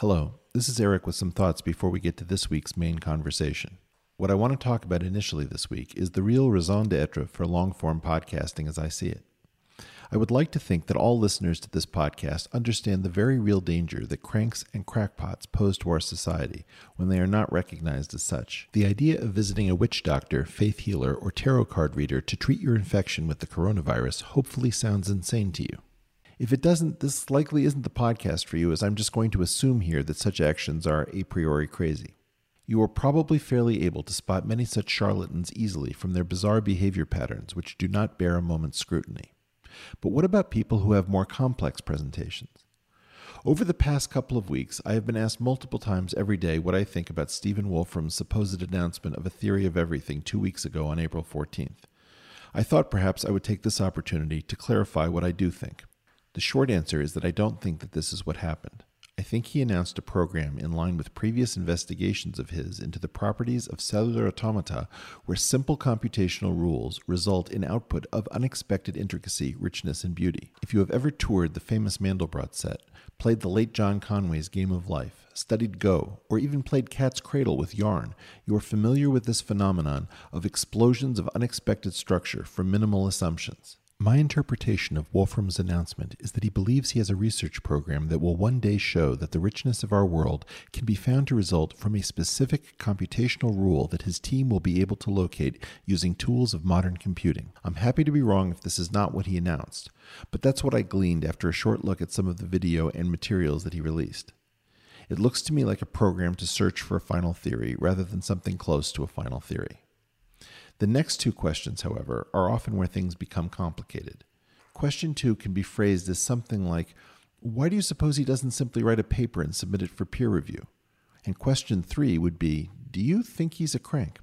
Hello, this is Eric with some thoughts before we get to this week's main conversation. What I want to talk about initially this week is the real raison d'etre for long form podcasting as I see it. I would like to think that all listeners to this podcast understand the very real danger that cranks and crackpots pose to our society when they are not recognized as such. The idea of visiting a witch doctor, faith healer, or tarot card reader to treat your infection with the coronavirus hopefully sounds insane to you. If it doesn't, this likely isn't the podcast for you, as I'm just going to assume here that such actions are a priori crazy. You are probably fairly able to spot many such charlatans easily from their bizarre behavior patterns, which do not bear a moment's scrutiny. But what about people who have more complex presentations? Over the past couple of weeks, I have been asked multiple times every day what I think about Stephen Wolfram's supposed announcement of a theory of everything two weeks ago on April 14th. I thought perhaps I would take this opportunity to clarify what I do think. The short answer is that I don't think that this is what happened. I think he announced a program in line with previous investigations of his into the properties of cellular automata where simple computational rules result in output of unexpected intricacy, richness, and beauty. If you have ever toured the famous Mandelbrot set, played the late John Conway's Game of Life, studied Go, or even played cat's cradle with yarn, you are familiar with this phenomenon of explosions of unexpected structure from minimal assumptions. My interpretation of Wolfram's announcement is that he believes he has a research program that will one day show that the richness of our world can be found to result from a specific computational rule that his team will be able to locate using tools of modern computing. I'm happy to be wrong if this is not what he announced, but that's what I gleaned after a short look at some of the video and materials that he released. It looks to me like a program to search for a final theory rather than something close to a final theory. The next two questions, however, are often where things become complicated. Question two can be phrased as something like, Why do you suppose he doesn't simply write a paper and submit it for peer review? And question three would be, Do you think he's a crank?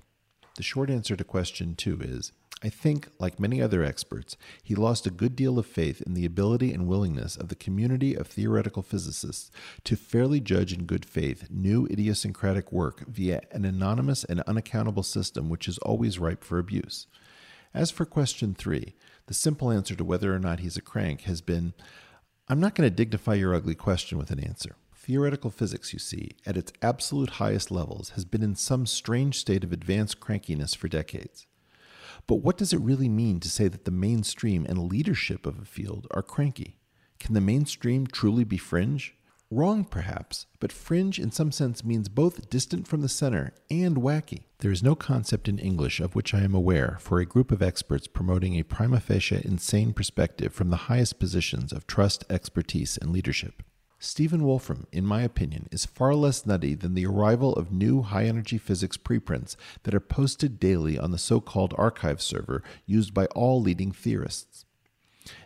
The short answer to question two is, I think, like many other experts, he lost a good deal of faith in the ability and willingness of the community of theoretical physicists to fairly judge in good faith new idiosyncratic work via an anonymous and unaccountable system which is always ripe for abuse. As for question three, the simple answer to whether or not he's a crank has been I'm not going to dignify your ugly question with an answer. Theoretical physics, you see, at its absolute highest levels, has been in some strange state of advanced crankiness for decades. But what does it really mean to say that the mainstream and leadership of a field are cranky? Can the mainstream truly be fringe? Wrong, perhaps, but fringe in some sense means both distant from the center and wacky. There is no concept in English of which I am aware for a group of experts promoting a prima facie insane perspective from the highest positions of trust, expertise, and leadership. Stephen Wolfram, in my opinion, is far less nutty than the arrival of new high energy physics preprints that are posted daily on the so called arXiv server used by all leading theorists.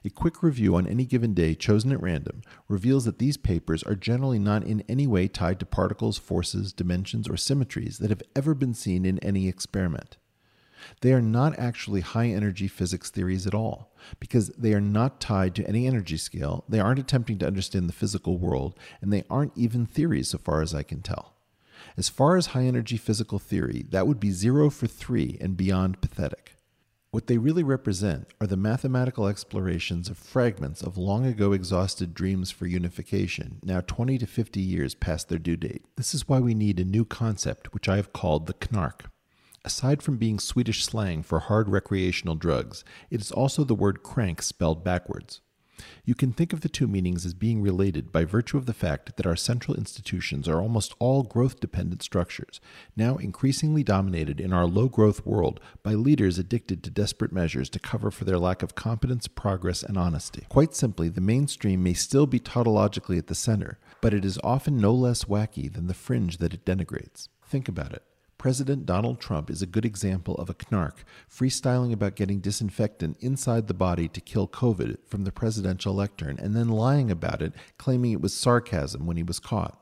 A quick review on any given day chosen at random reveals that these papers are generally not in any way tied to particles, forces, dimensions, or symmetries that have ever been seen in any experiment. They are not actually high energy physics theories at all, because they are not tied to any energy scale, they aren't attempting to understand the physical world, and they aren't even theories so far as I can tell. As far as high energy physical theory, that would be zero for three and beyond pathetic. What they really represent are the mathematical explorations of fragments of long ago exhausted dreams for unification, now 20 to 50 years past their due date. This is why we need a new concept, which I have called the knark. Aside from being Swedish slang for hard recreational drugs, it is also the word crank spelled backwards. You can think of the two meanings as being related by virtue of the fact that our central institutions are almost all growth dependent structures, now increasingly dominated in our low growth world by leaders addicted to desperate measures to cover for their lack of competence, progress, and honesty. Quite simply, the mainstream may still be tautologically at the center, but it is often no less wacky than the fringe that it denigrates. Think about it. President Donald Trump is a good example of a knark freestyling about getting disinfectant inside the body to kill COVID from the presidential lectern and then lying about it, claiming it was sarcasm when he was caught.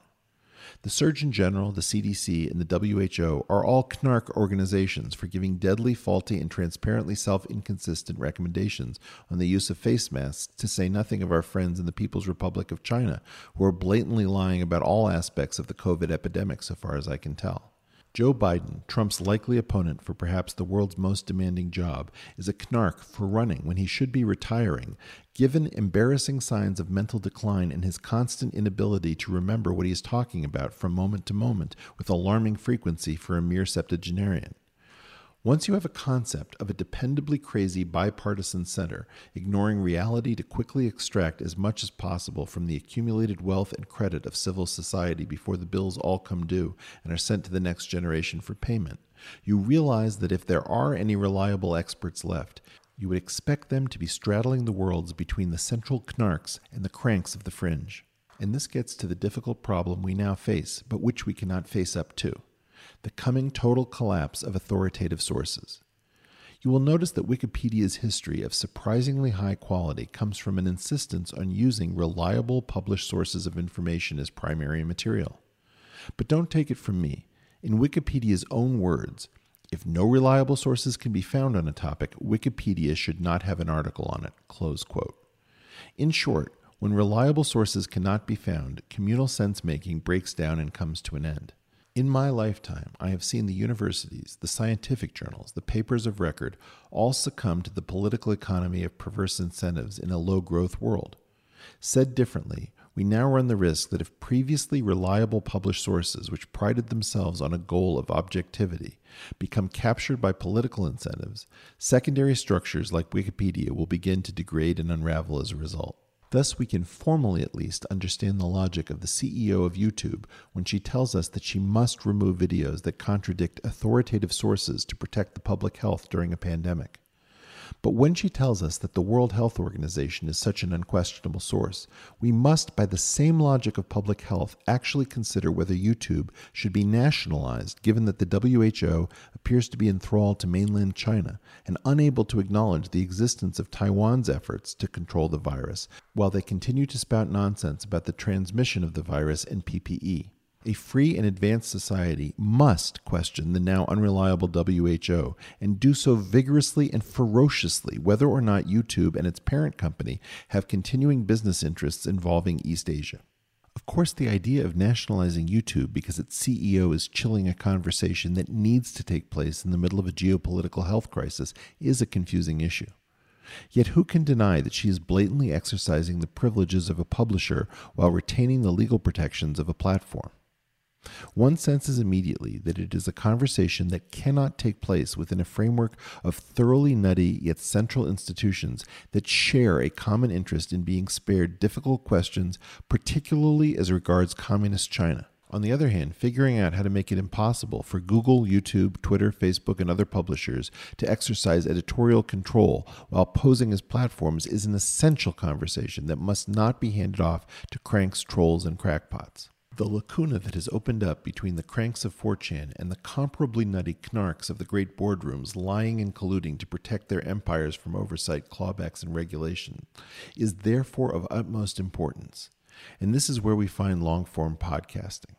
The Surgeon General, the CDC, and the WHO are all knark organizations for giving deadly, faulty, and transparently self inconsistent recommendations on the use of face masks, to say nothing of our friends in the People's Republic of China, who are blatantly lying about all aspects of the COVID epidemic, so far as I can tell. Joe Biden, Trump's likely opponent for perhaps the world's most demanding job, is a knark for running when he should be retiring, given embarrassing signs of mental decline and his constant inability to remember what he is talking about from moment to moment with alarming frequency for a mere septuagenarian. Once you have a concept of a dependably crazy bipartisan center, ignoring reality to quickly extract as much as possible from the accumulated wealth and credit of civil society before the bills all come due and are sent to the next generation for payment, you realize that if there are any reliable experts left, you would expect them to be straddling the worlds between the central knarks and the cranks of the fringe. And this gets to the difficult problem we now face, but which we cannot face up to the coming total collapse of authoritative sources. You will notice that Wikipedia's history of surprisingly high quality comes from an insistence on using reliable published sources of information as primary material. But don't take it from me. In Wikipedia's own words, if no reliable sources can be found on a topic, Wikipedia should not have an article on it. Close quote. In short, when reliable sources cannot be found, communal sense making breaks down and comes to an end. In my lifetime, I have seen the universities, the scientific journals, the papers of record all succumb to the political economy of perverse incentives in a low growth world. Said differently, we now run the risk that if previously reliable published sources, which prided themselves on a goal of objectivity, become captured by political incentives, secondary structures like Wikipedia will begin to degrade and unravel as a result. Thus, we can formally at least understand the logic of the CEO of YouTube when she tells us that she must remove videos that contradict authoritative sources to protect the public health during a pandemic. But when she tells us that the World Health Organization is such an unquestionable source, we must, by the same logic of public health, actually consider whether YouTube should be nationalized, given that the WHO appears to be enthralled to mainland China and unable to acknowledge the existence of Taiwan's efforts to control the virus, while they continue to spout nonsense about the transmission of the virus and PPE. A free and advanced society must question the now unreliable WHO and do so vigorously and ferociously, whether or not YouTube and its parent company have continuing business interests involving East Asia. Of course, the idea of nationalizing YouTube because its CEO is chilling a conversation that needs to take place in the middle of a geopolitical health crisis is a confusing issue. Yet who can deny that she is blatantly exercising the privileges of a publisher while retaining the legal protections of a platform? One senses immediately that it is a conversation that cannot take place within a framework of thoroughly nutty yet central institutions that share a common interest in being spared difficult questions, particularly as regards Communist China. On the other hand, figuring out how to make it impossible for Google, YouTube, Twitter, Facebook, and other publishers to exercise editorial control while posing as platforms is an essential conversation that must not be handed off to cranks, trolls, and crackpots. The lacuna that has opened up between the cranks of 4chan and the comparably nutty knarks of the great boardrooms lying and colluding to protect their empires from oversight, clawbacks, and regulation is therefore of utmost importance. And this is where we find long form podcasting.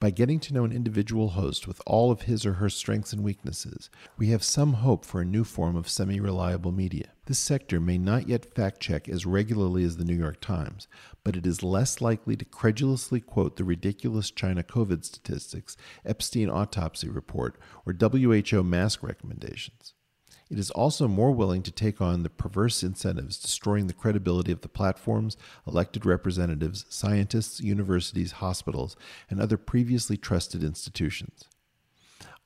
By getting to know an individual host with all of his or her strengths and weaknesses, we have some hope for a new form of semi reliable media. This sector may not yet fact check as regularly as the New York Times, but it is less likely to credulously quote the ridiculous China COVID statistics, Epstein autopsy report, or WHO mask recommendations. It is also more willing to take on the perverse incentives destroying the credibility of the platforms, elected representatives, scientists, universities, hospitals, and other previously trusted institutions.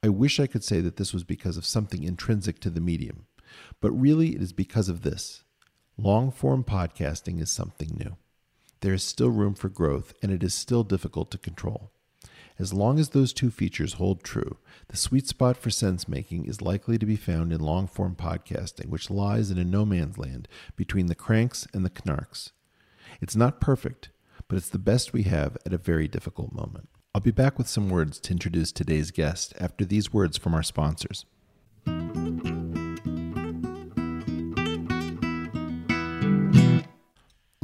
I wish I could say that this was because of something intrinsic to the medium, but really it is because of this. Long form podcasting is something new. There is still room for growth, and it is still difficult to control. As long as those two features hold true, the sweet spot for sense making is likely to be found in long form podcasting, which lies in a no man's land between the cranks and the knarks. It's not perfect, but it's the best we have at a very difficult moment. I'll be back with some words to introduce today's guest after these words from our sponsors.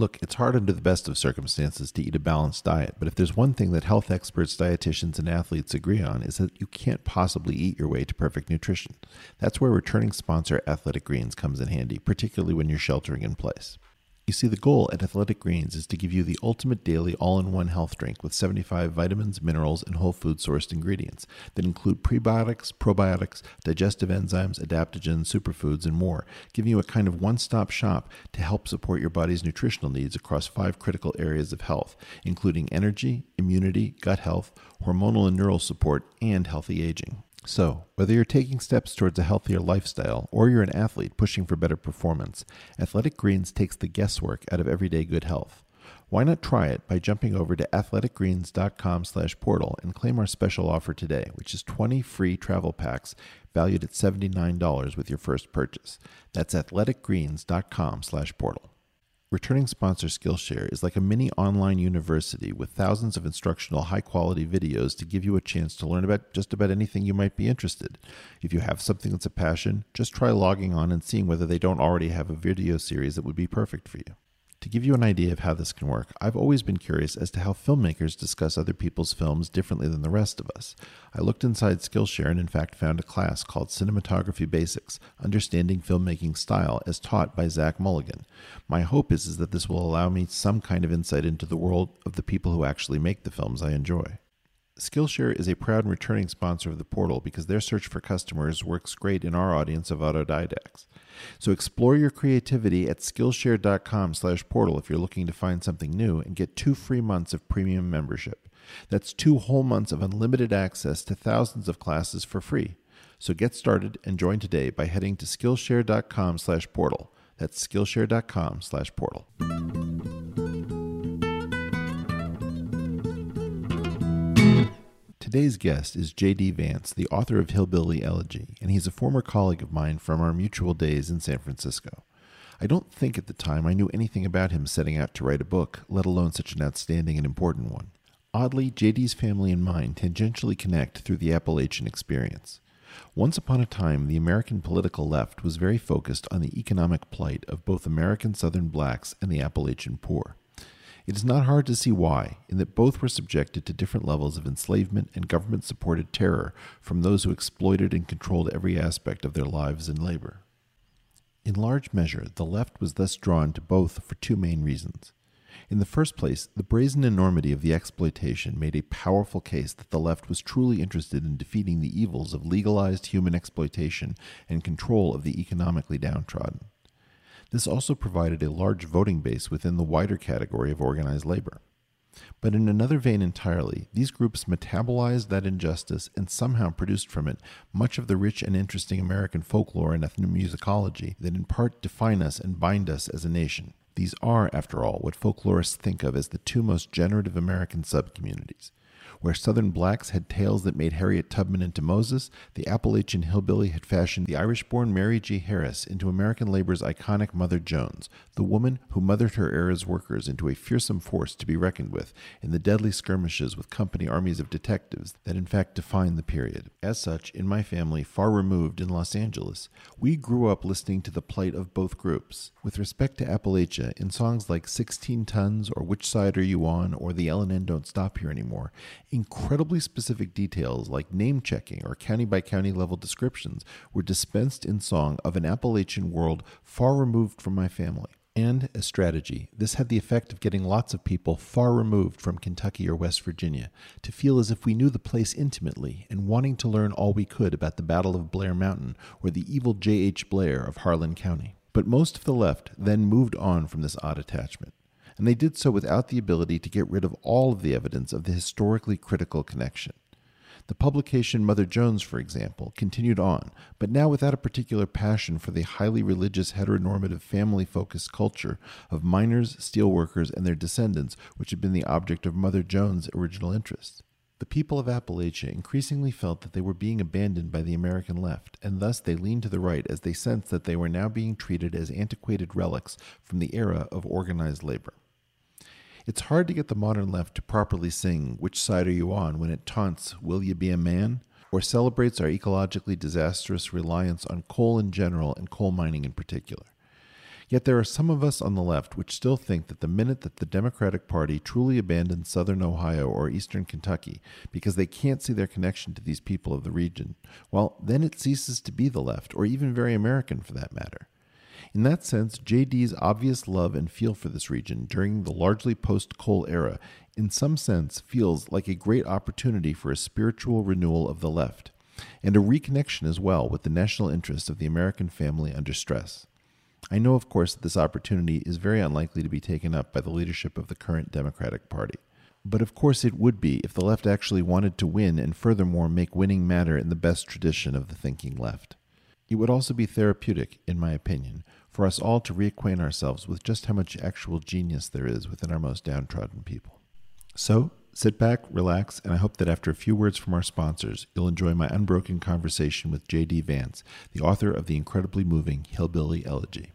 Look, it's hard under the best of circumstances to eat a balanced diet, but if there's one thing that health experts, dietitians, and athletes agree on is that you can't possibly eat your way to perfect nutrition. That's where returning sponsor Athletic Greens comes in handy, particularly when you're sheltering in place. You see, the goal at Athletic Greens is to give you the ultimate daily all in one health drink with 75 vitamins, minerals, and whole food sourced ingredients that include prebiotics, probiotics, digestive enzymes, adaptogens, superfoods, and more, giving you a kind of one stop shop to help support your body's nutritional needs across five critical areas of health, including energy, immunity, gut health, hormonal and neural support, and healthy aging. So, whether you're taking steps towards a healthier lifestyle or you're an athlete pushing for better performance, Athletic Greens takes the guesswork out of everyday good health. Why not try it by jumping over to athleticgreens.com/portal and claim our special offer today, which is 20 free travel packs valued at $79 with your first purchase. That's athleticgreens.com/portal. Returning sponsor Skillshare is like a mini online university with thousands of instructional high quality videos to give you a chance to learn about just about anything you might be interested. If you have something that's a passion, just try logging on and seeing whether they don't already have a video series that would be perfect for you. To give you an idea of how this can work, I've always been curious as to how filmmakers discuss other people's films differently than the rest of us. I looked inside Skillshare and, in fact, found a class called Cinematography Basics Understanding Filmmaking Style as taught by Zach Mulligan. My hope is, is that this will allow me some kind of insight into the world of the people who actually make the films I enjoy. Skillshare is a proud and returning sponsor of the portal because their search for customers works great in our audience of autodidacts. So explore your creativity at skillshare.com/portal if you're looking to find something new and get 2 free months of premium membership. That's 2 whole months of unlimited access to thousands of classes for free. So get started and join today by heading to skillshare.com/portal. That's skillshare.com/portal. Today's guest is J.D. Vance, the author of Hillbilly Elegy, and he's a former colleague of mine from our mutual days in San Francisco. I don't think at the time I knew anything about him setting out to write a book, let alone such an outstanding and important one. Oddly, JD's family and mine tangentially connect through the Appalachian experience. Once upon a time, the American political left was very focused on the economic plight of both American Southern blacks and the Appalachian poor. It is not hard to see why, in that both were subjected to different levels of enslavement and government supported terror from those who exploited and controlled every aspect of their lives and labor. In large measure, the left was thus drawn to both for two main reasons. In the first place, the brazen enormity of the exploitation made a powerful case that the left was truly interested in defeating the evils of legalized human exploitation and control of the economically downtrodden. This also provided a large voting base within the wider category of organized labor. But in another vein entirely, these groups metabolized that injustice and somehow produced from it much of the rich and interesting American folklore and ethnomusicology that in part define us and bind us as a nation. These are, after all, what folklorists think of as the two most generative American subcommunities. Where Southern blacks had tales that made Harriet Tubman into Moses, the Appalachian hillbilly had fashioned the Irish born Mary G. Harris into American labor's iconic Mother Jones, the woman who mothered her era's workers into a fearsome force to be reckoned with in the deadly skirmishes with company armies of detectives that in fact defined the period. As such, in my family, far removed in Los Angeles, we grew up listening to the plight of both groups. With respect to Appalachia, in songs like 16 Tons or Which Side Are You On or The L&N Don't Stop Here Anymore, incredibly specific details like name checking or county by county level descriptions were dispensed in song of an Appalachian world far removed from my family. And a strategy, this had the effect of getting lots of people far removed from Kentucky or West Virginia to feel as if we knew the place intimately and wanting to learn all we could about the Battle of Blair Mountain or the evil J.H. Blair of Harlan County. But most of the left then moved on from this odd attachment and they did so without the ability to get rid of all of the evidence of the historically critical connection. The publication Mother Jones, for example, continued on, but now without a particular passion for the highly religious, heteronormative, family focused culture of miners, steelworkers, and their descendants, which had been the object of Mother Jones' original interest. The people of Appalachia increasingly felt that they were being abandoned by the American left, and thus they leaned to the right as they sensed that they were now being treated as antiquated relics from the era of organized labor. It's hard to get the modern left to properly sing Which Side Are You On when it taunts Will You Be a Man? or celebrates our ecologically disastrous reliance on coal in general and coal mining in particular. Yet there are some of us on the left which still think that the minute that the Democratic Party truly abandons Southern Ohio or Eastern Kentucky because they can't see their connection to these people of the region, well, then it ceases to be the left, or even very American for that matter. In that sense, JD's obvious love and feel for this region during the largely post coal era, in some sense, feels like a great opportunity for a spiritual renewal of the left, and a reconnection as well with the national interest of the American family under stress. I know, of course, that this opportunity is very unlikely to be taken up by the leadership of the current Democratic Party. But of course it would be if the left actually wanted to win and furthermore make winning matter in the best tradition of the thinking left. It would also be therapeutic, in my opinion, for us all to reacquaint ourselves with just how much actual genius there is within our most downtrodden people. So, sit back, relax, and I hope that after a few words from our sponsors, you'll enjoy my unbroken conversation with J.D. Vance, the author of the incredibly moving Hillbilly Elegy.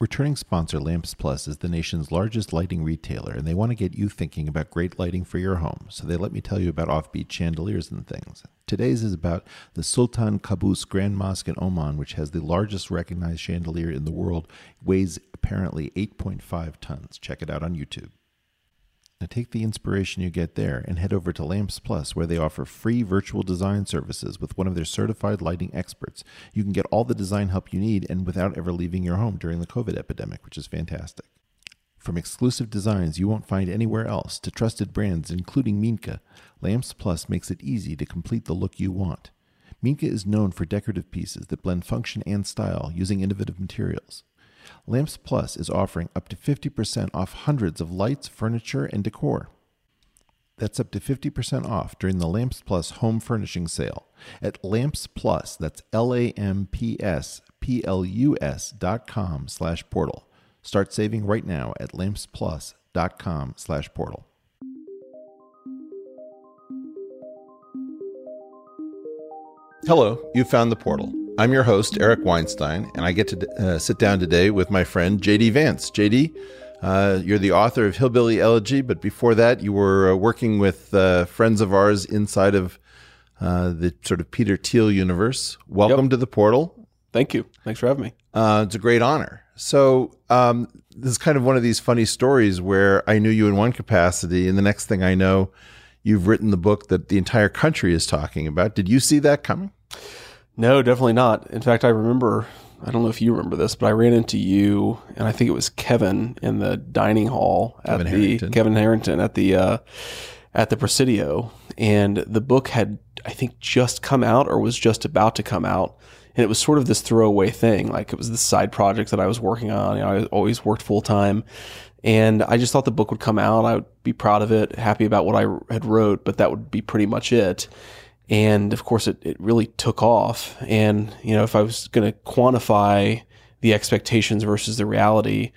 Returning sponsor Lamps Plus is the nation's largest lighting retailer, and they want to get you thinking about great lighting for your home. So they let me tell you about offbeat chandeliers and things. Today's is about the Sultan Qaboos Grand Mosque in Oman, which has the largest recognized chandelier in the world, weighs apparently 8.5 tons. Check it out on YouTube. Now take the inspiration you get there and head over to Lamps Plus, where they offer free virtual design services with one of their certified lighting experts. You can get all the design help you need and without ever leaving your home during the COVID epidemic, which is fantastic. From exclusive designs you won't find anywhere else to trusted brands including Minka, Lamps Plus makes it easy to complete the look you want. Minka is known for decorative pieces that blend function and style using innovative materials. Lamps Plus is offering up to 50% off hundreds of lights, furniture, and decor. That's up to 50% off during the Lamps Plus home furnishing sale at Lamps Plus, that's L-A-M-P-S P-L-U-S dot com slash portal. Start saving right now at lampsplus dot com slash portal. Hello, you found the portal. I'm your host, Eric Weinstein, and I get to uh, sit down today with my friend JD Vance. JD, uh, you're the author of Hillbilly Elegy, but before that, you were uh, working with uh, friends of ours inside of uh, the sort of Peter Thiel universe. Welcome yep. to the portal. Thank you. Thanks for having me. Uh, it's a great honor. So, um, this is kind of one of these funny stories where I knew you in one capacity, and the next thing I know, you've written the book that the entire country is talking about. Did you see that coming? No, definitely not. In fact, I remember, I don't know if you remember this, but I ran into you and I think it was Kevin in the dining hall at Kevin the Harrington. Kevin Harrington at the uh, at the Presidio, and the book had I think just come out or was just about to come out, and it was sort of this throwaway thing, like it was this side project that I was working on. You know, I always worked full time, and I just thought the book would come out. I would be proud of it, happy about what I had wrote, but that would be pretty much it and of course it, it really took off. And you know if i was going to quantify the expectations versus the reality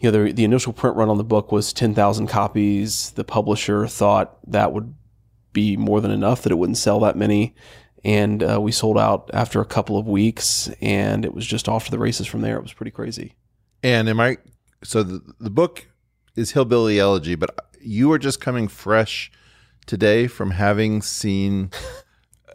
you know the, the initial print run on the book was 10,000 copies. The publisher thought that would be more than enough that it wouldn't sell that many. And uh, we sold out after a couple of weeks and it was just off to the races from there. It was pretty crazy. And am i so the, the book is hillbilly elegy but you are just coming fresh today from having seen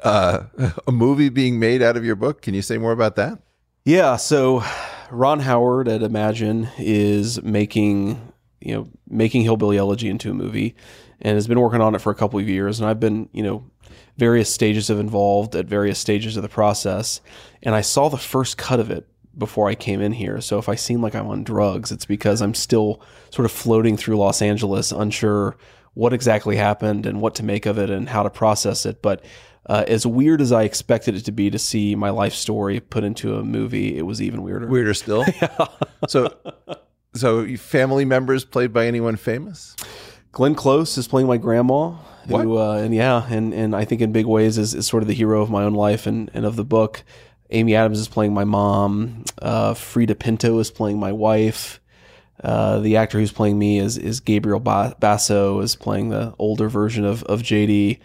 uh, a movie being made out of your book. Can you say more about that? Yeah. So Ron Howard at Imagine is making you know making Hillbilly Elegy into a movie, and has been working on it for a couple of years. And I've been you know various stages of involved at various stages of the process, and I saw the first cut of it before I came in here. So if I seem like I'm on drugs, it's because I'm still sort of floating through Los Angeles, unsure what exactly happened and what to make of it and how to process it. But uh, as weird as I expected it to be to see my life story put into a movie, it was even weirder. Weirder still. yeah. So, so family members played by anyone famous? Glenn Close is playing my grandma. Who, uh, and yeah, and, and I think in big ways is, is sort of the hero of my own life and, and of the book. Amy Adams is playing my mom. Uh, Freida Pinto is playing my wife. Uh, the actor who's playing me is is Gabriel Basso is playing the older version of of JD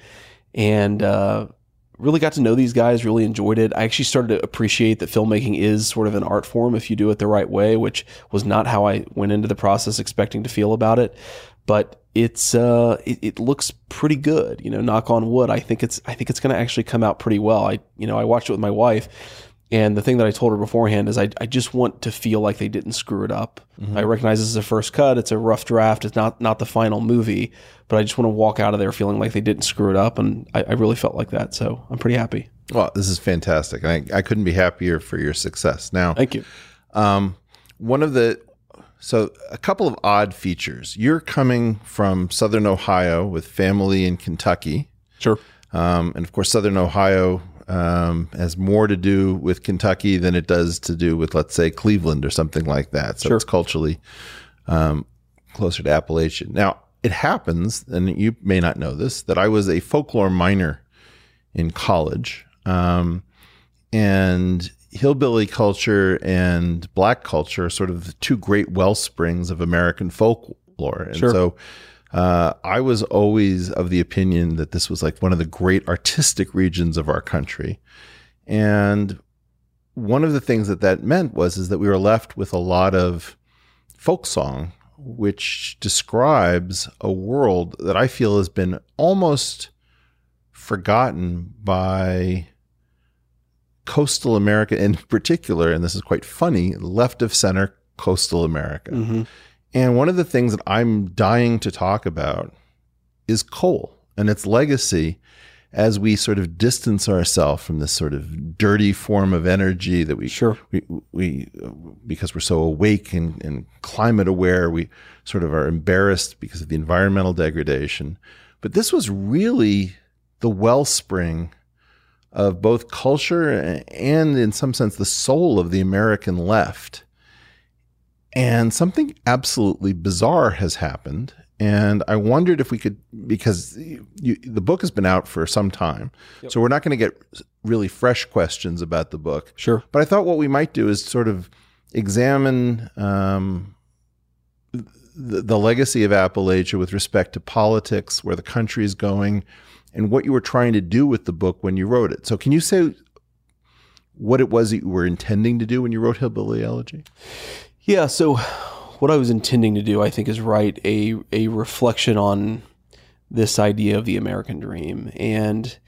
and uh, really got to know these guys. Really enjoyed it. I actually started to appreciate that filmmaking is sort of an art form if you do it the right way, which was not how I went into the process expecting to feel about it. But it's uh, it, it looks pretty good. You know, knock on wood. I think it's I think it's going to actually come out pretty well. I you know I watched it with my wife. And the thing that I told her beforehand is I, I just want to feel like they didn't screw it up. Mm-hmm. I recognize this is a first cut. It's a rough draft. It's not not the final movie, but I just want to walk out of there feeling like they didn't screw it up. And I, I really felt like that. So I'm pretty happy. Well, this is fantastic. I, I couldn't be happier for your success. Now, thank you. Um, one of the so a couple of odd features. You're coming from Southern Ohio with family in Kentucky. Sure. Um, and of course, Southern Ohio um, has more to do with Kentucky than it does to do with, let's say, Cleveland or something like that. So sure. it's culturally um, closer to Appalachian. Now, it happens, and you may not know this, that I was a folklore minor in college. Um, and hillbilly culture and black culture are sort of the two great well springs of American folklore. And sure. so uh, I was always of the opinion that this was like one of the great artistic regions of our country. And one of the things that that meant was is that we were left with a lot of folk song, which describes a world that I feel has been almost forgotten by coastal America in particular, and this is quite funny, left of center coastal America. Mm-hmm. And one of the things that I'm dying to talk about is coal and its legacy as we sort of distance ourselves from this sort of dirty form of energy that we sure we, we because we're so awake and, and climate aware we sort of are embarrassed because of the environmental degradation but this was really the wellspring of both culture and, in some sense, the soul of the American left. And something absolutely bizarre has happened. And I wondered if we could, because you, the book has been out for some time. Yep. So we're not going to get really fresh questions about the book. Sure. But I thought what we might do is sort of examine um, the, the legacy of Appalachia with respect to politics, where the country is going, and what you were trying to do with the book when you wrote it. So, can you say what it was that you were intending to do when you wrote Hillbilly Elegy? Yeah. So, what I was intending to do, I think, is write a a reflection on this idea of the American dream, and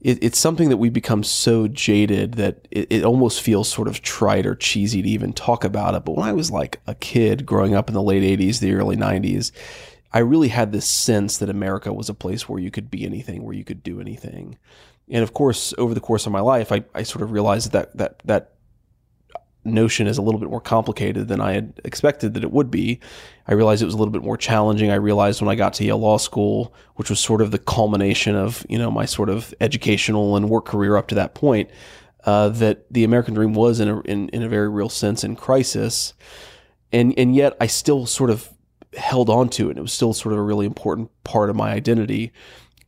it, it's something that we become so jaded that it, it almost feels sort of trite or cheesy to even talk about it. But when I was like a kid growing up in the late '80s, the early '90s, I really had this sense that America was a place where you could be anything, where you could do anything. And of course, over the course of my life, I, I sort of realized that that that notion is a little bit more complicated than I had expected that it would be. I realized it was a little bit more challenging. I realized when I got to Yale Law School, which was sort of the culmination of you know my sort of educational and work career up to that point, uh, that the American dream was in a in, in a very real sense in crisis, and and yet I still sort of held on to it. It was still sort of a really important part of my identity.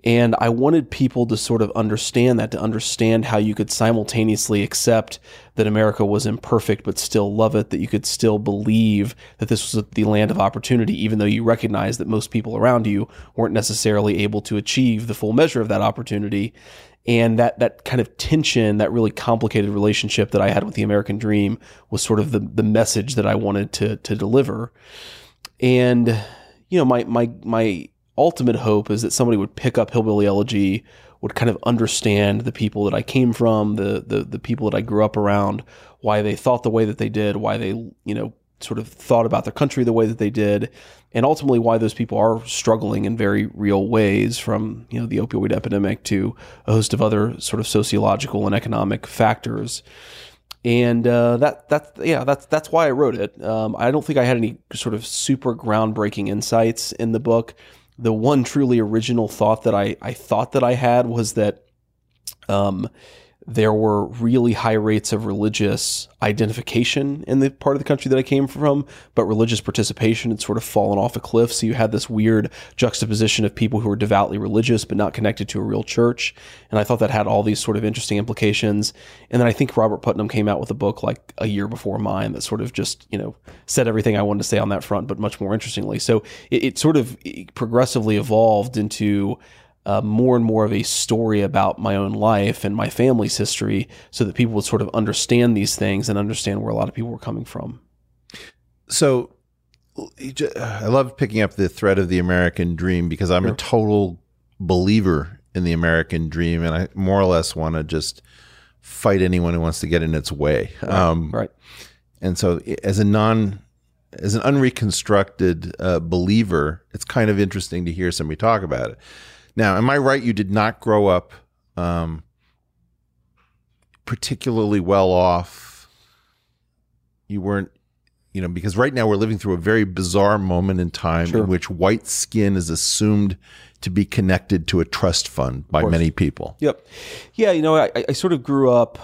And I wanted people to sort of understand that, to understand how you could simultaneously accept that America was imperfect, but still love it, that you could still believe that this was the land of opportunity, even though you recognize that most people around you weren't necessarily able to achieve the full measure of that opportunity. And that, that kind of tension, that really complicated relationship that I had with the American dream was sort of the, the message that I wanted to, to deliver. And you know, my my my ultimate hope is that somebody would pick up Hillbilly Elegy, would kind of understand the people that I came from, the the the people that I grew up around, why they thought the way that they did, why they you know sort of thought about their country the way that they did, and ultimately why those people are struggling in very real ways, from you know the opioid epidemic to a host of other sort of sociological and economic factors and uh, that that's yeah that's that's why I wrote it. Um, I don't think I had any sort of super groundbreaking insights in the book. The one truly original thought that I I thought that I had was that um, there were really high rates of religious identification in the part of the country that I came from, but religious participation had sort of fallen off a cliff. So you had this weird juxtaposition of people who were devoutly religious but not connected to a real church. And I thought that had all these sort of interesting implications. And then I think Robert Putnam came out with a book like a year before mine that sort of just, you know, said everything I wanted to say on that front, but much more interestingly. So it, it sort of progressively evolved into uh, more and more of a story about my own life and my family's history so that people would sort of understand these things and understand where a lot of people were coming from. So I love picking up the thread of the American dream because I'm sure. a total believer in the American dream and I more or less want to just fight anyone who wants to get in its way. Right. Um, right. And so, as a non, as an unreconstructed uh, believer, it's kind of interesting to hear somebody talk about it. Now, am I right? You did not grow up um, particularly well off. You weren't, you know, because right now we're living through a very bizarre moment in time sure. in which white skin is assumed to be connected to a trust fund by many people. Yep. Yeah, you know, I, I sort of grew up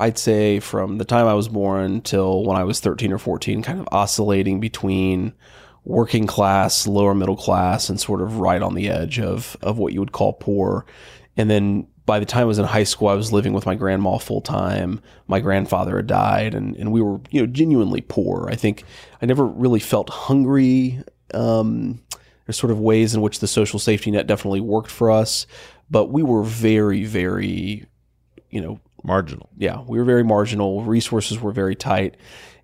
I'd say from the time I was born till when I was 13 or 14, kind of oscillating between working class, lower middle class, and sort of right on the edge of, of what you would call poor. And then by the time I was in high school, I was living with my grandma full time. My grandfather had died, and, and we were you know genuinely poor. I think I never really felt hungry. Um, there's sort of ways in which the social safety net definitely worked for us, but we were very, very, you know, marginal. Yeah, we were very marginal. Resources were very tight.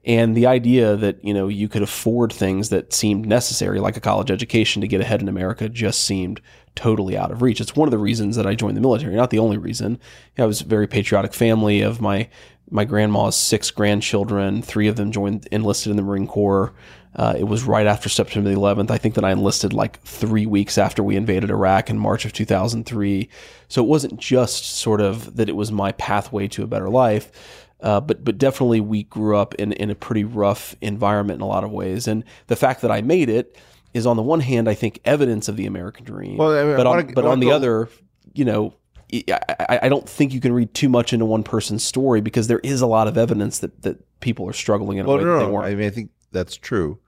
And the idea that, you know, you could afford things that seemed necessary, like a college education to get ahead in America, just seemed totally out of reach. It's one of the reasons that I joined the military, not the only reason. I was a very patriotic family of my my grandma's six grandchildren. Three of them joined enlisted in the Marine Corps. Uh, it was right after September the 11th. I think that I enlisted like three weeks after we invaded Iraq in March of 2003. So it wasn't just sort of that it was my pathway to a better life. Uh, but but definitely we grew up in, in a pretty rough environment in a lot of ways, and the fact that I made it is on the one hand I think evidence of the American dream, well, I mean, but on, wanna, but on the go, other, you know, I, I, don't think you can read too much into one person's story because there is a lot of evidence that, that people are struggling in a well, way no, that they weren't. I mean, I think that's true,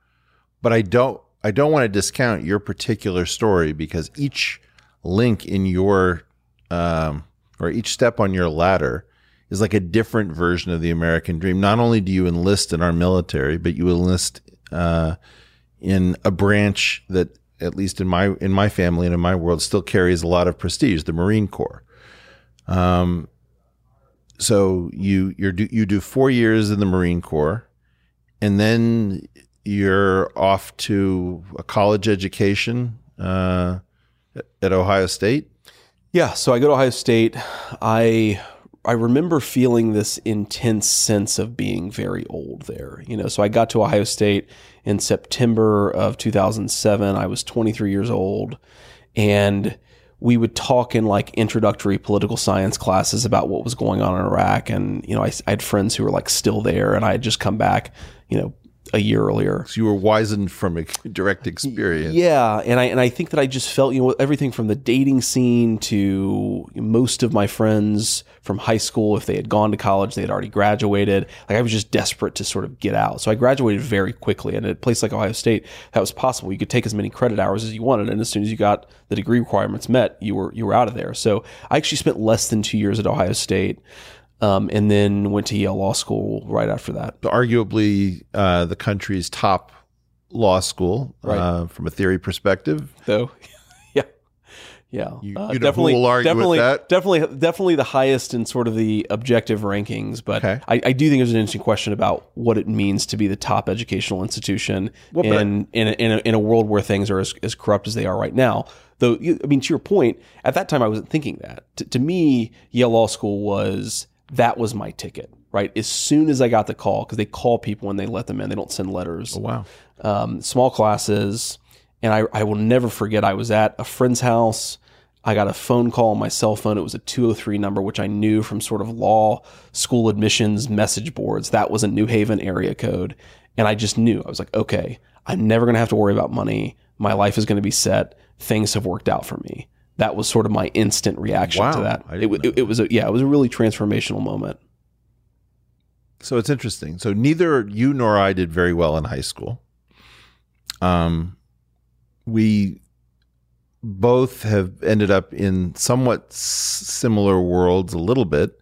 but I don't I don't want to discount your particular story because each link in your um, or each step on your ladder is like a different version of the American dream. Not only do you enlist in our military, but you enlist uh, in a branch that, at least in my in my family and in my world, still carries a lot of prestige, the Marine Corps. Um, so you you do you do four years in the Marine Corps, and then you're off to a college education uh, at Ohio State. Yeah, so I go to Ohio State. I I remember feeling this intense sense of being very old there. You know, so I got to Ohio State in September of 2007. I was 23 years old, and we would talk in like introductory political science classes about what was going on in Iraq. And, you know, I, I had friends who were like still there and I had just come back, you know, a year earlier. So you were wizened from a direct experience. Yeah, and I and I think that I just felt you know everything from the dating scene to most of my friends from high school if they had gone to college they had already graduated. Like I was just desperate to sort of get out. So I graduated very quickly and at a place like Ohio State that was possible. You could take as many credit hours as you wanted and as soon as you got the degree requirements met, you were you were out of there. So I actually spent less than 2 years at Ohio State um, and then went to Yale Law School right after that. Arguably uh, the country's top law school right. uh, from a theory perspective. Though, yeah, yeah, you, uh, you definitely, definitely, definitely, definitely the highest in sort of the objective rankings. But okay. I, I, do think there's an interesting question about what it means to be the top educational institution well, in in a, in, a, in a world where things are as, as corrupt as they are right now. Though, I mean, to your point, at that time I wasn't thinking that. T- to me, Yale Law School was that was my ticket, right? As soon as I got the call, because they call people when they let them in, they don't send letters. Oh, wow. Um, small classes. And I, I will never forget, I was at a friend's house. I got a phone call on my cell phone. It was a 203 number, which I knew from sort of law school admissions message boards. That was a New Haven area code. And I just knew, I was like, okay, I'm never going to have to worry about money. My life is going to be set. Things have worked out for me that was sort of my instant reaction wow, to that. It, it, it, was a, yeah, it was a really transformational moment. So it's interesting. So neither you nor I did very well in high school. Um, we both have ended up in somewhat similar worlds a little bit.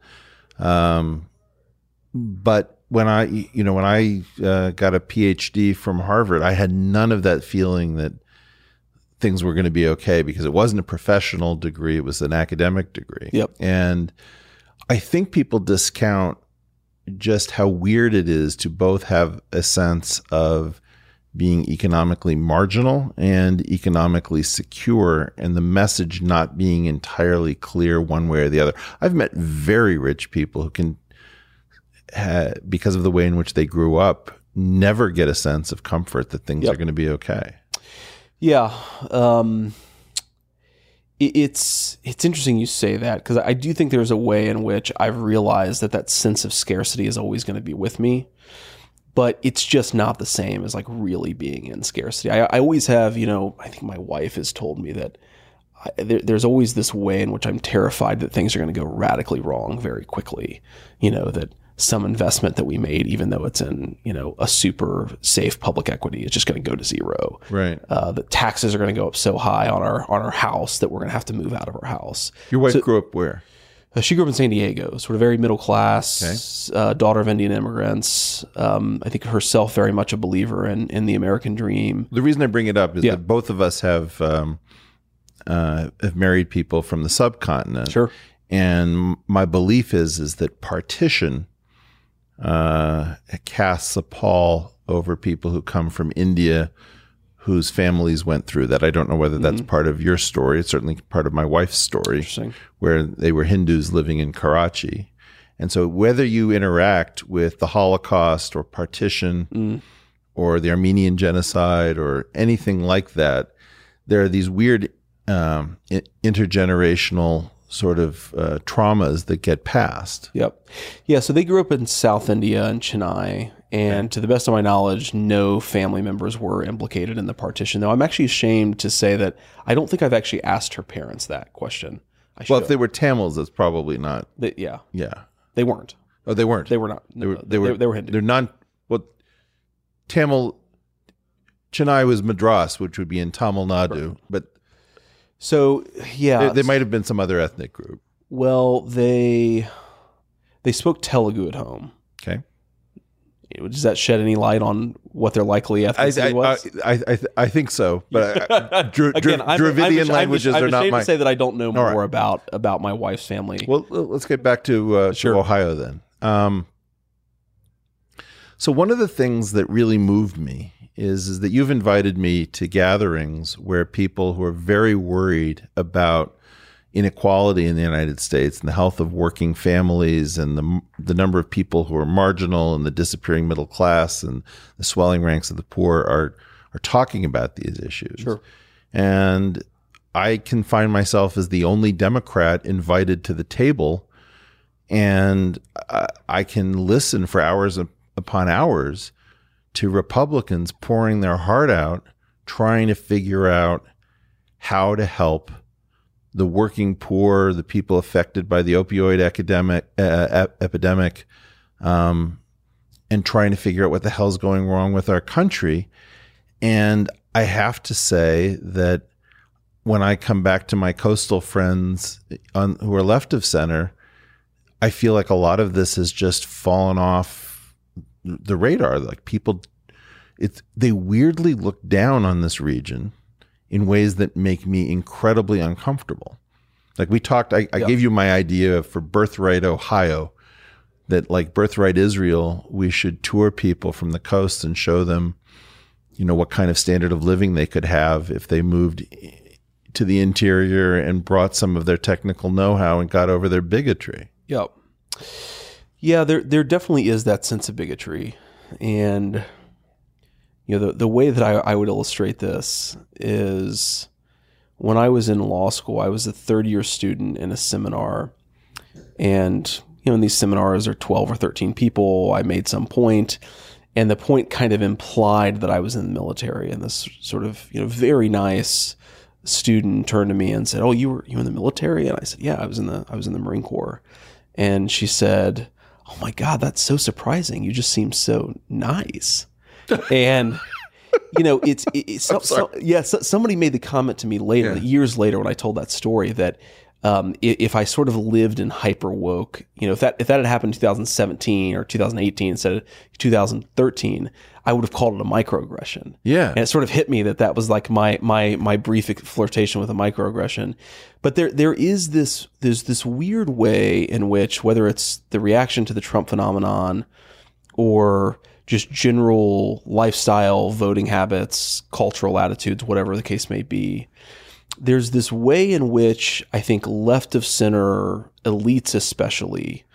Um, but when I, you know, when I uh, got a PhD from Harvard, I had none of that feeling that things were going to be okay because it wasn't a professional degree, it was an academic degree. Yep. And I think people discount just how weird it is to both have a sense of being economically marginal and economically secure, and the message not being entirely clear one way or the other. I've met very rich people who can, because of the way in which they grew up, never get a sense of comfort that things yep. are going to be okay. Yeah. Um, it's it's interesting you say that because I do think there's a way in which I've realized that that sense of scarcity is always going to be with me, but it's just not the same as like really being in scarcity. I, I always have, you know, I think my wife has told me that there's always this way in which I'm terrified that things are going to go radically wrong very quickly. You know that some investment that we made, even though it's in you know a super safe public equity, is just going to go to zero. Right. Uh, the taxes are going to go up so high on our on our house that we're going to have to move out of our house. Your wife so, grew up where? Uh, she grew up in San Diego, sort of very middle class, okay. uh, daughter of Indian immigrants. Um, I think herself very much a believer in in the American dream. The reason I bring it up is yeah. that both of us have um, uh, have married people from the subcontinent. Sure. And my belief is is that partition uh, casts a pall over people who come from India whose families went through that. I don't know whether that's mm-hmm. part of your story. It's certainly part of my wife's story, where they were Hindus living in Karachi. And so, whether you interact with the Holocaust or partition mm. or the Armenian genocide or anything like that, there are these weird um, intergenerational sort of uh, traumas that get passed. Yep. Yeah. So they grew up in South India and Chennai. And to the best of my knowledge, no family members were implicated in the partition. Though I'm actually ashamed to say that I don't think I've actually asked her parents that question. well, if they were Tamils, it's probably not. They, yeah. Yeah. They weren't. Oh, they weren't. They were not. They were. They were. They, they were Hindu. They're non. Well, Tamil. Chennai was Madras, which would be in Tamil Nadu, right. but so yeah, there, there might have been some other ethnic group. Well, they they spoke Telugu at home. Okay. Does that shed any light on what their likely ethnicity I, was? I, I, I, I, think so, but uh, Dr- Again, I'm, Dravidian I'm, languages I'm, are not my. to say that I don't know more right. about about my wife's family. Well, let's get back to, uh, sure. to Ohio then. Um, so one of the things that really moved me is, is that you've invited me to gatherings where people who are very worried about inequality in the United States and the health of working families and the the number of people who are marginal and the disappearing middle class and the swelling ranks of the poor are are talking about these issues. Sure. And I can find myself as the only Democrat invited to the table, and I, I can listen for hours upon hours to Republicans pouring their heart out, trying to figure out how to help the working poor, the people affected by the opioid academic, uh, epidemic, um, and trying to figure out what the hell's going wrong with our country. And I have to say that when I come back to my coastal friends on, who are left of center, I feel like a lot of this has just fallen off the radar. Like people, it's they weirdly look down on this region in ways that make me incredibly uncomfortable. Like we talked, I, I gave you my idea for Birthright Ohio, that like Birthright Israel, we should tour people from the coast and show them, you know, what kind of standard of living they could have if they moved to the interior and brought some of their technical know-how and got over their bigotry. Yep. Yeah, there there definitely is that sense of bigotry, and you know the the way that I, I would illustrate this is when I was in law school, I was a third year student in a seminar, and you know in these seminars are twelve or thirteen people. I made some point, and the point kind of implied that I was in the military, and this sort of you know very nice student turned to me and said, "Oh, you were you in the military?" And I said, "Yeah, I was in the I was in the Marine Corps." And she said, oh my God, that's so surprising. You just seem so nice. and, you know, it's, it's so, so, yeah, so, somebody made the comment to me later, yeah. years later, when I told that story that, um, if I sort of lived in hyper woke, you know, if that if that had happened in 2017 or 2018 instead of 2013, I would have called it a microaggression. Yeah, and it sort of hit me that that was like my my my brief flirtation with a microaggression. But there there is this there's this weird way in which whether it's the reaction to the Trump phenomenon or just general lifestyle, voting habits, cultural attitudes, whatever the case may be. There's this way in which I think left of center elites, especially,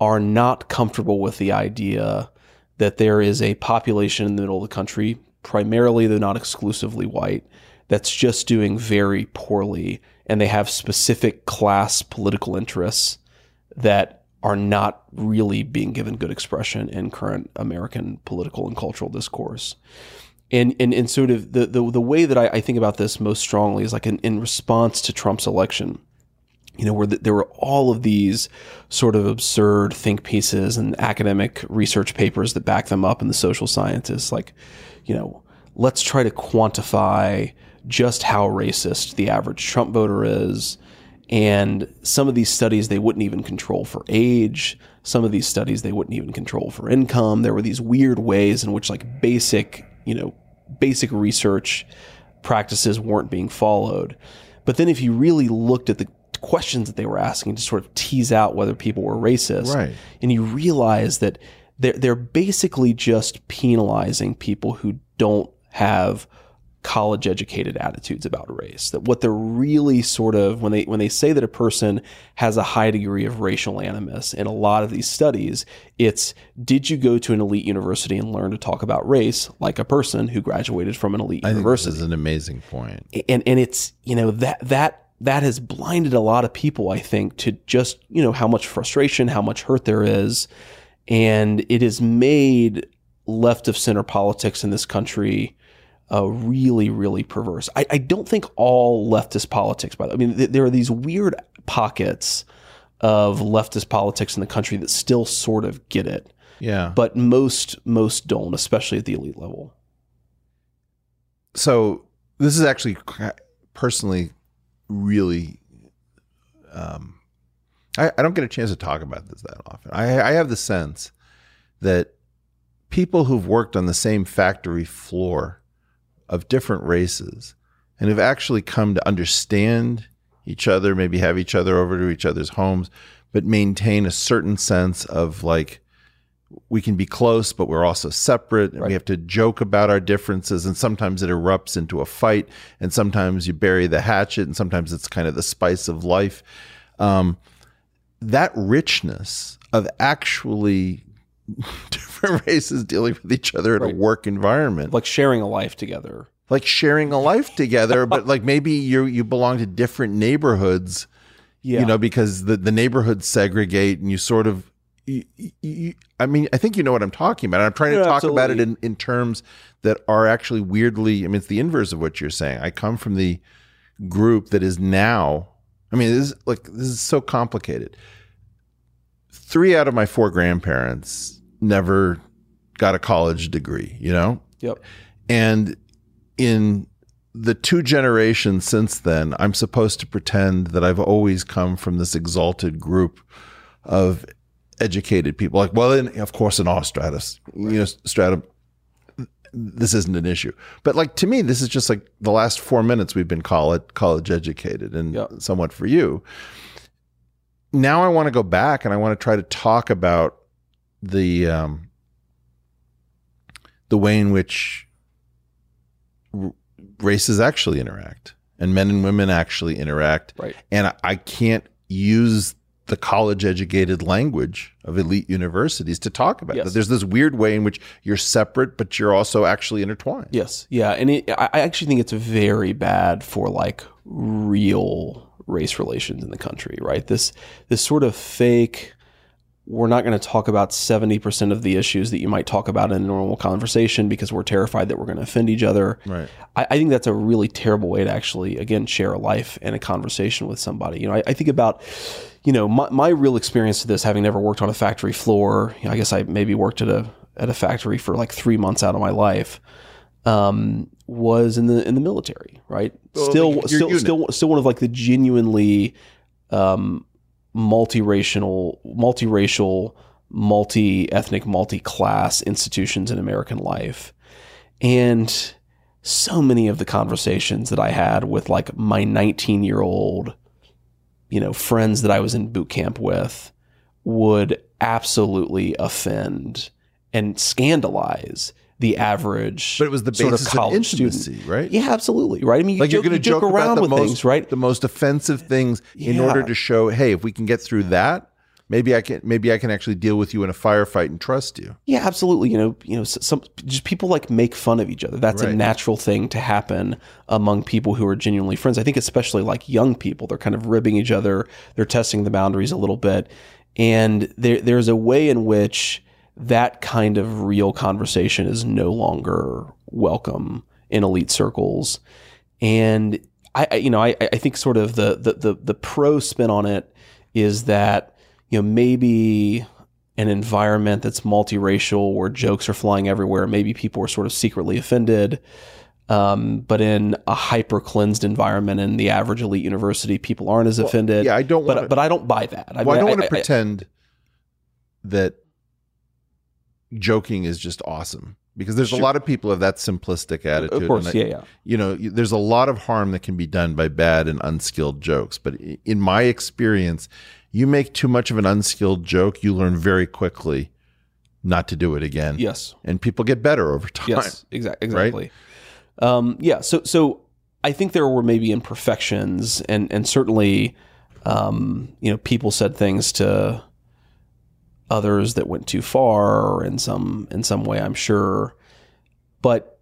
are not comfortable with the idea that there is a population in the middle of the country, primarily though not exclusively white, that's just doing very poorly and they have specific class political interests that are not really being given good expression in current American political and cultural discourse. And, and, and sort of the, the, the way that I, I think about this most strongly is like in, in response to Trump's election, you know, where the, there were all of these sort of absurd think pieces and academic research papers that back them up and the social scientists, like, you know, let's try to quantify just how racist the average Trump voter is. And some of these studies they wouldn't even control for age. Some of these studies they wouldn't even control for income. There were these weird ways in which like basic, you know, basic research practices weren't being followed. But then if you really looked at the questions that they were asking to sort of tease out whether people were racist, right. and you realize that they're they're basically just penalizing people who don't have college educated attitudes about race that what they're really sort of when they when they say that a person has a high degree of racial animus in a lot of these studies it's did you go to an elite university and learn to talk about race like a person who graduated from an elite I university think this is an amazing point. And and it's you know that that that has blinded a lot of people i think to just you know how much frustration how much hurt there is. And it has made left of center politics in this country uh, really, really perverse. I, I, don't think all leftist politics, by the way, I mean, th- there are these weird pockets of leftist politics in the country that still sort of get it. Yeah. But most most don't, especially at the elite level. So this is actually personally really um, I, I, don't get a chance to talk about this that often. I, I have the sense that people who've worked on the same factory floor of different races and have actually come to understand each other, maybe have each other over to each other's homes, but maintain a certain sense of like, we can be close, but we're also separate. And right. we have to joke about our differences. And sometimes it erupts into a fight. And sometimes you bury the hatchet. And sometimes it's kind of the spice of life. Um, that richness of actually different races dealing with each other in right. a work environment. Like sharing a life together. Like sharing a life together, but like maybe you you belong to different neighborhoods. Yeah. You know, because the, the neighborhoods segregate and you sort of you, you, I mean, I think you know what I'm talking about. I'm trying to yeah, talk absolutely. about it in, in terms that are actually weirdly, I mean, it's the inverse of what you're saying. I come from the group that is now, I mean, this is like, this is so complicated. Three out of my four grandparents never got a college degree, you know? Yep. And in the two generations since then, I'm supposed to pretend that I've always come from this exalted group of educated people. Like, well, in, of course, in all stratus, you know, strata, this isn't an issue. But like to me, this is just like the last four minutes we've been college college educated, and yep. somewhat for you. Now I want to go back and I want to try to talk about the um, the way in which r- races actually interact and men and women actually interact. Right. And I, I can't use the college educated language of elite universities to talk about yes. There's this weird way in which you're separate, but you're also actually intertwined. Yes. Yeah. And it, I actually think it's very bad for like real race relations in the country, right? This, this sort of fake, we're not going to talk about 70% of the issues that you might talk about in a normal conversation because we're terrified that we're going to offend each other. Right. I, I, think that's a really terrible way to actually, again, share a life and a conversation with somebody. You know, I, I think about, you know, my, my real experience to this, having never worked on a factory floor, you know, I guess I maybe worked at a, at a factory for like three months out of my life. Um, was in the in the military, right? Well, still, like still, still, still one of like the genuinely um, multiracial, multiracial, multi-ethnic, multi-class institutions in American life. And so many of the conversations that I had with like my 19 year old, you know, friends that I was in boot camp with would absolutely offend and scandalize the average. But it was the sort of college of intimacy, student. right? Yeah, absolutely, right. I mean, you like joke, you're going to joke, joke, around the with most, things, right? The most offensive things in Yeah. order to show, hey, if we can get through that, maybe I can, maybe I can actually deal with you in a firefight and trust you. Yeah, absolutely. You know, you know, some just people like make fun of each other. That's a natural thing to happen among people who are genuinely friends. I think especially like young people, they're kind of ribbing each other. They're testing the boundaries a little bit, and there there's a way in which that kind of real conversation is no longer welcome in elite circles. And I, I you know, I, I think sort of the, the the the pro spin on it is that you know maybe an environment that's multiracial where jokes are flying everywhere, maybe people are sort of secretly offended. Um, but in a hyper cleansed environment in the average elite university, people aren't as offended. yeah, I don't but wanna- but I don't buy that. Well, I don't want to I- pretend that joking is just awesome because there's a lot of people of that simplistic attitude. Of course, yeah, yeah. you know, there's a lot of harm that can be done by bad and unskilled jokes. But in my experience, you make too much of an unskilled joke, you learn very quickly not to do it again. Yes. And people get better over time. Yes, exactly. Exactly. Um, yeah. So, so I think there were maybe imperfections, and and certainly, um, you know, people said things to others that went too far in some in some way. I'm sure, but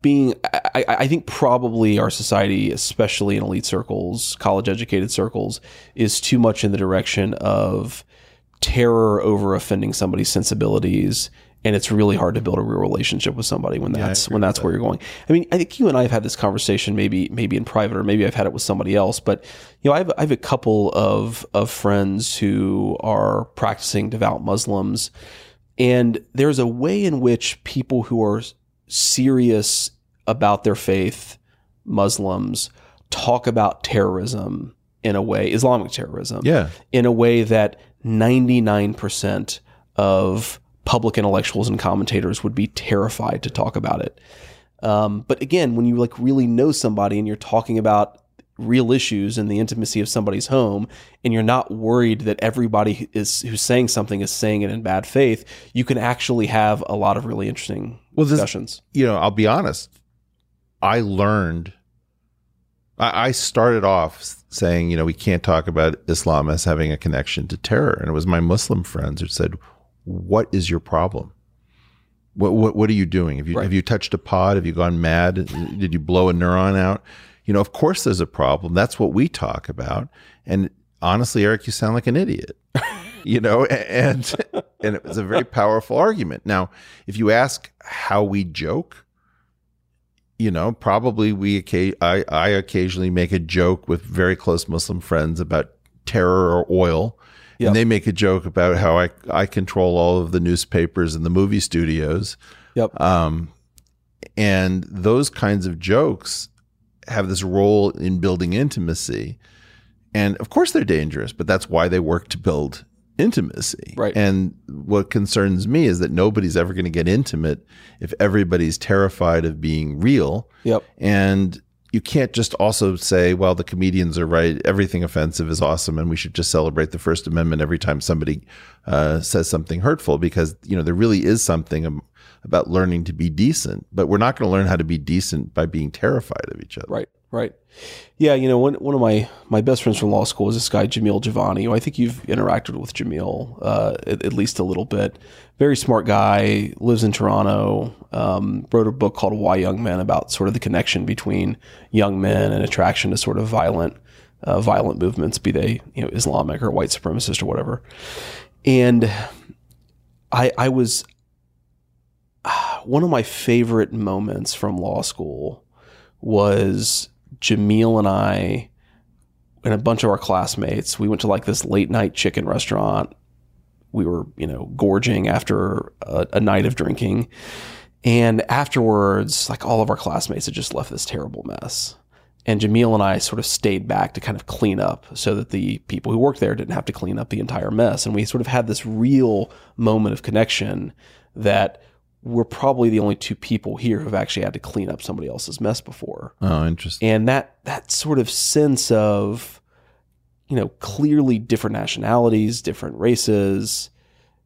being, I, I I think probably our society, especially in elite circles, college educated circles, is too much in the direction of terror over offending somebody's sensibilities and it's really hard to build a real relationship with somebody when that's agree when that's where you're going. I mean, I think you and I have had this conversation maybe maybe in private or maybe I've had it with somebody else, but you know, I have I have a couple of of friends who are practicing devout Muslims and there's a way in which people who are serious about their faith, Muslims, talk about terrorism in a way, Islamic terrorism, Yeah. in a way that 99% of public intellectuals and commentators would be terrified to talk about it. Um, but again, when you like really know somebody and you're talking about real issues in the intimacy of somebody's home and you're not worried that everybody is who's saying something is saying it in bad faith, you can actually have a lot of really interesting Well, this- discussions. you know, I'll be honest. I learned. I, I started off saying, you know, we can't talk about Islam as having a connection to terror, and it was my Muslim friends who said, "What is your problem? What what what are you doing? Have you Right. have you touched a pod? Have you gone mad? Did you blow a neuron out? You know, of course there's a problem. That's what we talk about. And honestly, Eric, you sound like an idiot. you know, and and it was a very powerful argument. Now, if you ask how we joke, you know, probably we I, I occasionally make a joke with very close Muslim friends about terror or oil. Yep. And they make a joke about how I, I control all of the newspapers and the movie studios. Yep. Um, and those kinds of jokes have this role in building intimacy. And of course, they're dangerous, but that's why they work to build intimacy. Right. And what concerns me is that nobody's ever going to get intimate if everybody's terrified of being real. Yep. And you can't just also say, well, the comedians are right. Everything offensive is awesome. And we should just celebrate the First Amendment every time somebody uh, says something hurtful because, you know, there really is something about learning to be decent. But we're not going to learn how to be decent by being terrified of each other. Right, right. Yeah, you know, one one of my my best friends from law school is this guy Jamil Jivani. Who I think you've interacted with Jamil uh, at, at least a little bit. Very smart guy, lives in Toronto. Um, wrote a book called Why Young Men about sort of the connection between young men and attraction to sort of violent uh, violent movements, be they you know Islamic or white supremacist or whatever. And I I was one of my favorite moments from law school was Jamil and I and a bunch of our classmates. We went to like this late night chicken restaurant. We were, you know, gorging after a, a night of drinking. And afterwards, like all of our classmates had just left this terrible mess. And Jamil and I sort of stayed back to kind of clean up so that the people who worked there didn't have to clean up the entire mess. And we sort of had this real moment of connection that we're probably the only two people here who've actually had to clean up somebody else's mess before. Oh, interesting. And that that sort of sense of, you know, clearly different nationalities, different races,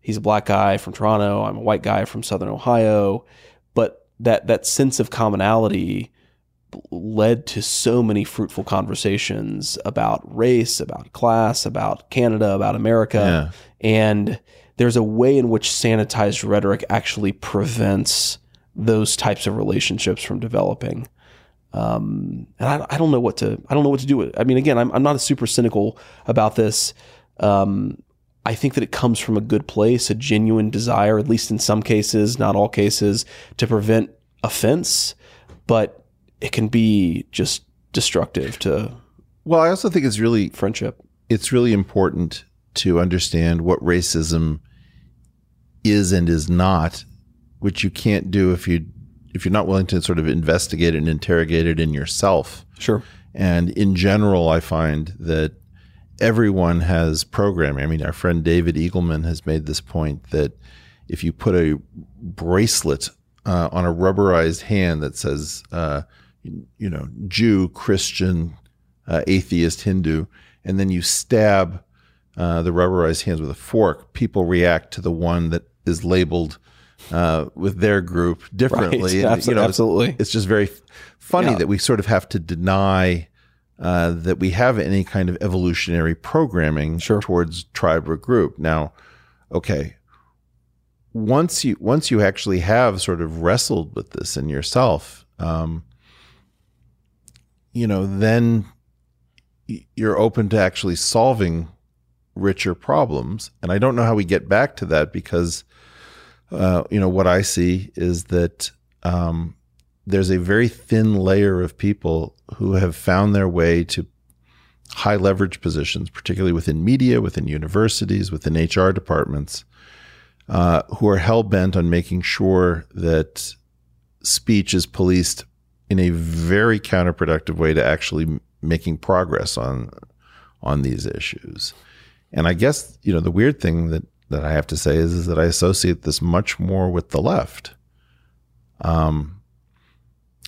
he's a black guy from Toronto. I'm a white guy from Southern Ohio. But that that sense of commonality led to so many fruitful conversations about race, about class, about Canada, about America. Yeah. And there's a way in which sanitized rhetoric actually prevents those types of relationships from developing. Um, and I, I, don't know what to I don't know what to do with it. I mean, again, I'm, I'm not super cynical about this. Um, I think that it comes from a good place, a genuine desire, at least in some cases, not all cases, to prevent offense. But it can be just destructive to. Well, I also think it's really friendship. It's really important to understand what racism is and is not, which you can't do if you if you're not willing to sort of investigate and interrogate it in yourself. Sure. And in general, I find that everyone has programming. I mean, our friend David Eagleman has made this point that if you put a bracelet uh, on a rubberized hand that says, uh, you know, Jew, Christian, uh, atheist, Hindu, and then you stab uh, the rubberized hands with a fork, people react to the one that is labeled uh, with their group differently. Right. And, you know, absolutely. It's, it's, just very funny yeah. that we sort of have to deny uh, that we have any kind of evolutionary programming sure. towards tribe or group. Now, okay, once you once you actually have sort of wrestled with this in yourself, um, you know, then you're open to actually solving richer problems. And I don't know how we get back to that because, uh, you know, what I see is that um, there's a very thin layer of people who have found their way to high leverage positions, particularly within media, within universities, within HR departments, uh, who are hell bent on making sure that speech is policed in a very counterproductive way to actually making progress on on these issues. And I guess you know the weird thing that that I have to say is, is that I associate this much more with the left. Um,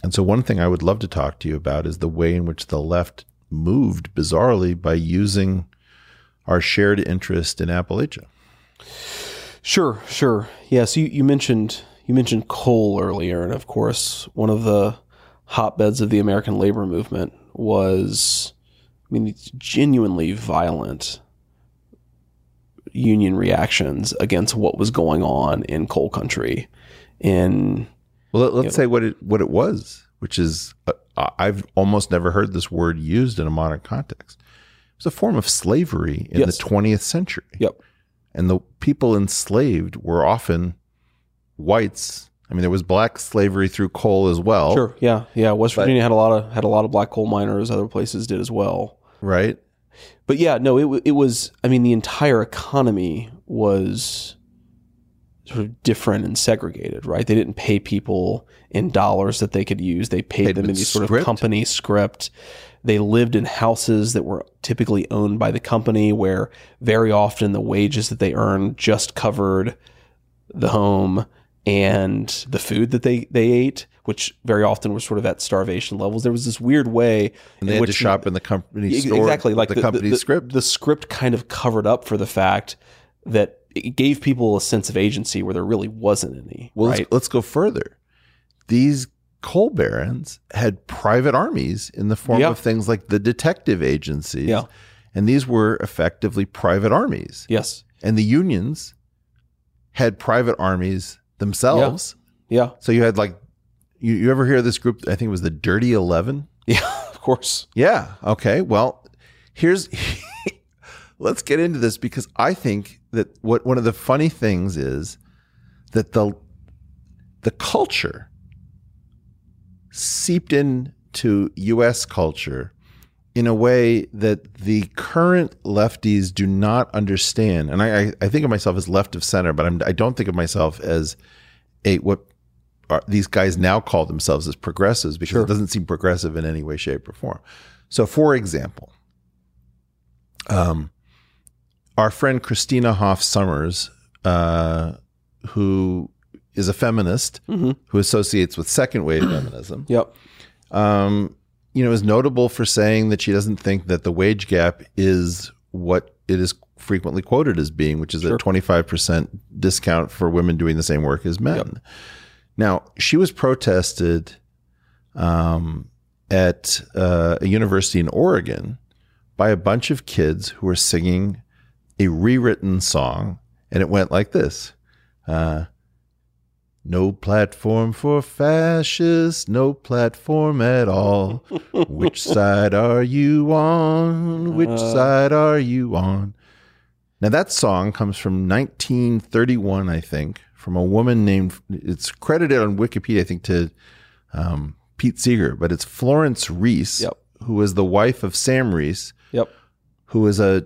and so, one thing I would love to talk to you about is the way in which the left moved bizarrely by using our shared interest in Appalachia. Sure, sure. Yes, you, you mentioned you mentioned coal earlier, and of course, one of the hotbeds of the American labor movement was, I mean, it's genuinely violent union reactions against what was going on in coal country in well, let's you know, say what it what it was, which is uh, I've almost never heard this word used in a modern context. It was a form of slavery in yes. the 20th century. Yep. And the people enslaved were often whites. I mean, there was black slavery through coal as well. Sure. Yeah. Yeah. West Virginia had a lot of had a lot of black coal miners. Other places did as well. Right. But yeah, no, it it was. I mean, the entire economy was sort of different and segregated, right? They didn't pay people in dollars that they could use. They paid, paid them in these sort of company script. They lived in houses that were typically owned by the company where very often the wages that they earned just covered the home and the food that they, they ate, which very often were sort of at starvation levels. There was this weird way and they had to shop in the company store. Exactly. Like the, the company the, script. The script kind of covered up for the fact that it gave people a sense of agency where there really wasn't any. Well, right? let's, let's go further. These coal barons had private armies in the form yeah. of things like the detective agencies. Yeah. And these were effectively private armies. Yes. And the unions had private armies themselves. Yeah. yeah. So you had like, you, you ever hear this group? I think it was the Dirty 11. Yeah, of course. Yeah. Okay. Well, here's let's get into this because I think that what one of the funny things is that the the culture seeped into US culture in a way that the current lefties do not understand. And I, I think of myself as left of center, but I'm, I do not think of myself as a what are, these guys now call themselves as progressives because sure. it doesn't seem progressive in any way, shape, or form. So, for example, um, our friend Christina Hoff Sommers, uh, who is a feminist mm-hmm. who associates with second wave feminism. Yep. Um, you know, is notable for saying that she doesn't think that the wage gap is what it is frequently quoted as being, which is sure. a 25% discount for women doing the same work as men. Yep. Now, she was protested um, at uh, a university in Oregon by a bunch of kids who were singing a rewritten song, and it went like this. Uh, no platform for fascists, no platform at all. Which side are you on? Which uh, side are you on? Now, that song comes from 1931, I think, from a woman named, it's credited on Wikipedia, I think, to um, Pete Seeger, but it's Florence Reese, yep. who was the wife of Sam Reese, yep. who was a,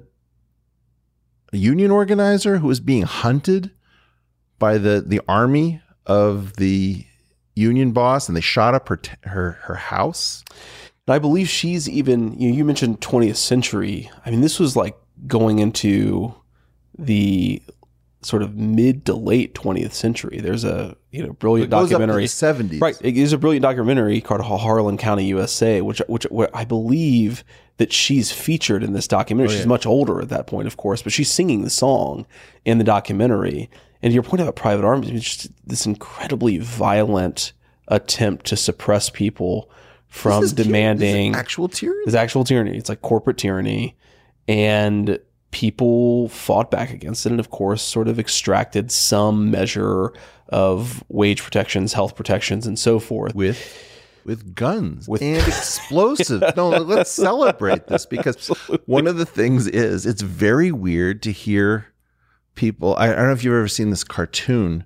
a union organizer who was being hunted by the, the army of the union boss and they shot up her her her house. And I believe she's even you, know, you mentioned 20th century. I mean, this was like going into the sort of mid to late 20th century. There's a you know brilliant documentary. 70s, right? It is a brilliant documentary called Harlan County, USA, which which I believe that she's featured in this documentary. Oh, yeah. She's much older at that point, of course, but she's singing the song in the documentary. And your point about private arms is just this incredibly violent attempt to suppress people from demanding actual tyranny. It's actual tyranny. It's like corporate tyranny, and people fought back against it, and of course, sort of extracted some measure of wage protections, health protections, and so forth with with guns with and explosives. no, let's celebrate this because Absolutely. one of the things is it's very weird to hear people. I, I don't know if you've ever seen this cartoon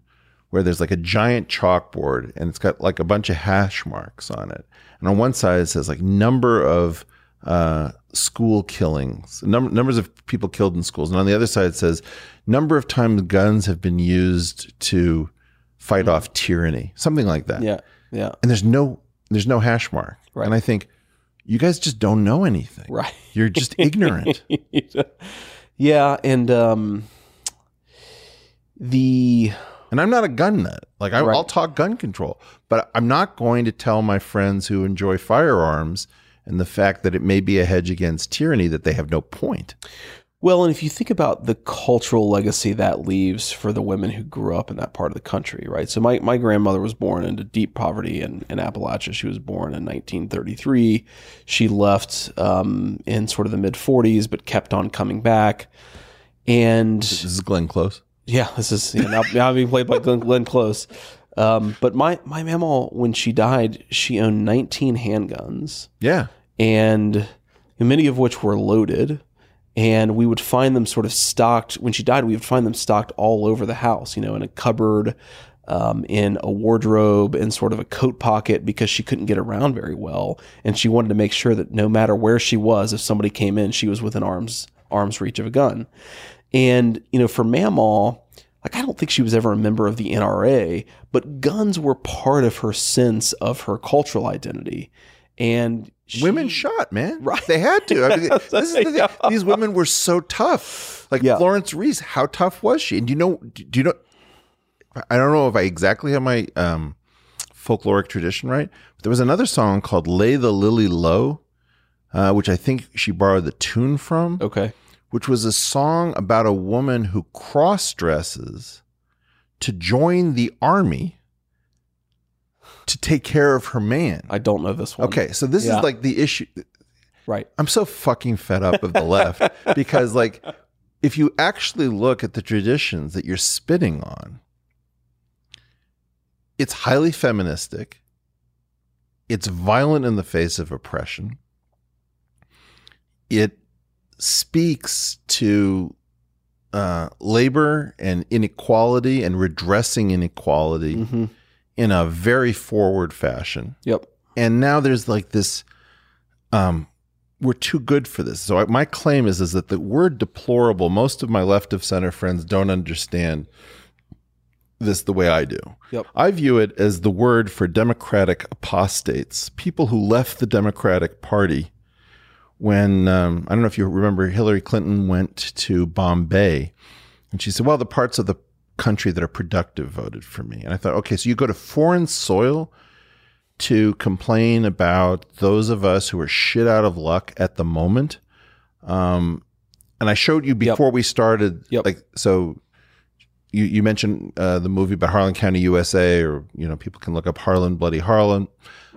where there's like a giant chalkboard and it's got like a bunch of hash marks on it. And on one side it says like number of uh, school killings, num- numbers of people killed in schools. And on the other side it says number of times guns have been used to fight mm-hmm. off tyranny, something like that. Yeah. Yeah. And there's no there's no hash mark. Right. And I think you guys just don't know anything. Right. You're just ignorant. yeah, and um the and I'm not a gun nut. Like I, right. I'll talk gun control, but I'm not going to tell my friends who enjoy firearms and the fact that it may be a hedge against tyranny that they have no point. Well, and if you think about the cultural legacy that leaves for the women who grew up in that part of the country, right? So my, my grandmother was born into deep poverty in, in Appalachia. She was born in 1933. She left um, in sort of the mid 40s, but kept on coming back. And this is Glenn Close. Yeah, this is you know, now, now being played by Glenn, Glenn Close. Um, but my my Mamaw, when she died, she owned 19 handguns. Yeah, and many of which were loaded. And we would find them sort of stocked. When she died, we would find them stocked all over the house. You know, in a cupboard, um, in a wardrobe, in sort of a coat pocket, because she couldn't get around very well, and she wanted to make sure that no matter where she was, if somebody came in, she was within arms arms reach of a gun. And, you know, for Mamaw, like I don't think she was ever a member of the NRA, but guns were part of her sense of her cultural identity. And she, women shot, man. Right. They had to. I mean, the these women were so tough. Like yeah. Florence Reese, how tough was she? And do you know, do you know, I don't know if I exactly have my um, folkloric tradition right, but there was another song called Lay the Lily Low, uh, which I think she borrowed the tune from. Okay which was a song about a woman who cross dresses to join the army to take care of her man. I don't know this one. Okay, so this yeah. is like the issue. Right. I'm so fucking fed up of the left because, like, if you actually look at the traditions that you're spitting on, it's highly feministic. It's violent in the face of oppression. It speaks to uh, labor and inequality and redressing inequality mm-hmm. in a very forward fashion. Yep. And now there's like this, um, we're too good for this. So I, my claim is is that the word deplorable. Most of my left of center friends don't understand this the way I do. Yep. I view it as the word for democratic apostates, people who left the Democratic Party when um, I don't know if you remember Hillary Clinton went to Bombay and she said, Well, the parts of the country that are productive voted for me. And I thought, okay, so you go to foreign soil to complain about those of us who are shit out of luck at the moment. Um, and I showed you before yep. we started. Yep. Like so, you you mentioned uh, the movie about Harlan County, USA, or you know people can look up Harlan Bloody Harlan.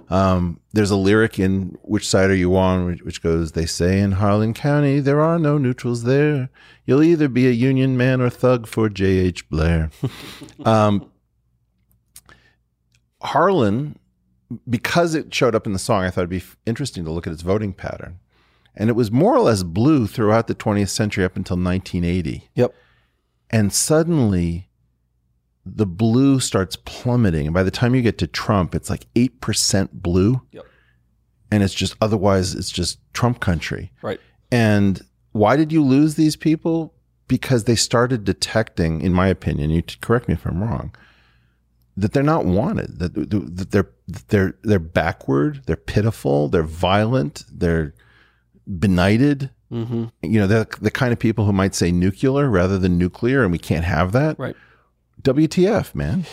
Um, there's a lyric in "Which Side Are You On," which, which goes, "They say in Harlan County there are no neutrals there. You'll either be a Union man or thug for J.H. Blair." um, Harlan, because it showed up in the song, I thought it'd be interesting to look at its voting pattern, and it was more or less blue throughout the 20th century up until 1980. Yep. And suddenly the blue starts plummeting. And by the time you get to Trump, it's like 8% blue. Yep. And it's just otherwise, it's just Trump country. Right. And why did you lose these people? Because they started detecting, in my opinion, you correct me if I'm wrong, that they're not wanted, that, that they're, they're, they're backward, they're pitiful, they're violent, they're benighted. Mm-hmm. You know, they're the kind of people who might say nuclear rather than nuclear, and we can't have that. Right. WTF, man?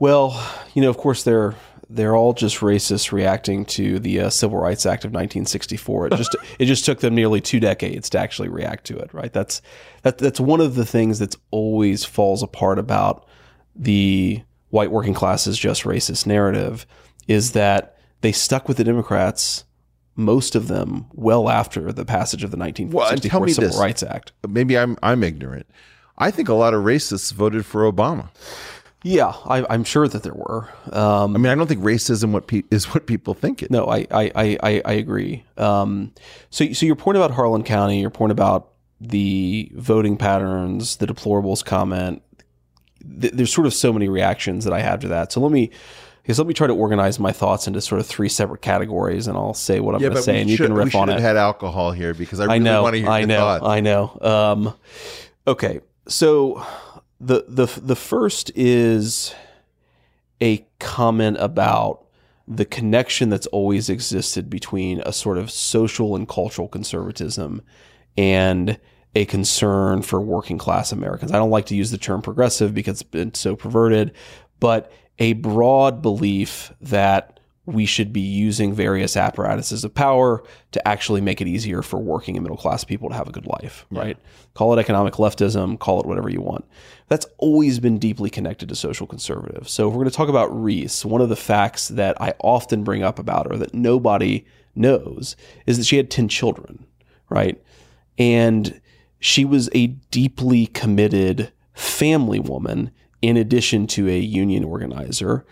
Well, you know, of course they're they're all just racists reacting to the uh, Civil Rights Act of 1964. It just it just took them nearly two decades to actually react to it, right? That's that that's one of the things that's always falls apart about the white working class is just racist narrative is that they stuck with the Democrats most of them well after the passage of the 1964 well, Civil this. Rights Act. Maybe I'm I'm ignorant. I think a lot of racists voted for Obama. Yeah, I, am sure that there were. Um, I mean, I don't think racism what pe- is what people think it. No, I I I, I agree. Um, so so your point about Harlan County, your point about the voting patterns, the deplorables comment. Th- there's sort of so many reactions that I have to that. So let me. Because let me try to organize my thoughts into sort of three separate categories, and I'll say what I'm yeah, going to say, and you can riff on it. We should have had alcohol here because I really I know, want to hear I know, thoughts. I know. Um, okay, so the the the first is a comment about the connection that's always existed between a sort of social and cultural conservatism and a concern for working class Americans. I don't like to use the term progressive because it's been so perverted, but a broad belief that we should be using various apparatuses of power to actually make it easier for working and middle class people to have a good life, yeah. right? Call it economic leftism, call it whatever you want. That's always been deeply connected to social conservative. So if we're going to talk about Reese, one of the facts that I often bring up about her that nobody knows is that she had 10 children, right? And she was a deeply committed family woman in addition to a union organizer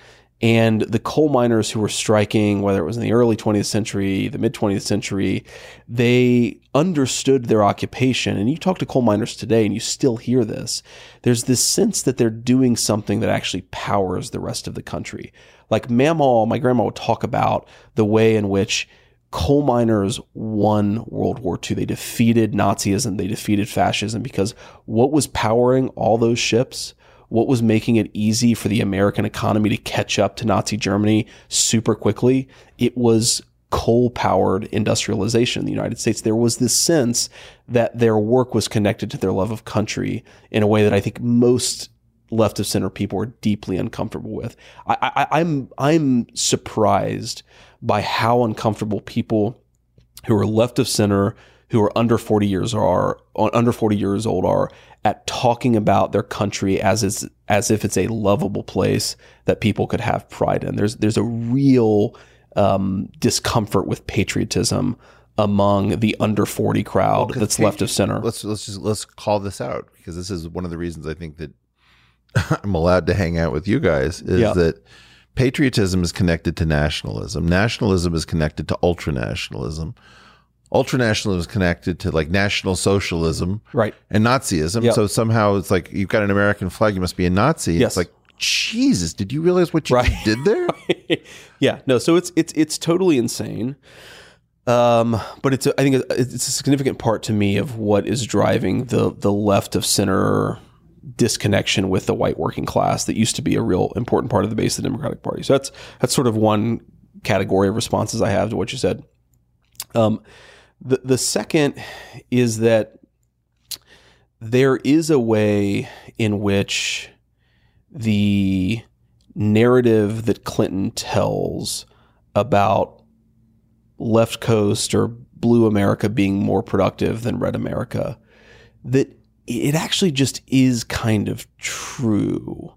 and the coal miners who were striking, whether it was in the early 20th century, the mid 20th century, they understood their occupation. And you talk to coal miners today and you still hear this. There's this sense that they're doing something that actually powers the rest of the country. Like Mamaw, my grandma would talk about the way in which coal miners won World War II. They defeated Nazism, they defeated fascism because what was powering all those ships what was making it easy for the American economy to catch up to Nazi Germany super quickly, it was coal powered industrialization in the United States. There was this sense that their work was connected to their love of country in a way that I think most left of center people are deeply uncomfortable with. I, I, I'm I'm surprised by how uncomfortable people who are left of center, who are under 40 years are under 40 years old are at talking about their country as is, as if it's a lovable place that people could have pride in. There's there's a real um, discomfort with patriotism among the under 40 crowd well, that's left of center. Let's let's just let's call this out because this is one of the reasons I think that I'm allowed to hang out with you guys is yeah. that patriotism is connected to nationalism. Nationalism is connected to ultranationalism ultranationalism is connected to like national socialism right and nazism yep. so somehow it's like you've got an american flag you must be a nazi yes. it's like jesus did you realize what you right. did there yeah no so it's it's it's totally insane um, but it's a, I think it's a significant part to me of what is driving the the left of center disconnection with the white working class that used to be a real important part of the base of the Democratic Party. So that's that's sort of one category of responses I have to what you said. Um, the, the second is that there is a way in which the narrative that Clinton tells about left coast or blue America being more productive than red America that it actually just is kind of true.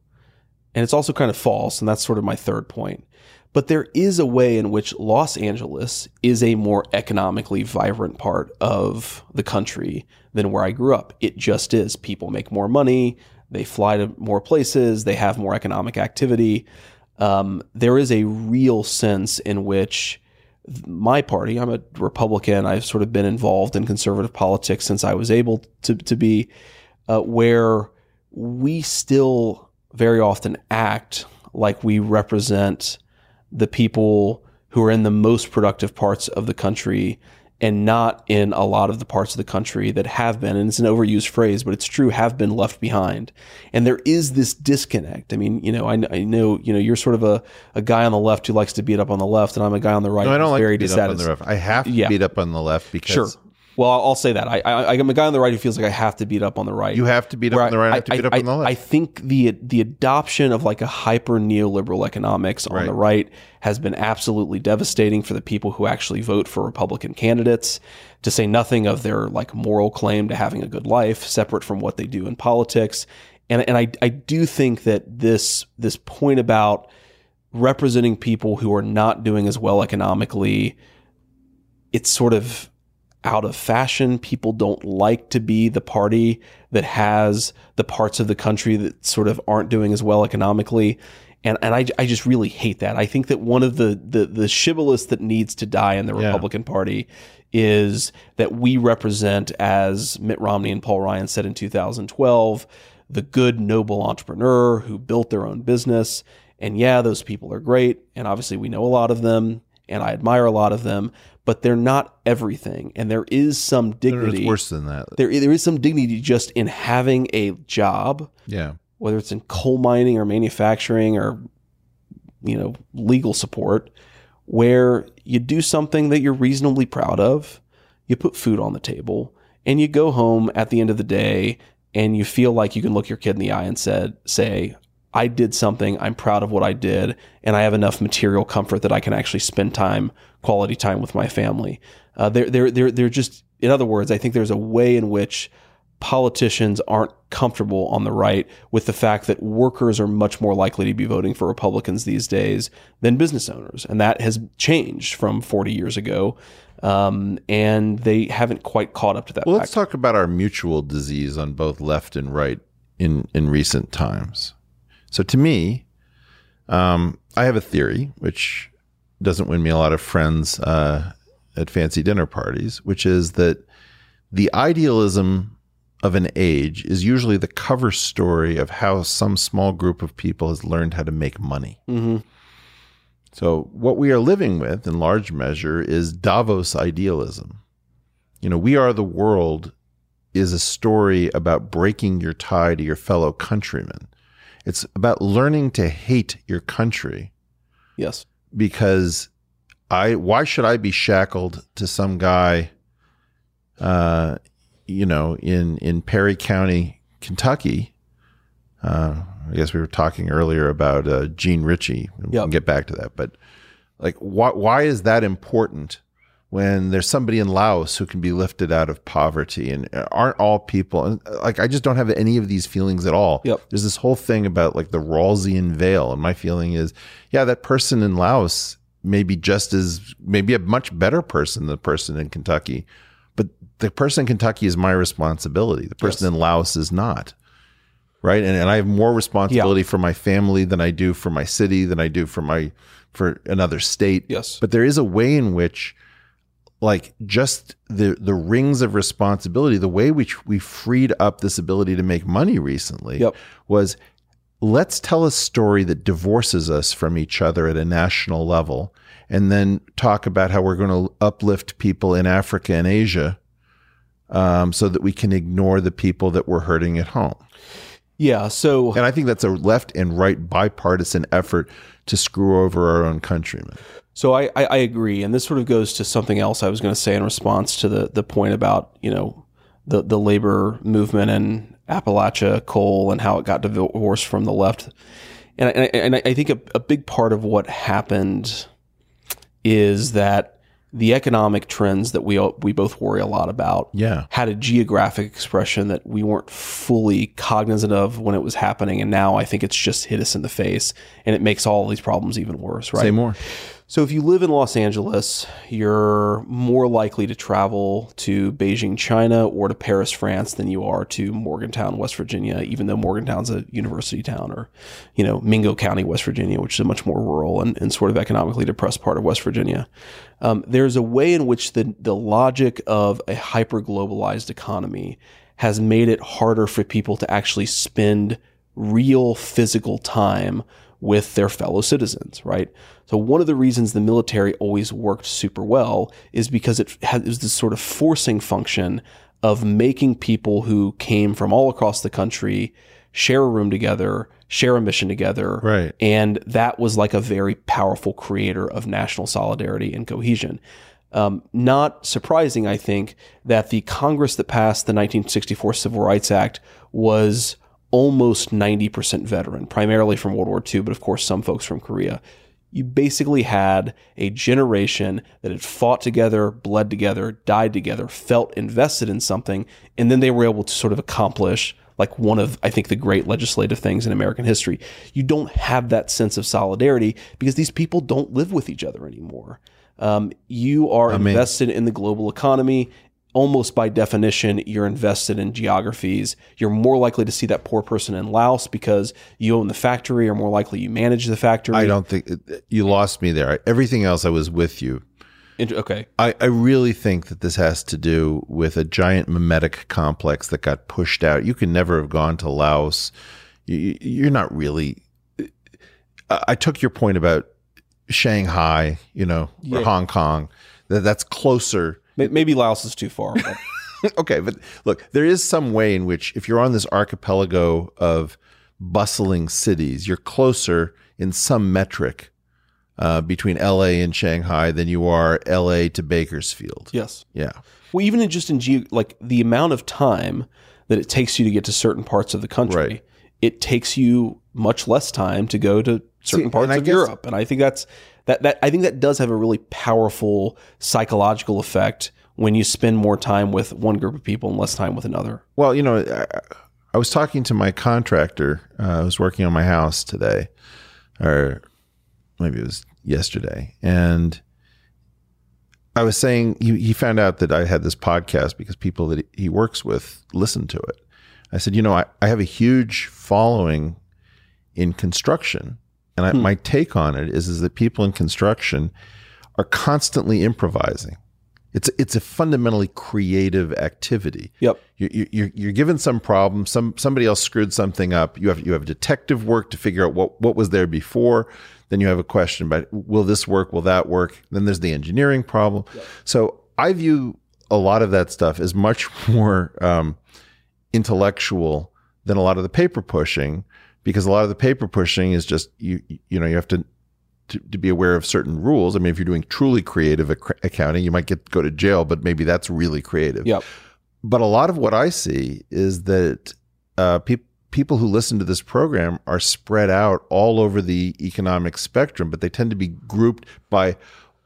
And it's also kind of false. And that's sort of my third point. But there is a way in which Los Angeles is a more economically vibrant part of the country than where I grew up. It just is. People make more money, they fly to more places, they have more economic activity. Um, there is a real sense in which my party, I'm a Republican, I've sort of been involved in conservative politics since I was able to, to be, uh, where we still very often act like we represent the people who are in the most productive parts of the country and not in a lot of the parts of the country that have been, and it's an overused phrase, but it's true, have been left behind. And there is this disconnect. I mean, you know, I, I know, you know, you're sort of a, a guy on the left who likes to beat up on the left, and I'm a guy on the right. No, I don't like to beat up on the left. I have to yeah. beat up on the left because sure. Well, I'll say that. I, I, I'm a guy on the right who feels like I have to beat up on the right. You have to beat up on the right. I have to beat I, on the left. I think the the adoption of like a hyper neoliberal economics on right. the right has been absolutely devastating for the people who actually vote for Republican candidates. To say nothing of their like moral claim to having a good life, separate from what they do in politics. And and I I do think that this this point about representing people who are not doing as well economically, it's sort of out of fashion. People don't like to be the party that has the parts of the country that sort of aren't doing as well economically. And, and I, I just really hate that. I think that one of the, the, the shibboleths that needs to die in the yeah. Republican Party is that we represent, as Mitt Romney and Paul Ryan said in 2012, the good, noble entrepreneur who built their own business. And yeah, those people are great. And obviously, we know a lot of them, and I admire a lot of them but they're not everything. And there is some dignity. It's worse than that. There, there is some dignity just in having a job. Yeah. Whether it's in coal mining or manufacturing or, you know, legal support, where you do something that you're reasonably proud of, you put food on the table, and you go home at the end of the day and you feel like you can look your kid in the eye and said, say, I did something, I'm proud of what I did, and I have enough material comfort that I can actually spend time quality time with my family. Uh, they're, they're, they're, they're just, in other words, I think there's a way in which politicians aren't comfortable on the right with the fact that workers are much more likely to be voting for Republicans these days than business owners. And that has changed from 40 years ago. Um, and they haven't quite caught up to that. Well, fact. let's talk about our mutual disease on both left and right in, in recent times. So to me, um, I have a theory, which doesn't win me a lot of friends uh, at fancy dinner parties, which is that the idealism of an age is usually the cover story of how some small group of people has learned how to make money. Mm-hmm. So, what we are living with in large measure is Davos idealism. You know, we are the world is a story about breaking your tie to your fellow countrymen. It's about learning to hate your country. Yes because I why should I be shackled to some guy uh you know in in Perry County, Kentucky? Uh I guess we were talking earlier about uh, Jean Ritchie. We yep. can get back to that, but like why why is that important when there's somebody in Laos who can be lifted out of poverty and aren't all people and like I just don't have any of these feelings at all. Yep. There's this whole thing about like the Rawlsian veil and my feeling is yeah that person in Laos may be just as maybe a much better person than the person in Kentucky but the person in Kentucky is my responsibility. The person yes. in Laos is not. Right? And and I have more responsibility yeah. for my family than I do for my city than I do for my for another state. Yes. But there is a way in which like just the the rings of responsibility the way which we freed up this ability to make money recently yep. was let's tell a story that divorces us from each other at a national level and then talk about how we're going to uplift people in Africa and Asia um, so that we can ignore the people that we're hurting at home. Yeah. So, and I think that's a left and right bipartisan effort to screw over our own countrymen. So I, I, I agree, and this sort of goes to something else I was going to say in response to the the point about you know the the labor movement and Appalachia coal and how it got divorced from the left, and and, and I think a, a big part of what happened is that the economic trends that we we both worry a lot about yeah. had a geographic expression that we weren't fully cognizant of when it was happening. And now I think it's just hit us in the face and it makes all these problems even worse right? Say more so if you live in Los Angeles, you're more likely to travel to Beijing, China, or to Paris, France, than you are to Morgantown, West Virginia. Even though Morgantown's a university town, or you know Mingo County, West Virginia, which is a much more rural and, and sort of economically depressed part of West Virginia. Um, there's a way in which the the logic of a hyper globalized economy has made it harder for people to actually spend real physical time with their fellow citizens, right? So one of the reasons the military always worked super well is because it, had, it this sort of forcing function of making people who came from all across the country share a room together, share a mission together. Right. And that was like a very powerful creator of national solidarity and cohesion. Um, not surprising, I think, that the Congress that passed the 1964 Civil Rights Act was almost 90% veteran, primarily from World War II, but of course, some folks from Korea. You basically had a generation that had fought together, bled together, died together, felt invested in something, and then they were able to sort of accomplish like one of I think the great legislative things in American history. You don't have that sense of solidarity because these people don't live with each other anymore. Um, you are I mean, invested in the global economy almost by definition, you're invested in geographies. You're more likely to see that poor person in Laos because you own the factory, or more likely you manage the factory. I don't think you lost me there. Everything else, I was with you. Okay. I, I really think that this has to do with a giant mimetic complex that got pushed out. You can never have gone to Laos. You, you're not really. I took your point about Shanghai, you know, yeah. or Hong Kong. That that's closer Maybe Laos is too far. But. okay, but look, there is some way in which if you're on this archipelago of bustling cities, you're closer in some metric uh, between LA and Shanghai than you are LA to Bakersfield. Yes. Yeah. Well, even in just in ge- like the amount of time that it takes you to get to certain parts of the country, right. it takes you much less time to go to certain See, parts of guess, Europe, and I think that's that that I think that does have a really powerful psychological effect when you spend more time with one group of people and less time with another. Well, you know, I, I was talking to my contractor uh, who's working on my house today, or maybe it was yesterday, and I was saying he, he found out that I had this podcast because people that he works with listen to it. I said, you know, I, I have a huge following in construction and I, hmm. my take on it is, is that people in construction are constantly improvising. It's it's a fundamentally creative activity. Yep. You, you, you're given some problem. Some somebody else screwed something up. You have you have detective work to figure out what what was there before. Then you have a question about will this work? Will that work? Then there's the engineering problem. Yep. So I view a lot of that stuff as much more um, intellectual than a lot of the paper pushing because a lot of the paper pushing is just you you know you have to to, to be aware of certain rules. I mean, if you're doing truly creative ac- accounting, you might get go to jail, but maybe that's really creative. Yep. But a lot of what I see is that uh, people people who listen to this program are spread out all over the economic spectrum, but they tend to be grouped by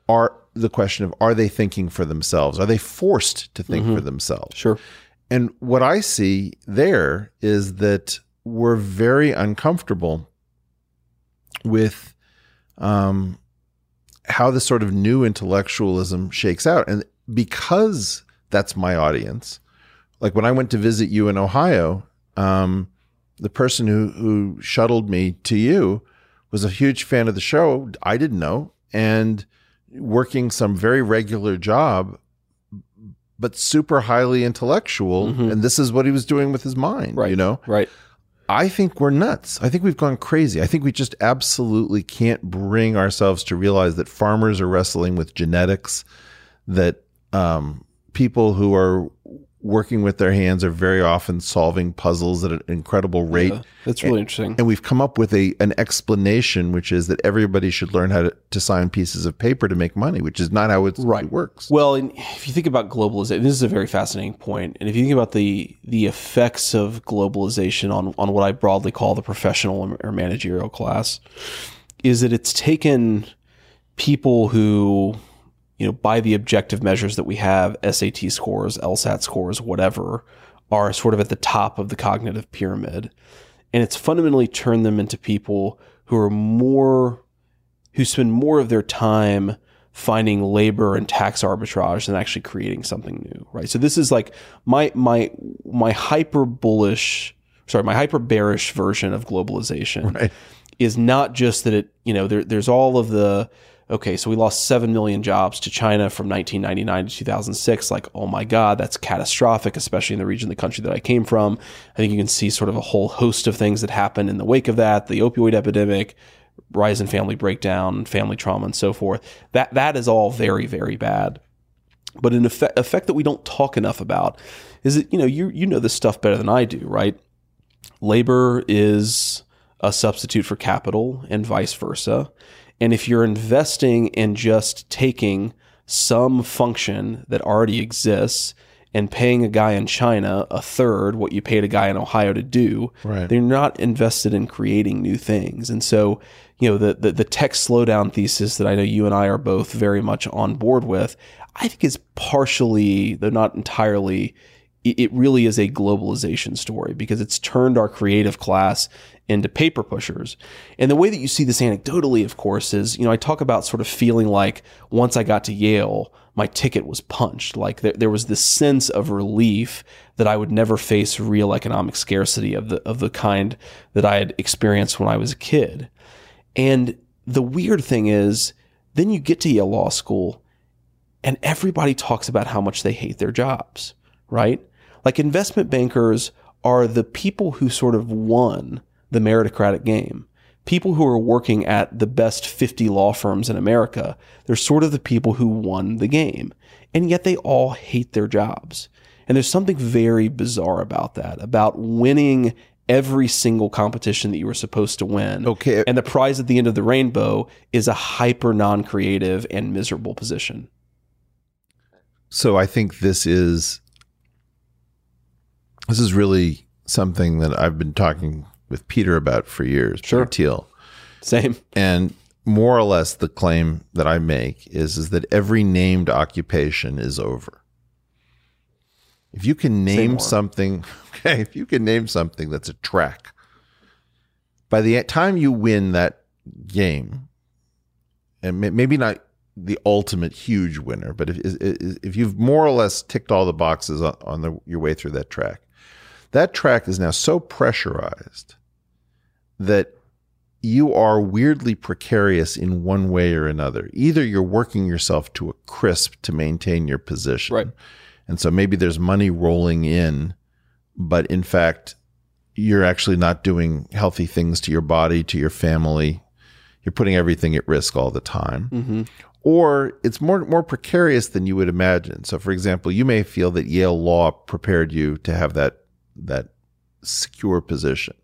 are the question of are they thinking for themselves? Are they forced to think mm-hmm. for themselves? Sure. And what I see there is that were very uncomfortable with um, how this sort of new intellectualism shakes out. And because that's my audience, like when I went to visit you in Ohio, um, the person who, who shuttled me to you was a huge fan of the show. I didn't know. And working some very regular job, but super highly intellectual. Mm-hmm. And this is what he was doing with his mind, right. you know? Right. I think we're nuts. I think we've gone crazy. I think we just absolutely can't bring ourselves to realize that farmers are wrestling with genetics, that um, people who are working with their hands are very often solving puzzles at an incredible rate. Yeah, that's really and, interesting. And we've come up with a an explanation, which is that everybody should learn how to, to sign pieces of paper to make money, which is not how right. it works. Well, if you think about globalization, this is a very fascinating point. And if you think about the the effects of globalization on on what I broadly call the professional or managerial class, is that it's taken people who you know, by the objective measures that we have, SAT scores, LSAT scores, whatever, are sort of at the top of the cognitive pyramid. And it's fundamentally turned them into people who are more, who spend more of their time finding labor and tax arbitrage than actually creating something new, right? So this is like my my my hyper bullish, sorry, my hyper bearish version of globalization right. is not just that it, you know, there, there's all of the okay, so we lost 7 million jobs to China from 1999 to 2006. Like, oh my God, that's catastrophic, especially in the region of the country that I came from. I think you can see sort of a whole host of things that happened in the wake of that the opioid epidemic, rise in family breakdown, family trauma, and so forth. That that is all very very bad. But an effect, effect that we don't talk enough about is that you know you you know this stuff better than I do, right? Labor is a substitute for capital, and vice versa. And if you're investing in just taking some function that already exists and paying a guy in China a third what you paid a guy in Ohio to do, right. they're not invested in creating new things. And so, you know, the, the, the tech slowdown thesis that I know you and I are both very much on board with, I think is partially, though not entirely, it really is a globalization story because it's turned our creative class into paper pushers. And the way that you see this anecdotally, of course, is, you know, I talk about sort of feeling like once I got to Yale, my ticket was punched. Like there, there was this sense of relief that I would never face real economic scarcity of the of the kind that I had experienced when I was a kid. And the weird thing is, then you get to Yale Law School, and everybody talks about how much they hate their jobs, right? Like investment bankers are the people who sort of won the meritocratic game people who are working at the best 50 law firms in America, they're sort of the people who won the game. And yet they all hate their jobs. And there's something very bizarre about that, about winning every single competition that you were supposed to win. Okay. And the prize at the end of the rainbow is a hyper non creative and miserable position. So I think this is this is really something that I've been talking with Peter about for years. Sure. Peter Thiel. Same. And more or less the claim that I make is, is that every named occupation is over. If you can name something, okay, if you can name something that's a track, by the time you win that game, and maybe not the ultimate huge winner, but if if you've more or less ticked all the boxes on, the, your way through that track, that track is now so pressurized that you are weirdly precarious in one way or another. Either you're working yourself to a crisp to maintain your position. Right. And so maybe there's money rolling in, but in fact, you're actually not doing healthy things to your body, to your family. You're putting everything at risk all the time. Mm-hmm. Or it's more more precarious than you would imagine. So, for example, you may feel that Yale Law prepared you to have that that secure position.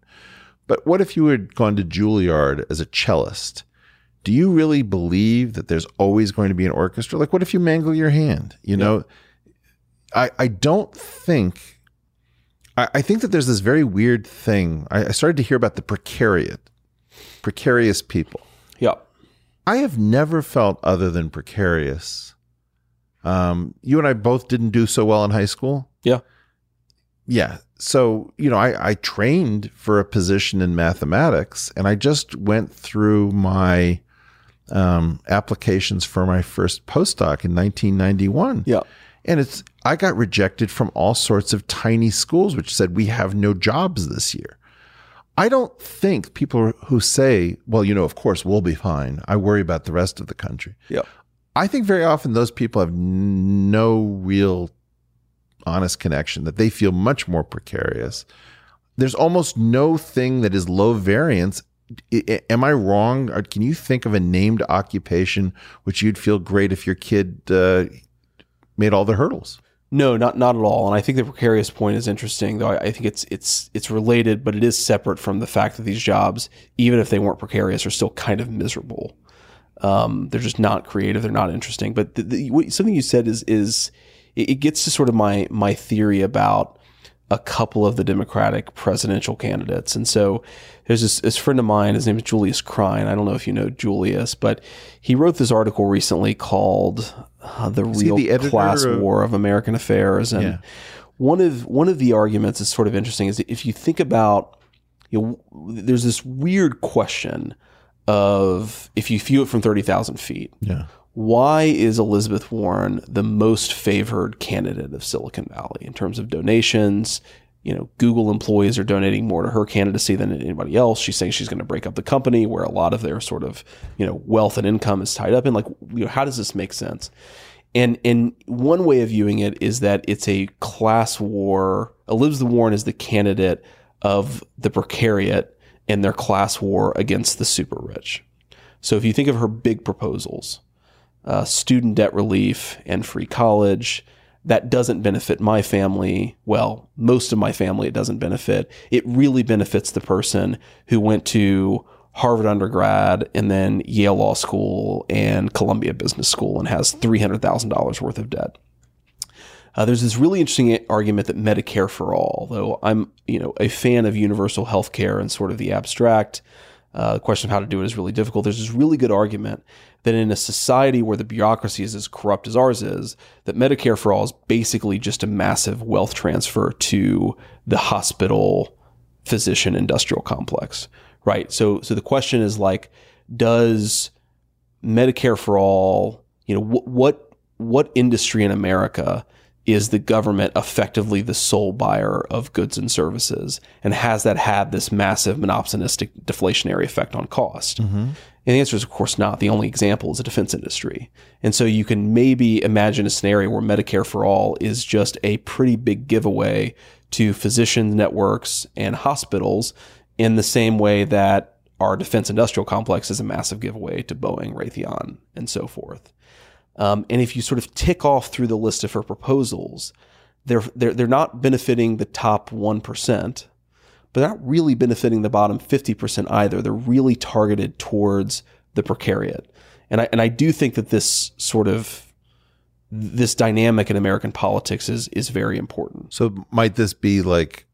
But what if you had gone to Juilliard as a cellist? Do you really believe that there's always going to be an orchestra? Like, what if you mangle your hand? You yeah. know, I, I don't think, I, I, think that there's this very weird thing. I, I started to hear about the precariat, precarious people. Yeah. I have never felt other than precarious. Um, you and I both didn't do so well in high school. Yeah. Yeah so you know I, I trained for a position in mathematics and i just went through my um, applications for my first postdoc in 1991 yeah. And it's i got rejected from all sorts of tiny schools which said we have no jobs this year. I don't think people who say well you know of course we'll be fine. I worry about the rest of the country. Yeah. I think very often those people have no real honest connection that they feel much more precarious. There's almost no thing that is low variance. Am I wrong? Or can you think of a named occupation which you'd feel great if your kid uh, made all the hurdles? No, not not at all. And I think the precarious point is interesting, though. I, I, think it's it's it's related, but it is separate from the fact that these jobs, even if they weren't precarious, are still kind of miserable. Um, they're just not creative. They're not interesting. But the, the, something you said is is it, it gets to sort of my my theory about a couple of the Democratic presidential candidates. And so there's this, this, friend of mine, his name is Julius Krein. I don't know if you know Julius, but he wrote this article recently called uh, the real the class of, war of American affairs. And yeah. one of one of the arguments is sort of interesting is if you think about you know, there's this weird question of if you view it from thirty thousand feet. Yeah. Why is Elizabeth Warren the most favored candidate of Silicon Valley in terms of donations, you know, Google employees are donating more to her candidacy than anybody else. She's saying she's going to break up the company where a lot of their sort of, you know, wealth and income is tied up in. Like, you know, how does this make sense? And and one way of viewing it is that it's a class war. Elizabeth Warren is the candidate of the precariat in their class war against the super rich. So if you think of her big proposals, uh, student debt relief and free college, that doesn't benefit my family. Well, most of my family it doesn't benefit. It really benefits the person who went to Harvard undergrad and then Yale Law School and Columbia Business School and has $300,000 worth of debt. Uh, there's this really interesting argument that Medicare for all, though I'm you know a fan of universal health care and sort of the abstract uh, the question of how to do it is really difficult. There's this really good argument that in a society where the bureaucracy is as corrupt as ours is, that Medicare for all is basically just a massive wealth transfer to the hospital physician industrial complex, right? So, so the question is like, does Medicare for all, you know, wh- what what industry in America is the government effectively the sole buyer of goods and services? And has that had this massive monopolistic deflationary effect on cost? Mm-hmm. And the answer is, of course, not. The only example is the defense industry. And so you can maybe imagine a scenario where Medicare for All is just a pretty big giveaway to physician networks and hospitals in the same way that our defense industrial complex is a massive giveaway to Boeing, Raytheon, and so forth. Um, and if you sort of tick off through the list of her proposals, they're, they're, they're not benefiting the top 1%, but they're not really benefiting the bottom 50% either. They're really targeted towards the precariat. And I, and I do think that this sort of this dynamic in American politics is is very important. So might this be like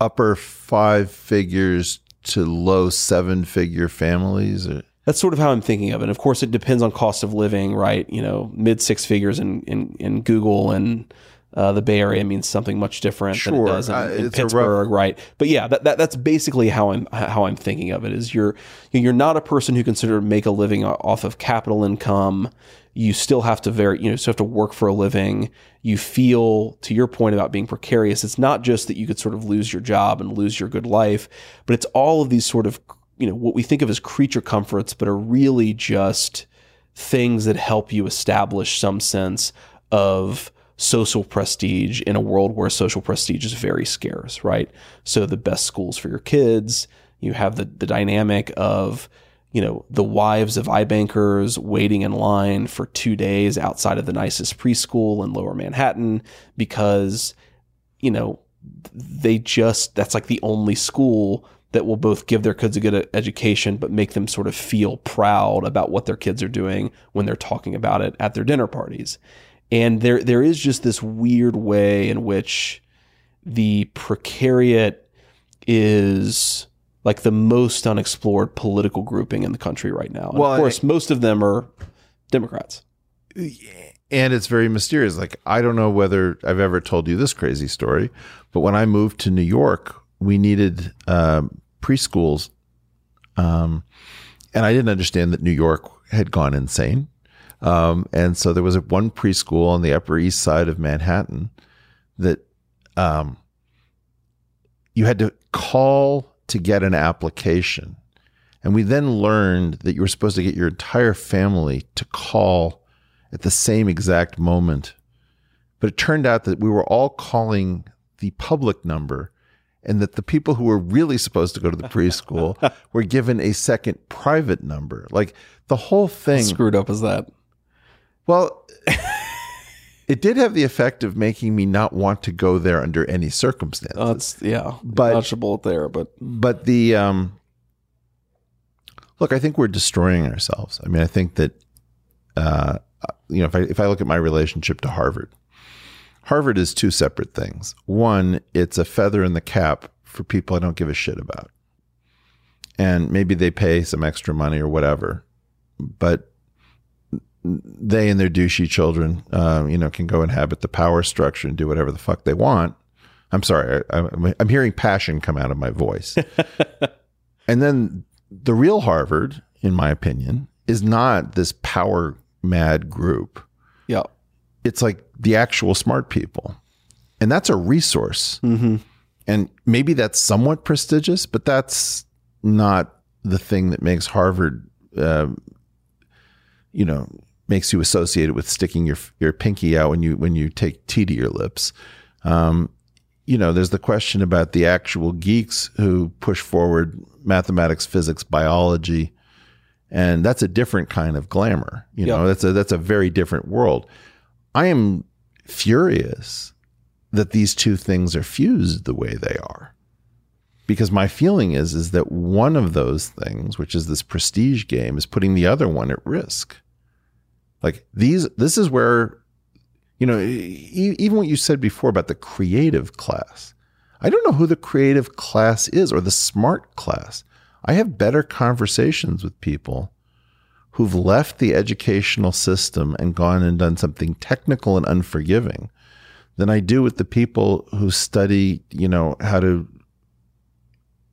upper five figures to low seven figure families? Or? That's sort of how I'm thinking of it. And of course, it depends on cost of living, right? You know, mid six figures in, in, in Google and uh, the Bay Area means something much different sure. than it does in, uh, in Pittsburgh, rough... right? But yeah, that, that, that's basically how I'm how I'm thinking of it. Is you're you're not a person who consider make a living off of capital income. You still have to very you know still have to work for a living. You feel to your point about being precarious. It's not just that you could sort of lose your job and lose your good life, but it's all of these sort of you know what we think of as creature comforts, but are really just things that help you establish some sense of social prestige in a world where social prestige is very scarce, right? So the best schools for your kids, you have the the dynamic of you know the wives of iBankers waiting in line for two days outside of the nicest preschool in Lower Manhattan because you know they just that's like the only school that will both give their kids a good education but make them sort of feel proud about what their kids are doing when they're talking about it at their dinner parties. And there there is just this weird way in which the precariat is like the most unexplored political grouping in the country right now. And well, of course, I, most of them are Democrats. And it's very mysterious. Like I don't know whether I've ever told you this crazy story, but when I moved to New York we needed uh, preschools, um, and I didn't understand that New York had gone insane. Um, and so there was a, one preschool on the Upper East Side of Manhattan that um, you had to call to get an application. And we then learned that you were supposed to get your entire family to call at the same exact moment. But it turned out that we were all calling the public number and that the people who were really supposed to go to the preschool were given a second private number. Like the whole thing. How screwed up is that? Well, it did have the effect of making me not want to go there under any circumstances. Uh, yeah, but dodgeable there, but but the um, look, I think we're destroying ourselves. I mean, I think that uh, you know, if I if I look at my relationship to Harvard, Harvard is two separate things. One, it's a feather in the cap for people I don't give a shit about. And maybe they pay some extra money or whatever. But they and their douchey children, um, you know, can go inhabit the power structure and do whatever the fuck they want. I'm sorry, I, I'm, I'm hearing passion come out of my voice. and then the real Harvard, in my opinion, is not this power mad group. Yeah. It's like the actual smart people. And that's a resource. Mm-hmm. And maybe that's somewhat prestigious, but that's not the thing that makes Harvard, uh, you know, makes you associated with sticking your your pinky out when you when you take tea to your lips. Um, you know, there's the question about the actual geeks who push forward mathematics, physics, biology, and that's a different kind of glamour. You yep. know, that's a that's a very different world. I am furious that these two things are fused the way they are. Because my feeling is is that one of those things, which is this prestige game, is putting the other one at risk. Like these this is where you know, even what you said before about the creative class. I don't know who the creative class is or the smart class. I have better conversations with people who've left the educational system and gone and done something technical and unforgiving than I do with the people who study, you know, how to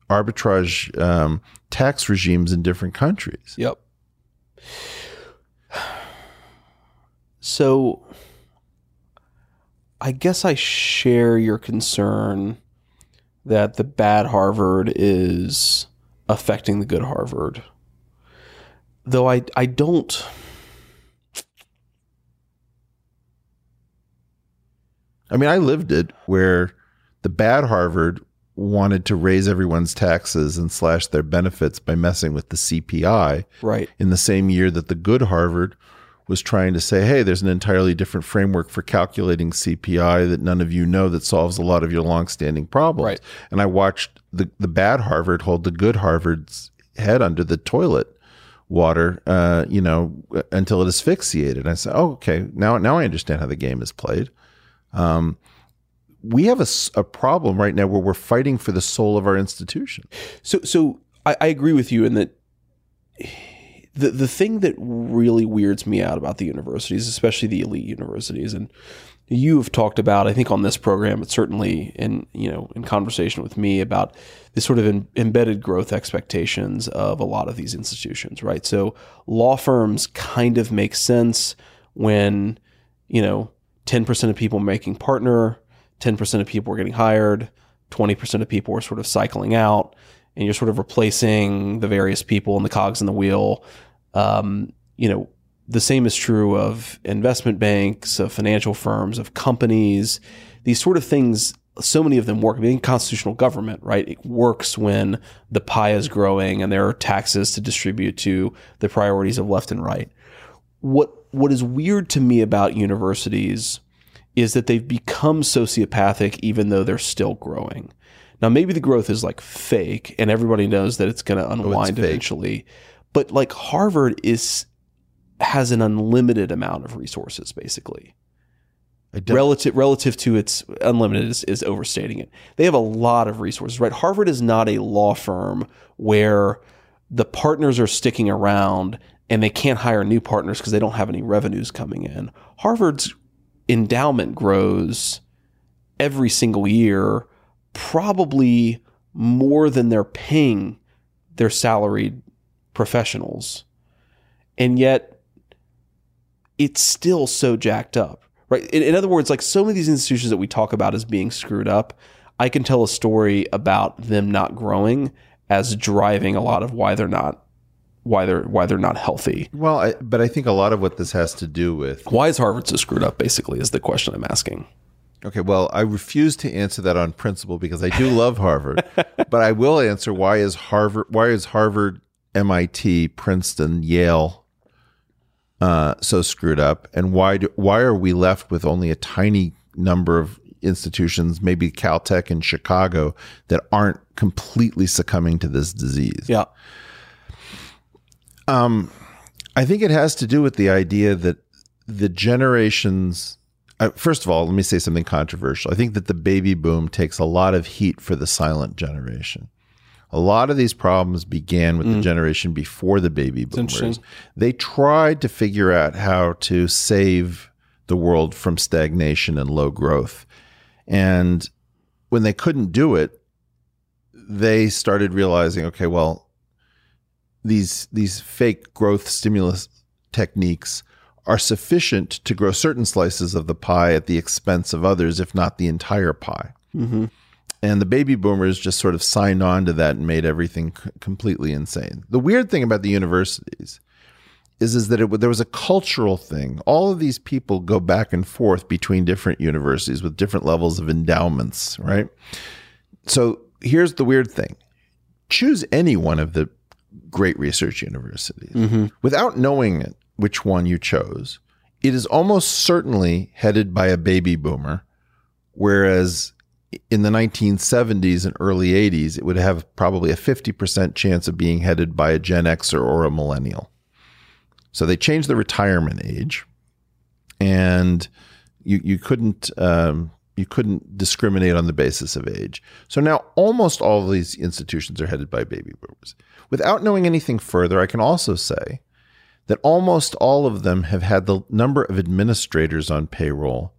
arbitrage um, tax regimes in different countries. Yep. So I guess I share your concern that the bad Harvard is affecting the good Harvard. Though I I don't I mean, I lived it where the bad Harvard wanted to raise everyone's taxes and slash their benefits by messing with the CPI. Right. In the same year that the good Harvard was trying to say, hey, there's an entirely different framework for calculating CPI that none of you know that solves a lot of your longstanding problems. Right. And I watched the, the bad Harvard hold the good Harvard's head under the toilet water, uh, you know, until it asphyxiated. I said, oh, okay, now, now I understand how the game is played. Um, we have a, a problem right now where we're fighting for the soul of our institution. So, so I, I agree with you in that the the thing that really weirds me out about the universities, especially the elite universities, and you have talked about, I think, on this program, but certainly in you know in conversation with me about the sort of in, embedded growth expectations of a lot of these institutions, right? So law firms kind of make sense when you know ten percent of people making partner, ten percent of people are getting hired, twenty percent of people are sort of cycling out, and you're sort of replacing the various people and the cogs in the wheel um, you know, the same is true of investment banks, of financial firms, of companies. These sort of things, so many of them work. I mean, constitutional government, right? It works when the pie is growing and there are taxes to distribute to the priorities of left and right. What what is weird to me about universities is that they've become sociopathic even though they're still growing. Now maybe the growth is like fake and everybody knows that it's going to oh, unwind oh, eventually. But like Harvard is has an unlimited amount of resources basically. Relative relative to its unlimited is, is overstating it. They have a lot of resources, right? Harvard is not a law firm where the partners are sticking around and they can't hire new partners because they don't have any revenues coming in. Harvard's endowment grows every single year, probably more than they're paying their salaried professionals. And yet it's still so jacked up, right? In, in, other words, like so many of these institutions that we talk about as being screwed up, I can tell a story about them not growing as driving a lot of why they're not why they're why they're not healthy. Well, I, but I think a lot of what this has to do with why is Harvard so screwed up basically is the question I'm asking. Okay, well, I refuse to answer that on principle because I do love Harvard, but I will answer why is Harvard why is Harvard MIT, Princeton, Yale uh, so screwed up, and why do, why are we left with only a tiny number of institutions, maybe Caltech and Chicago, that aren't completely succumbing to this disease? Yeah. Um, I think it has to do with the idea that the generations. Uh, first of all, let me say something controversial. I think that the baby boom takes a lot of heat for the silent generation A lot of these problems began with mm. the generation before the baby boomers. They tried to figure out how to save the world from stagnation and low growth. And when they couldn't do it, they started realizing, okay, well, these these fake growth stimulus techniques are sufficient to grow certain slices of the pie at the expense of others, if not the entire pie. Mm-hmm. And the baby boomers just sort of signed on to that and made everything c- completely insane. The weird thing about the universities is, is that it, there was a cultural thing. All of these people go back and forth between different universities with different levels of endowments, right? So here's the weird thing choose any one of the great research universities mm-hmm. without knowing it, which one you chose. It is almost certainly headed by a baby boomer, whereas in the 1970s and early 80s, it would have probably a 50% chance of being headed by a Gen Xer or a millennial. So they changed the retirement age, and you you couldn't um, you couldn't discriminate on the basis of age. So now almost all of these institutions are headed by baby boomers. Without knowing anything further, I can also say that almost all of them have had the number of administrators on payroll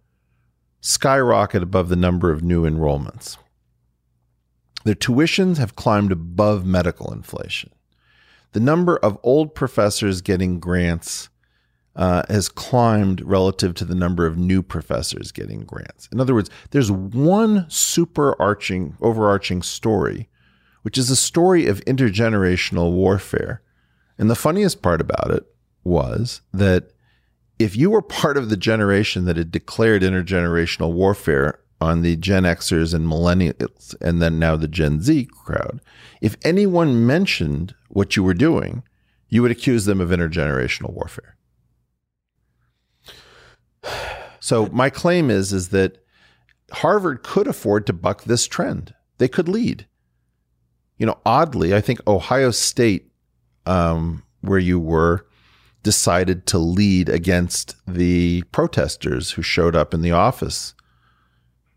skyrocket above the number of new enrollments. Their tuitions have climbed above medical inflation. The number of old professors getting grants uh, has climbed relative to the number of new professors getting grants. In other words, there's one superarching, overarching story, which is a story of intergenerational warfare. And the funniest part about it was that if you were part of the generation that had declared intergenerational warfare on the Gen Xers and millennials, and then now the Gen Z crowd, if anyone mentioned what you were doing, you would accuse them of intergenerational warfare. So my claim is is that Harvard could afford to buck this trend. They could lead. You know, oddly, I think Ohio State, um, where you were, decided to lead against the protesters who showed up in the office.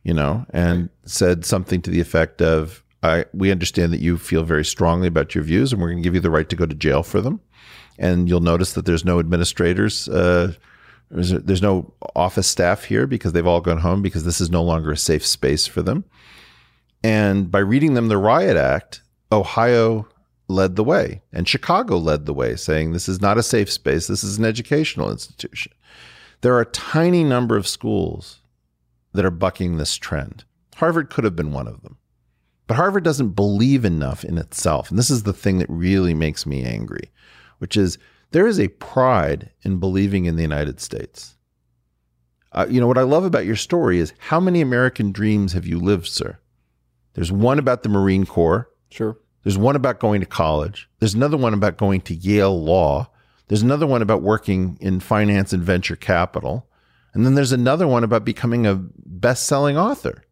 You know, and said something to the effect of, "I we understand that you feel very strongly about your views, and we're going to give you the right to go to jail for them." And you'll notice that there's no administrators. Uh, there's, there's no office staff here because they've all gone home because this is no longer a safe space for them. And by reading them the Riot Act, Ohio led the way and Chicago led the way, saying this is not a safe space, this is an educational institution. There are a tiny number of schools that are bucking this trend. Harvard could have been one of them. But Harvard doesn't believe enough in itself. And this is the thing that really makes me angry, which is there is a pride in believing in the United States. Uh, you know, what I love about your story is how many American dreams have you lived, sir? There's one about the Marine Corps. Sure. There's one about going to college. There's another one about going to Yale Law. There's another one about working in finance and venture capital. And then there's another one about becoming a best selling author.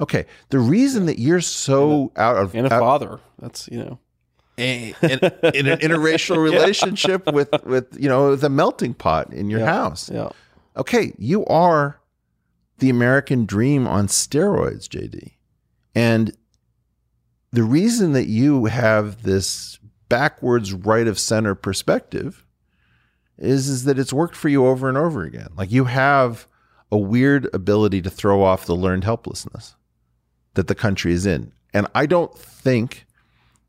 Okay. The reason that you're so a, out of. And a out, father. That's, you know in, in, an interracial relationship yeah. with with you know the melting pot in your yeah. house. Yeah. Okay, you are the American dream on steroids, JD. And the reason that you have this backwards right of center perspective is is that it's worked for you over and over again. Like you have a weird ability to throw off the learned helplessness that the country is in. And I don't think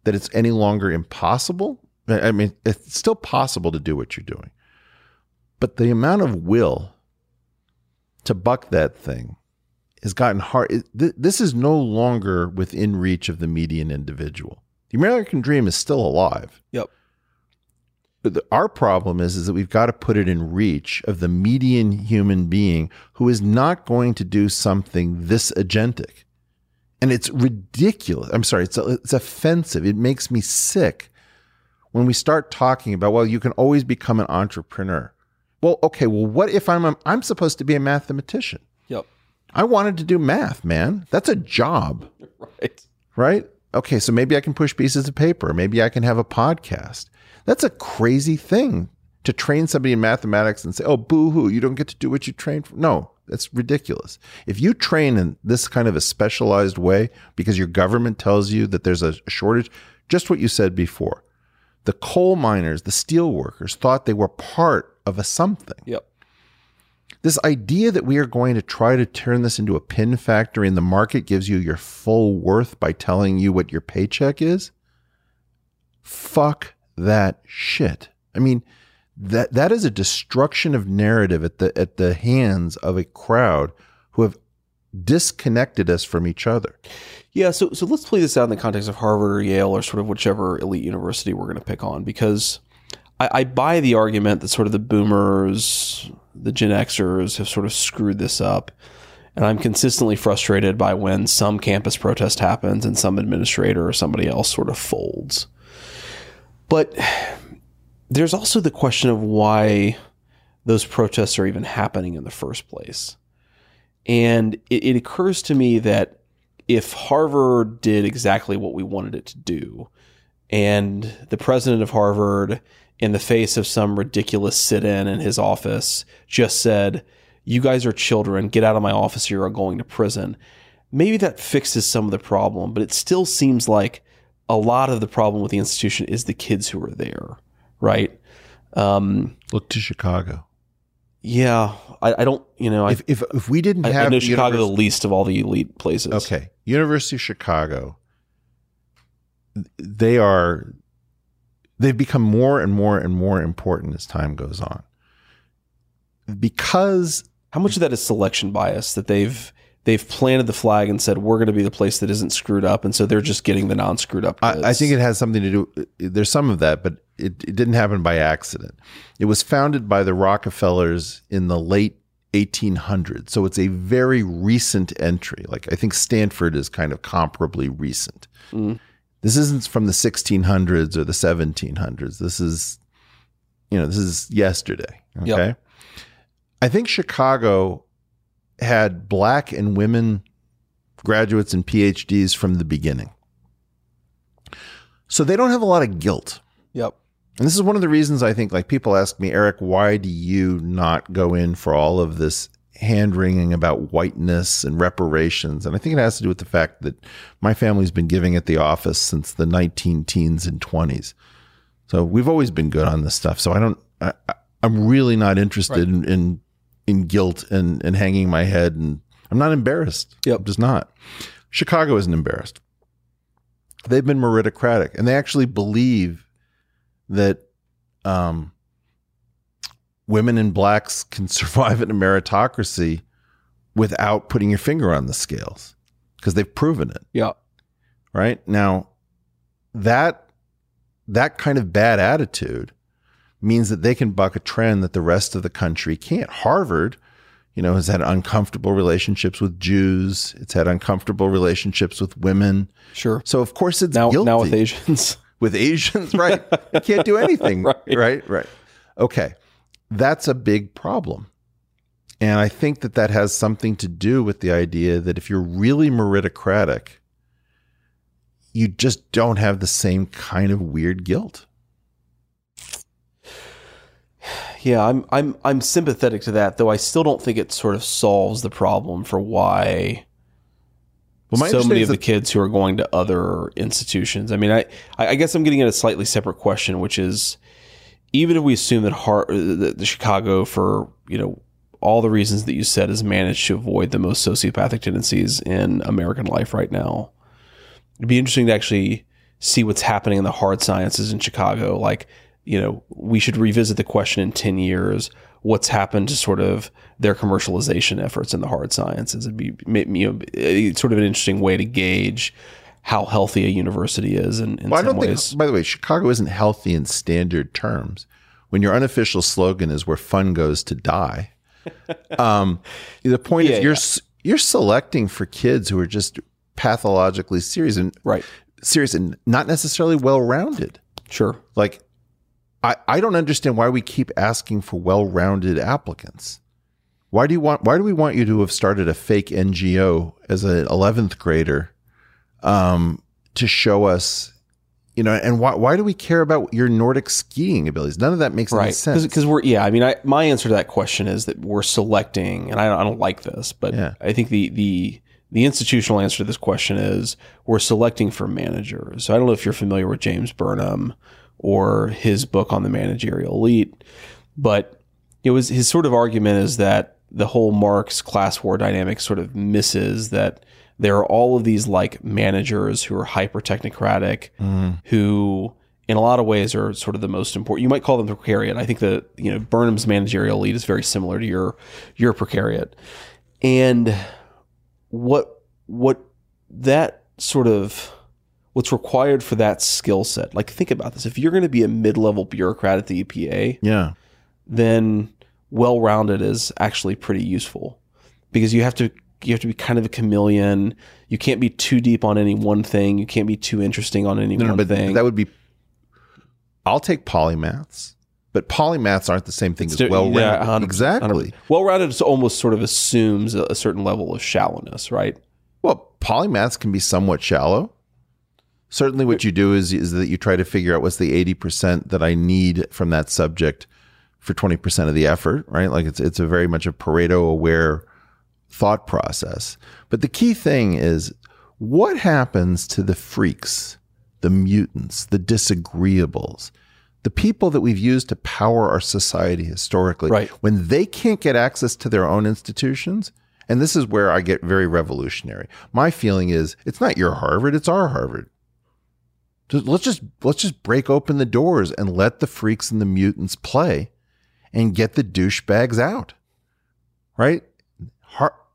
that it's any longer impossible. I mean, it's still possible to do what you're doing. But the amount of will to buck that thing has gotten hard. This is no longer within reach of the median individual. The American dream is still alive. Yep. But the, our problem is, is that we've got to put it in reach of the median human being who is not going to do something this agentic and it's ridiculous. I'm sorry, it's it's offensive. It makes me sick when we start talking about well, you can always become an entrepreneur. Well, okay, well, what if I'm a, I'm supposed to be a mathematician? I wanted to do math, man. That's a job. Right. Right? Okay, so maybe I can push pieces of paper. Maybe I can have a podcast. That's a crazy thing to train somebody in mathematics and say, "Oh, boo-hoo, you don't get to do what you trained for." No, that's ridiculous. If you train in this kind of a specialized way because your government tells you that there's a shortage, just what you said before. The coal miners, the steel workers thought they were part of a something. Yep. This idea that we are going to try to turn this into a pin factory and the market gives you your full worth by telling you what your paycheck is, fuck that shit. I mean, that that is a destruction of narrative at the at the hands of a crowd who have disconnected us from each other. Yeah, so so let's play this out in the context of Harvard or Yale or sort of whichever elite university we're going to pick on because I, I buy the argument that sort of the boomers, the Gen Xers have sort of screwed this up. And I'm consistently frustrated by when some campus protest happens and some administrator or somebody else sort of folds. But there's also the question of why those protests are even happening in the first place. And it, it occurs to me that if Harvard did exactly what we wanted it to do, and the president of Harvard, in the face of some ridiculous sit in in his office, just said, You guys are children, get out of my office, you're going to prison. Maybe that fixes some of the problem, but it still seems like a lot of the problem with the institution is the kids who are there, right? Um, Look to Chicago. Yeah, I, I don't. You know, if, if if we didn't have I know Chicago the least of all the elite places. Okay, University of Chicago. They are. They've become more and more and more important as time goes on. Because how much of that is selection bias that they've they've planted the flag and said we're going to be the place that isn't screwed up, and so they're just getting the non screwed up. I, I, think it has something to do. There's some of that, but it, it didn't happen by accident. It was founded by the Rockefellers in the late 1800s, so it's a very recent entry. Like I think Stanford is kind of comparably recent. Mm. This isn't from the 1600s or the 1700s. This is, you know, this is yesterday. Okay. Yep. I think Chicago had black and women graduates and PhDs from the beginning. So they don't have a lot of guilt. Yep. And this is one of the reasons I think like people ask me, Eric, why do you not go in for all of this hand wringing about whiteness and reparations? And I think it has to do with the fact that my family's been giving at the office since the 19 teens and 20s. So we've always been good on this stuff. So I don't, I, am really not interested right. in, in in guilt and, and hanging my head. And I'm not embarrassed. Yep. Just not. Chicago isn't embarrassed. They've been meritocratic and they actually believe that um, women and blacks can survive in a meritocracy without putting your finger on the scales because they've proven it. Yeah. Right. Now, that that kind of bad attitude means that they can buck a trend that the rest of the country can't. Harvard, you know, has had uncomfortable relationships with Jews. It's had uncomfortable relationships with women. Sure. So of course it's now, guilty. now with Asians. with Asians, right? you can't do anything. right. right. Right. Okay. That's a big problem. And I think that that has something to do with the idea that if you're really meritocratic, you just don't have the same kind of weird guilt. Yeah, I'm I'm I'm sympathetic to that, though I still don't think it sort of solves the problem for why well, so many of the kids who are going to other institutions. I mean, I I guess I'm getting at a slightly separate question, which is even if we assume that, uh, that the Chicago, for you know all the reasons that you said, has managed to avoid the most sociopathic tendencies in American life right now, it'd be interesting to actually see what's happening in the hard sciences in Chicago, like you know, we should revisit the question in 10 years what's happened to sort of their commercialization efforts in the hard sciences. It'd be you know, sort of an interesting way to gauge how healthy a university is in, in well, some ways. Think, by the way, Chicago isn't healthy in standard terms. When your unofficial slogan is where fun goes to die, um, the point yeah, is you're yeah. you're selecting for kids who are just pathologically serious and right serious and not necessarily well rounded. Sure, like I, I don't understand why we keep asking for well-rounded applicants. Why do you want why do we want you to have started a fake NGO as an 11th grader um, to show us you know, and why, why do we care about your Nordic skiing abilities? None of that makes right. any sense. Because we're, yeah, I mean, I, my answer to that question is that we're selecting, and I don't, I don't like this, but yeah. I think the, the, the institutional answer to this question is we're selecting for managers. So I don't know if you're familiar with James Burnham or his book on the managerial elite, but it was his sort of argument is that the whole Marx class war dynamic sort of misses that there are all of these like managers who are hyper technocratic, mm. who in a lot of ways are sort of the most important. You might call them the precariat. I think that you know Burnham's managerial elite is very similar to your your precariat, and what what that sort of what's required for that skill set. Like think about this: if you're going to be a mid level bureaucrat at the EPA, yeah, then well rounded is actually pretty useful because you have to you have to be kind of a chameleon. You can't be too deep on any one thing. You can't be too interesting on any no, one but thing. That would be. I'll take polymaths, but polymaths aren't the same thing it's as well rounded. Yeah, exactly. Well rounded almost sort of assumes a, a certain level of shallowness, right? Well, polymaths can be somewhat shallow. Certainly, what you do is is that you try to figure out what's the eighty percent that I need from that subject for twenty percent of the effort, right? Like it's it's a very much a Pareto aware thought process. But the key thing is what happens to the freaks, the mutants, the disagreeables, the people that we've used to power our society historically, right. when they can't get access to their own institutions? And this is where I get very revolutionary. My feeling is it's not your Harvard, it's our Harvard. let's just let's just break open the doors and let the freaks and the mutants play and get the douchebags out. Right?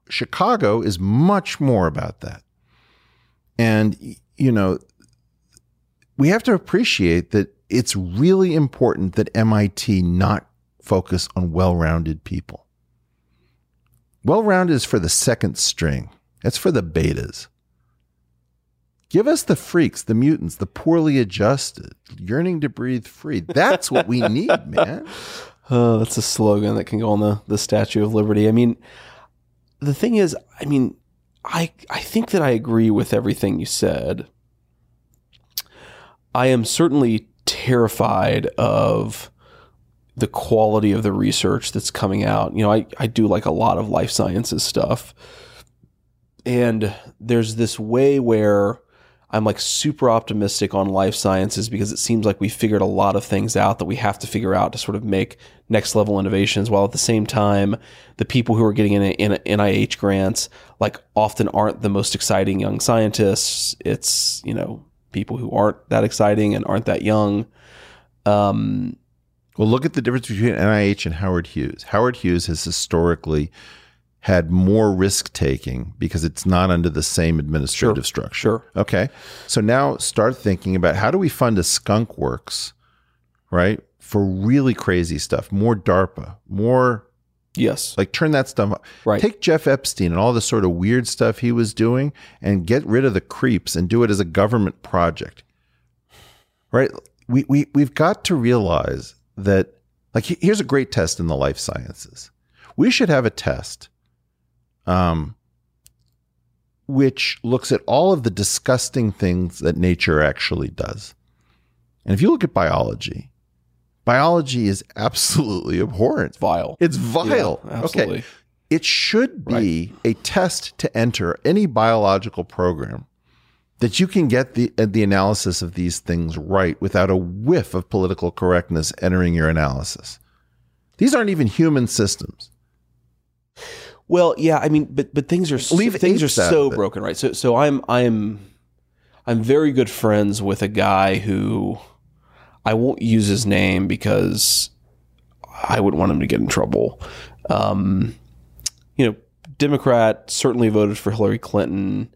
Chicago is much more about that. And, you know, we have to appreciate that it's really important that MIT not focus on well rounded people. Well rounded is for the second string, it's for the betas. Give us the freaks, the mutants, the poorly adjusted, yearning to breathe free. That's what we need, man. Oh, that's a slogan that can go on the, the Statue of Liberty. I mean, the thing is, I mean, I I think that I agree with everything you said. I am certainly terrified of the quality of the research that's coming out. You know, I, I do like a lot of life sciences stuff. And there's this way where I'm like super optimistic on life sciences because it seems like we figured a lot of things out that we have to figure out to sort of make next level innovations while at the same time the people who are getting in, in NIH grants like often aren't the most exciting young scientists. It's you know people who aren't that exciting and aren't that young. Um, well look at the difference between NIH and Howard Hughes. Howard Hughes has historically had more risk taking because it's not under the same administrative sure, structure. Sure. Okay. So now start thinking about how do we fund a skunk works, right? For really crazy stuff, more DARPA, more Yes. Like turn that stuff up. Right. Take Jeff Epstein and all the sort of weird stuff he was doing and get rid of the creeps and do it as a government project. Right? We we we've got to realize that like here's a great test in the life sciences. We should have a test um, which looks at all of the disgusting things that nature actually does. And if you look at biology, biology is absolutely abhorrent. It's vile. It's vile. Yeah, absolutely. Okay. It should be right. a test to enter any biological program that you can get the uh, the analysis of these things right without a whiff of political correctness entering your analysis. These aren't even human systems. Well, yeah, I mean, but but things are Leave things are so broken, right? So so I'm I'm I'm very good friends with a guy who I won't use his name because I wouldn't want him to get in trouble. Um, you know, Democrat certainly voted for Hillary Clinton.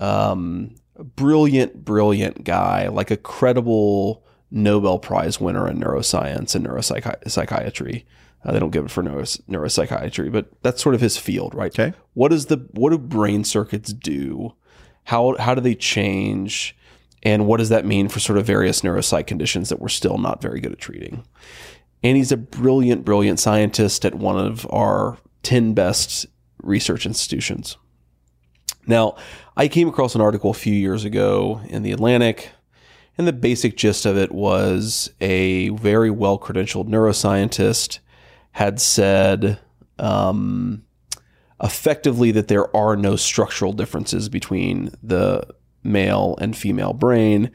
Um, brilliant, brilliant guy, like a credible Nobel Prize winner in neuroscience and neuropsychiatry. Uh, they don't give it for neuros- neuropsychiatry, but that's sort of his field, right? Okay. What is the what do brain circuits do? How how do they change? And what does that mean for sort of various neuropsych conditions that we're still not very good at treating? And he's a brilliant, brilliant scientist at one of our 10 best research institutions. Now, I came across an article a few years ago in The Atlantic, and the basic gist of it was a very well credentialed neuroscientist had said um, effectively that there are no structural differences between the male and female brain.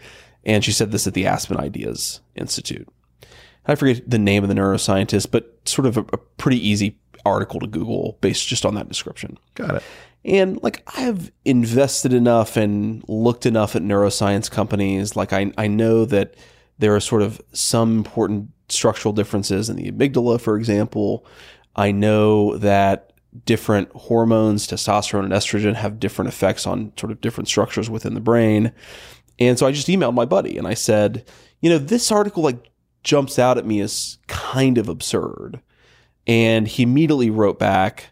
And she said this at the Aspen Ideas Institute. I forget the name of the neuroscientist, but sort of a, a pretty easy article to Google based just on that description. Got it. And like I have invested enough and looked enough at neuroscience companies. Like I, I know that there are sort of some important structural differences in the amygdala, for example. I know that different hormones, testosterone and estrogen, have different effects on sort of different structures within the brain. And so I just emailed my buddy and I said, you know, this article like jumps out at me as kind of absurd. And he immediately wrote back,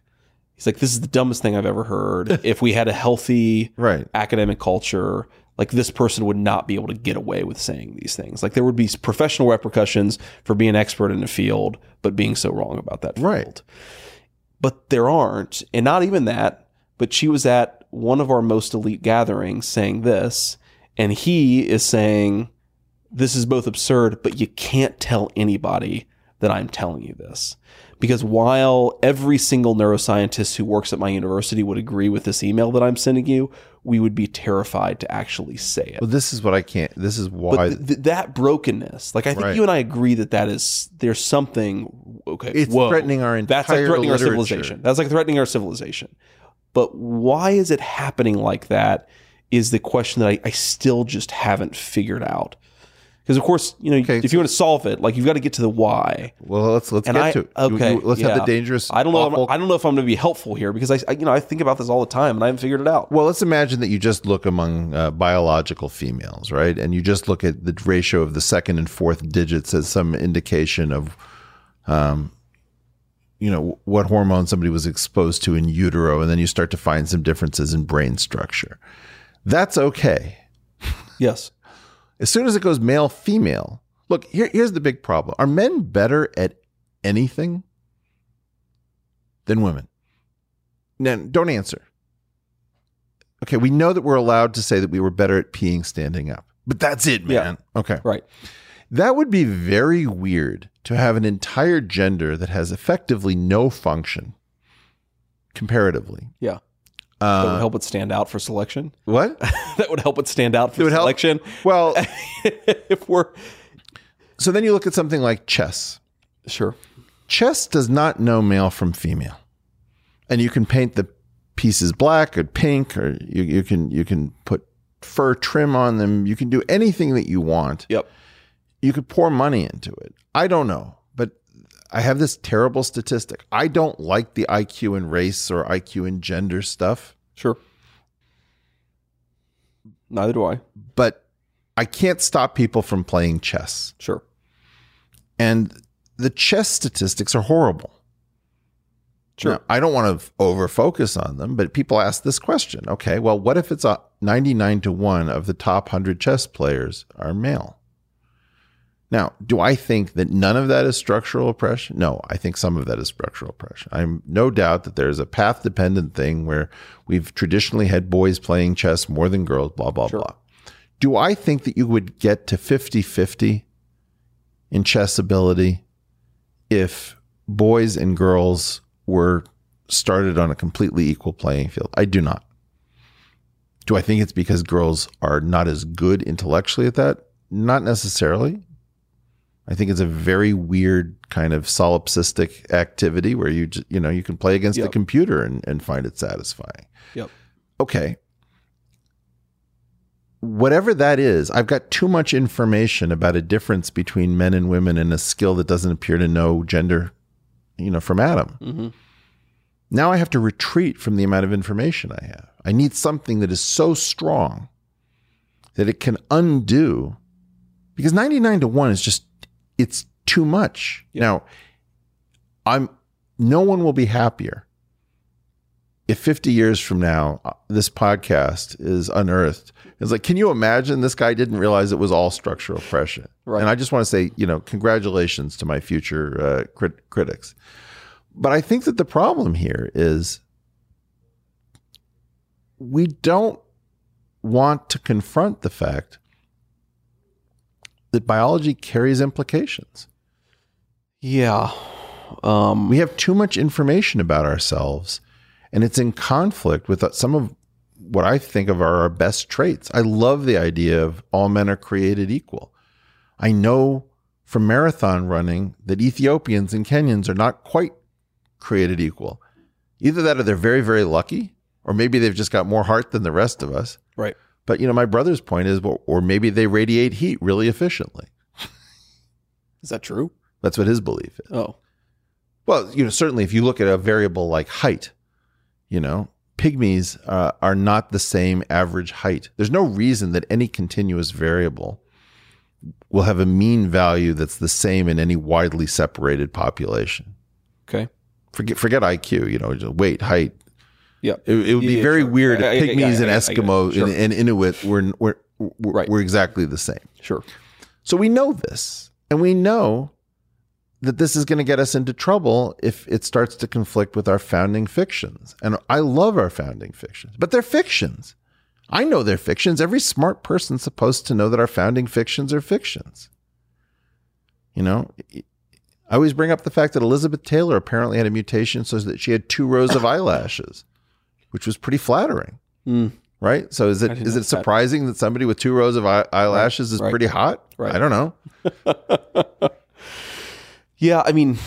he's like, this is the dumbest thing I've ever heard. if we had a healthy right. academic culture, like this person would not be able to get away with saying these things. Like there would be professional repercussions for being an expert in a field, but being so wrong about that field. Right. But there aren't. And not even that, but she was at one of our most elite gatherings saying this, and he is saying, This is both absurd, but you can't tell anybody that I'm telling you this. Because while every single neuroscientist who works at my university would agree with this email that I'm sending you, we would be terrified to actually say it. Well, this is what I can't. This is why th- th- that brokenness. Like I think right. you and I agree that that is there's something. Okay, it's whoa, threatening our entire. That's like threatening literature. our civilization. That's like threatening our civilization. But why is it happening like that? Is the question that I, I still just haven't figured out because of course you know okay, if you want to solve it like you've got to get to the why. Well let's let's and get I, to it. Okay you, let's yeah. have the dangerous i don't know awful... i don't know if i'm going to be helpful here because I, I, you know i think about this all the time and i haven't figured it out. Well let's imagine that you just look among uh, biological females right? And you just look at the ratio of the second and fourth digits as some indication of um you know what hormone somebody was exposed to in utero and then you start to find some differences in brain structure. That's okay. Yes as soon as it goes male female Look, here, here's the big problem. Are men better at anything than women? Now, don't answer. Okay, we know that we're allowed to say that we were better at peeing standing up, but that's it, man. Yeah. Okay. Right. That would be very weird to have an entire gender that has effectively no function comparatively. Yeah. Uh, that would help it stand out for selection. What? that would help it stand out for selection. Help. Well, if we're so then you look at something like chess. Sure. Chess does not know male from female. And you can paint the pieces black or pink or you, you can you can put fur trim on them. You can do anything that you want. Yep. You could pour money into it. I don't know, I have this terrible statistic. I don't like the IQ and race or IQ and gender stuff. Sure. Neither do I. But I can't stop people from playing chess. Sure. And the chess statistics are horrible. Sure. Now, I don't want to over focus on them, but people ask this question. Okay, well, what if it's a 99 to 1 of the top 100 chess players are male? Now, do I think that none of that is structural oppression? No, I think some of that is structural oppression. I'm no doubt that there's a path dependent thing where we've traditionally had boys playing chess more than girls, blah, blah, sure. blah. Do I think that you would get to 50 50 in chess ability if boys and girls were started on a completely equal playing field. I do not. Do I think it's because girls are not as good intellectually at that? Not necessarily. I think it's a very weird kind of solipsistic activity where you you know you can play against yep. the computer and, and find it satisfying. Yep. Okay whatever that is, I've got too much information about a difference between men and women and a skill that doesn't appear to know gender, you know, from Adam. Mm-hmm. Now I have to retreat from the amount of information I have. I need something that is so strong that it can undo because 99 to 1 is just it's too much. Yep. Now, I'm no one will be happier if 50 years from now uh, this podcast is unearthed it's like can you imagine this guy didn't realize it was all structural oppression right. and i just want to say you know congratulations to my future uh, crit- critics but i think that the problem here is we don't want to confront the fact that biology carries implications yeah um, we have too much information about ourselves And it's in conflict with some of what I think of are our best traits. I love the idea of all men are created equal. I know from marathon running that Ethiopians and Kenyans are not quite created equal. Either that or they're very, very lucky, or maybe they've just got more heart than the rest of us. Right. But, you know, my brother's point is, or maybe they radiate heat really efficiently. Is that true? That's what his belief is. Oh. Well, you know, certainly if you look at a variable like height, you know, pygmies uh, are not the same average height. There's no reason that any continuous variable will have a mean value that's the same in any widely separated population. Okay. Forget forget IQ, you know, weight, height. Yeah. It, it would be yeah, very sure. weird if pygmies and Eskimo sure. and, and, Inuit were, were, were, right. were exactly the same. Sure. So we know this. And we know that this is going to get us into trouble if it starts to conflict with our founding fictions. And I love our founding fictions, but they're fictions. I know they're fictions. Every smart person's supposed to know that our founding fictions are fictions. You know, I always bring up the fact that Elizabeth Taylor apparently had a mutation so that she had two rows of eyelashes, which was pretty flattering. Mm. Right? So is it is it surprising that. that somebody with two rows of eye- eyelashes right. is right. pretty hot? Right. I don't know. Yeah, I mean,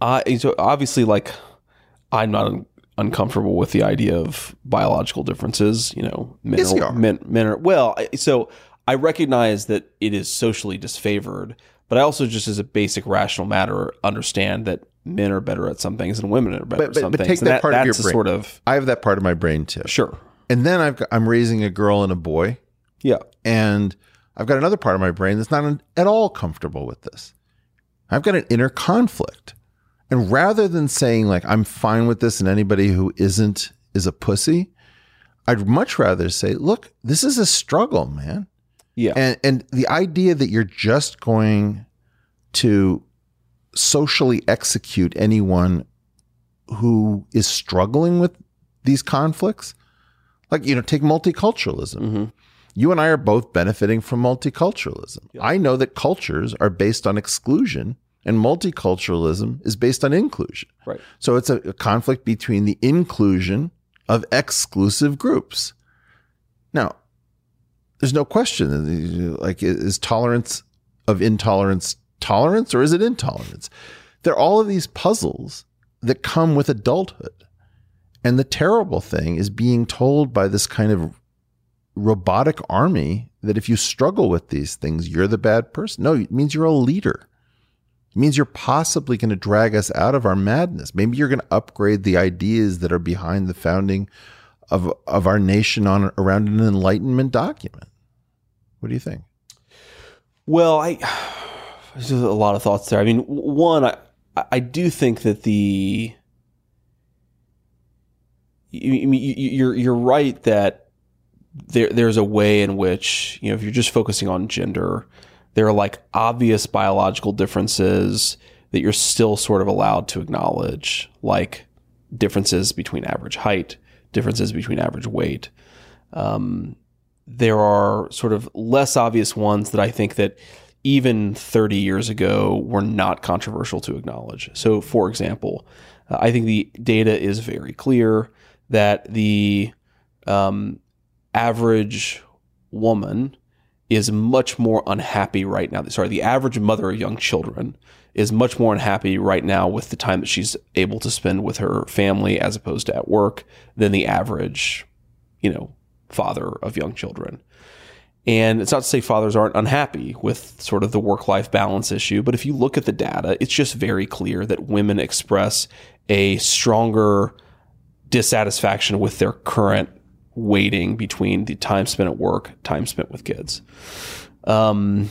I so obviously like I'm not un- uncomfortable with the idea of biological differences. You know, men yes, are, men, men are well. So I recognize that it is socially disfavored, but I also just as a basic rational matter understand that men are better at some things and women are better but, but, at some but things. Take that, that part of your brain. Sort of. I have that part of my brain too. Sure. And then I've got, I'm raising a girl and a boy. Yeah. And I've got another part of my brain that's not at all comfortable with this. I've got an inner conflict. And rather than saying, like, I'm fine with this and anybody who isn't is a pussy, I'd much rather say, look, this is a struggle, man. Yeah. And, and the idea that you're just going to socially execute anyone who is struggling with these conflicts, like, you know, take multiculturalism. Mm-hmm. You and I are both benefiting from multiculturalism. Yep. I know that cultures are based on exclusion and multiculturalism is based on inclusion. Right. So it's a, a conflict between the inclusion of exclusive groups. Now, there's no question like is tolerance of intolerance tolerance or is it intolerance? There are all of these puzzles that come with adulthood. And the terrible thing is being told by this kind of robotic army that if you struggle with these things, you're the bad person. No, it means you're a leader. It means you're possibly going to drag us out of our madness. Maybe you're going to upgrade the ideas that are behind the founding of, of our nation on around an enlightenment document. What do you think? Well, I there's a lot of thoughts there. I mean, one, I I do think that the you, you're you're right that there there's a way in which you know if you're just focusing on gender, there are like obvious biological differences that you're still sort of allowed to acknowledge, like differences between average height, differences between average weight. Um, there are sort of less obvious ones that I think that even 30 years ago were not controversial to acknowledge. So, for example, uh, I think the data is very clear that the um, average woman is much more unhappy right now. Sorry, the average mother of young children is much more unhappy right now with the time that she's able to spend with her family as opposed to at work than the average, you know, father of young children. And it's not to say fathers aren't unhappy with sort of the work life balance issue, but if you look at the data, it's just very clear that women express a stronger dissatisfaction with their current weighting between the time spent at work, time spent with kids. Um,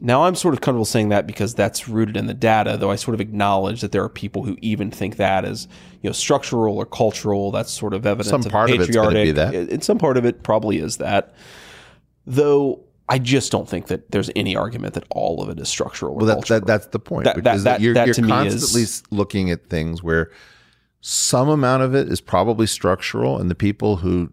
now, I'm sort of comfortable saying that because that's rooted in the data, though I sort of acknowledge that there are people who even think that as you know structural or cultural. That's sort of evidence some of part patriarchic. Of it's be that. And some part of it probably is that, though. I just don't think that there's any argument that all of it is structural. well, that, that, that's the point. That, that, that, you're, that you're constantly is, looking at things where some amount of it is probably structural, and the people who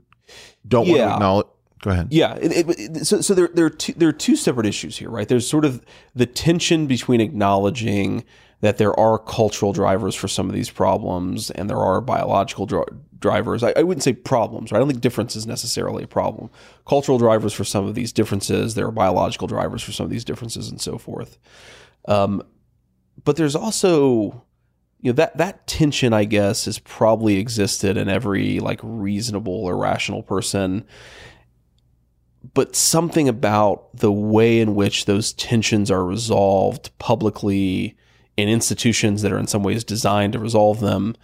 don't yeah. want to acknowledge Go ahead. Yeah. It, it, so, so there, there, are two, there are two separate issues here, right? There's sort of the tension between acknowledging that there are cultural drivers for some of these problems and there are biological dr- drivers. I, I, wouldn't say problems, right? I don't think difference is necessarily a problem. Cultural drivers for some of these differences, there are biological drivers for some of these differences, and so forth. Um, but there's also you know that that tension i guess has probably existed in every like reasonable or rational person but something about the way in which those tensions are resolved publicly in institutions that are in some ways designed to resolve them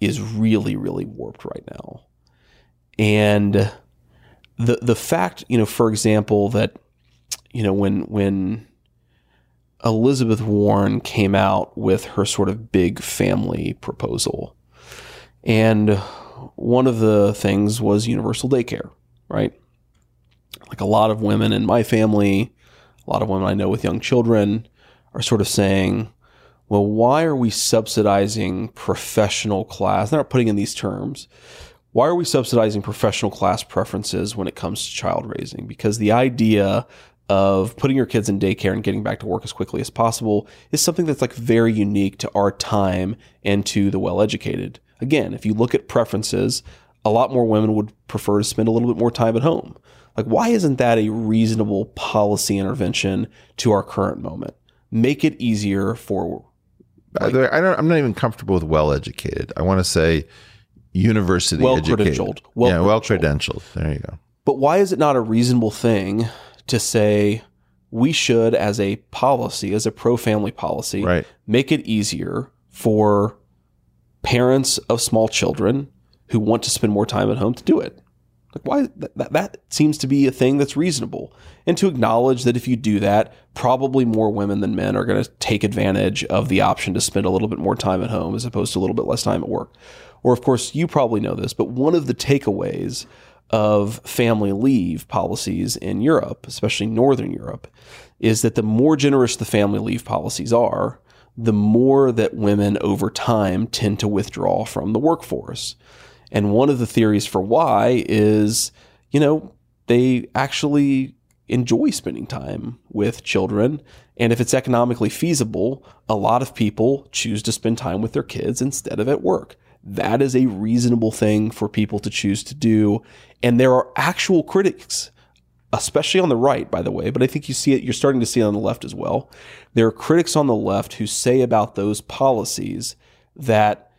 is really really warped right now and the the fact you know for example that you know when when Elizabeth Warren came out with her sort of big family proposal. And one of the things was universal daycare, right? Like a lot of women in my family, a lot of women I know with young children are sort of saying, well, why are we subsidizing professional class? They're not putting in these terms. Why are we subsidizing professional class preferences when it comes to child raising? Because the idea of putting your kids in daycare and getting back to work as quickly as possible is something that's like very unique to our time and to the well educated. Again, if you look at preferences, a lot more women would prefer to spend a little bit more time at home. Like, why isn't that a reasonable policy intervention to our current moment? Make it easier for. Uh, like, I don't, I'm not even comfortable with well educated. I want to say university well educated. Well yeah, well credentialed. There you go. But why is it not a reasonable thing to say we should, as a policy, as a pro family policy, right. make it easier for parents of small children who want to spend more time at home to do it. Like why that, that seems to be a thing that's reasonable. And to acknowledge that if you do that, probably more women than men are going to take advantage of the option to spend a little bit more time at home as opposed to a little bit less time at work. Or of course, you probably know this, but one of the takeaways of family leave policies in Europe, especially Northern Europe, is that the more generous the family leave policies are, the more that women over time tend to withdraw from the workforce. And one of the theories for why is, you know, they actually enjoy spending time with children. And if it's economically feasible, a lot of people choose to spend time with their kids instead of at work. That is a reasonable thing for people to choose to do. And there are actual critics, especially on the right, by the way, but I think you see it, you're starting to see it on the left as well. There are critics on the left who say about those policies that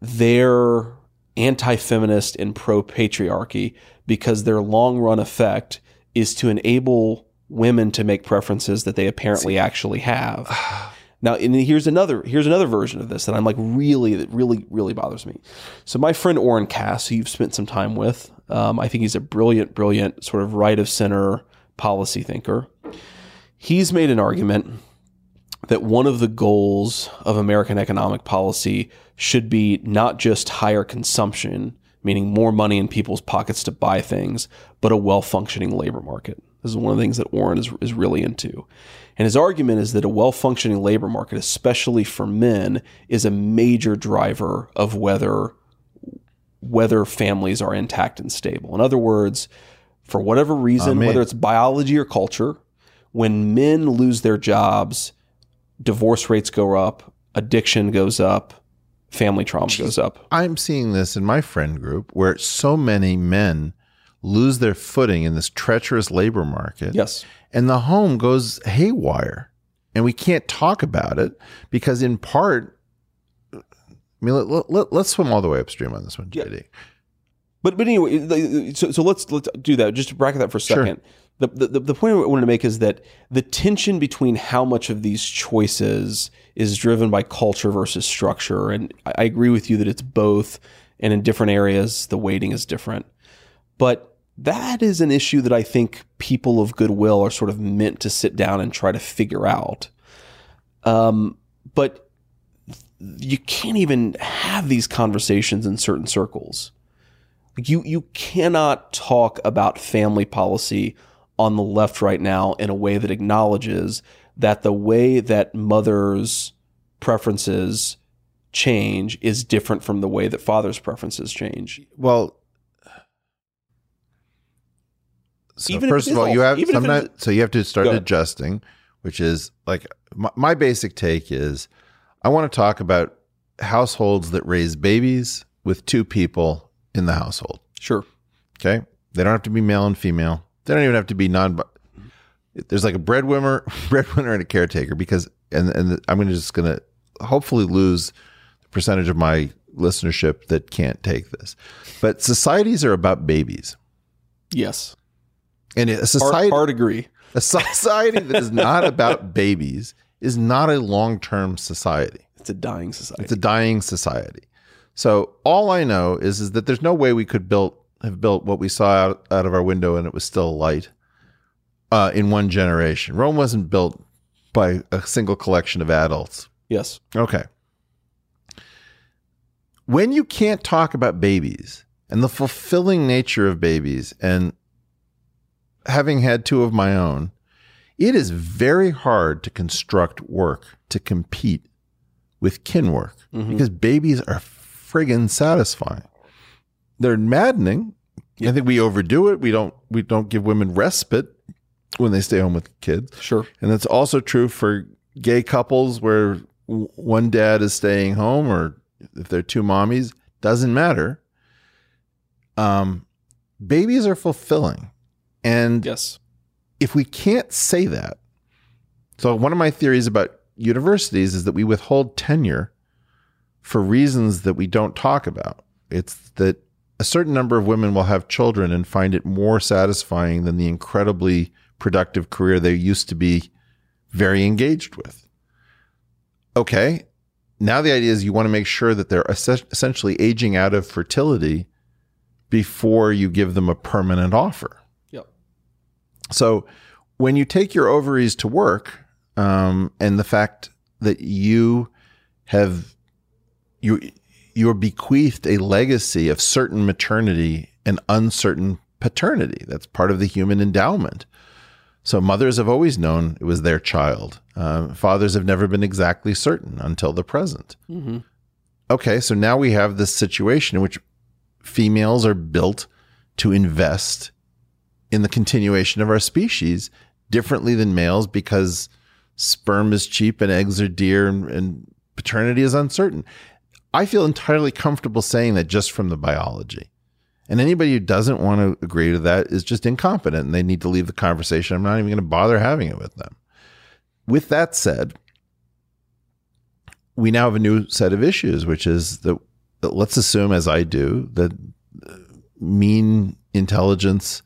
they're anti feminist and pro patriarchy because their long run effect is to enable women to make preferences that they apparently actually have. Now, and here's another here's another version of this that I'm like really that really really bothers me. So my friend Oren Cass, who you've spent some time with, um, I think he's a brilliant, brilliant sort of right of center policy thinker. He's made an argument that one of the goals of American economic policy should be not just higher consumption, meaning more money in people's pockets to buy things, but a well functioning labor market. This is one of the things that Oren is, is really into. And his argument is that a well functioning labor market, especially for men, is a major driver of whether whether families are intact and stable. In other words, for whatever reason, whether it's biology or culture, when men lose their jobs, divorce rates go up, addiction goes up, family trauma Jeez, goes up. I'm seeing this in my friend group where so many men lose their footing in this treacherous labor market. Yes and the home goes haywire. And we can't talk about it because, in part, I mean, let, us let, let, swim all the way upstream on this one, JD. Yeah. But but anyway, so, so let's let's do that. Just to bracket that for a second. Sure. The, the, the point I wanted to make is that the tension between how much of these choices is driven by culture versus structure, and I agree with you that it's both, and in different areas the weighting is different. But that is an issue that I think people of goodwill are sort of meant to sit down and try to figure out. Um, but you can't even have these conversations in certain circles. You, you cannot talk about family policy on the left right now in a way that acknowledges that the way that mothers' preferences change is different from the way that fathers' preferences change. Well, So even first of all, you have sometimes so you have to start adjusting, which is like my, my basic take is I want to talk about households that raise babies with two people in the household. Sure. Okay. They don't have to be male and female. They don't even have to be non. There's like a breadwinner, breadwinner, and a caretaker because, and and I'm gonna just gonna hopefully lose the percentage of my listenership that can't take this. But societies are about babies. Yes. And a society, hard, hard agree. A society that is not about babies is not a long term society. It's a dying society. It's a dying society. So all I know is is that there's no way we could build have built what we saw out, out of our window and it was still light uh, in one generation. Rome wasn't built by a single collection of adults. Yes. Okay. When you can't talk about babies and the fulfilling nature of babies and having had two of my own, it is very hard to construct work to compete with kin work mm-hmm. because babies are friggin' satisfying. They're maddening. I think we overdo it. We don't we don't give women respite when they stay home with kids. Sure. And that's also true for gay couples where one dad is staying home or if they're two mommies, doesn't matter. Um babies are fulfilling. And yes if we can't say that, so one of my theories about universities is that we withhold tenure for reasons that we don't talk about. It's that a certain number of women will have children and find it more satisfying than the incredibly productive career they used to be very engaged with. Okay. Now the idea is you want to make sure that they're essentially aging out of fertility before you give them a permanent offer. Yep. So when you take your ovaries to work, um, and the fact that you have you you're bequeathed a legacy of certain maternity and uncertain paternity. That's part of the human endowment. So mothers have always known it was their child. Uh, fathers have never been exactly certain until the present. Mm-hmm. Okay, so now we have this situation in which females are built to invest in the continuation of our species differently than males because sperm is cheap and eggs are dear and, and paternity is uncertain. I feel entirely comfortable saying that just from the biology. And anybody who doesn't want to agree to that is just incompetent and they need to leave the conversation. I'm not even going to bother having it with them. With that said, we now have a new set of issues, which is that, let's assume, as I do, that mean intelligence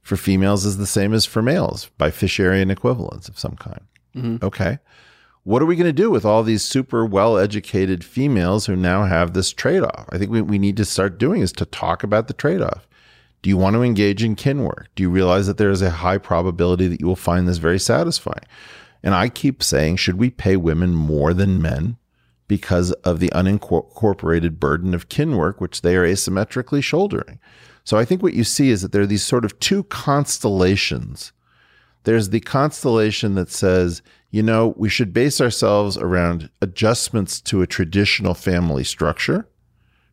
for females is the same as for males by Fisherian equivalence of some kind. Mm-hmm. Okay. What are we going to do with all these super well educated females who now have this trade off? I think what we need to start doing is to talk about the trade off. Do you want to engage in kin work? Do you realize that there is a high probability that you will find this very satisfying? And I keep saying, should we pay women more than men because of the unincorporated burden of kin work, which they are asymmetrically shouldering? So I think what you see is that there are these sort of two constellations. There's the constellation that says, you know, we should base ourselves around adjustments to a traditional family structure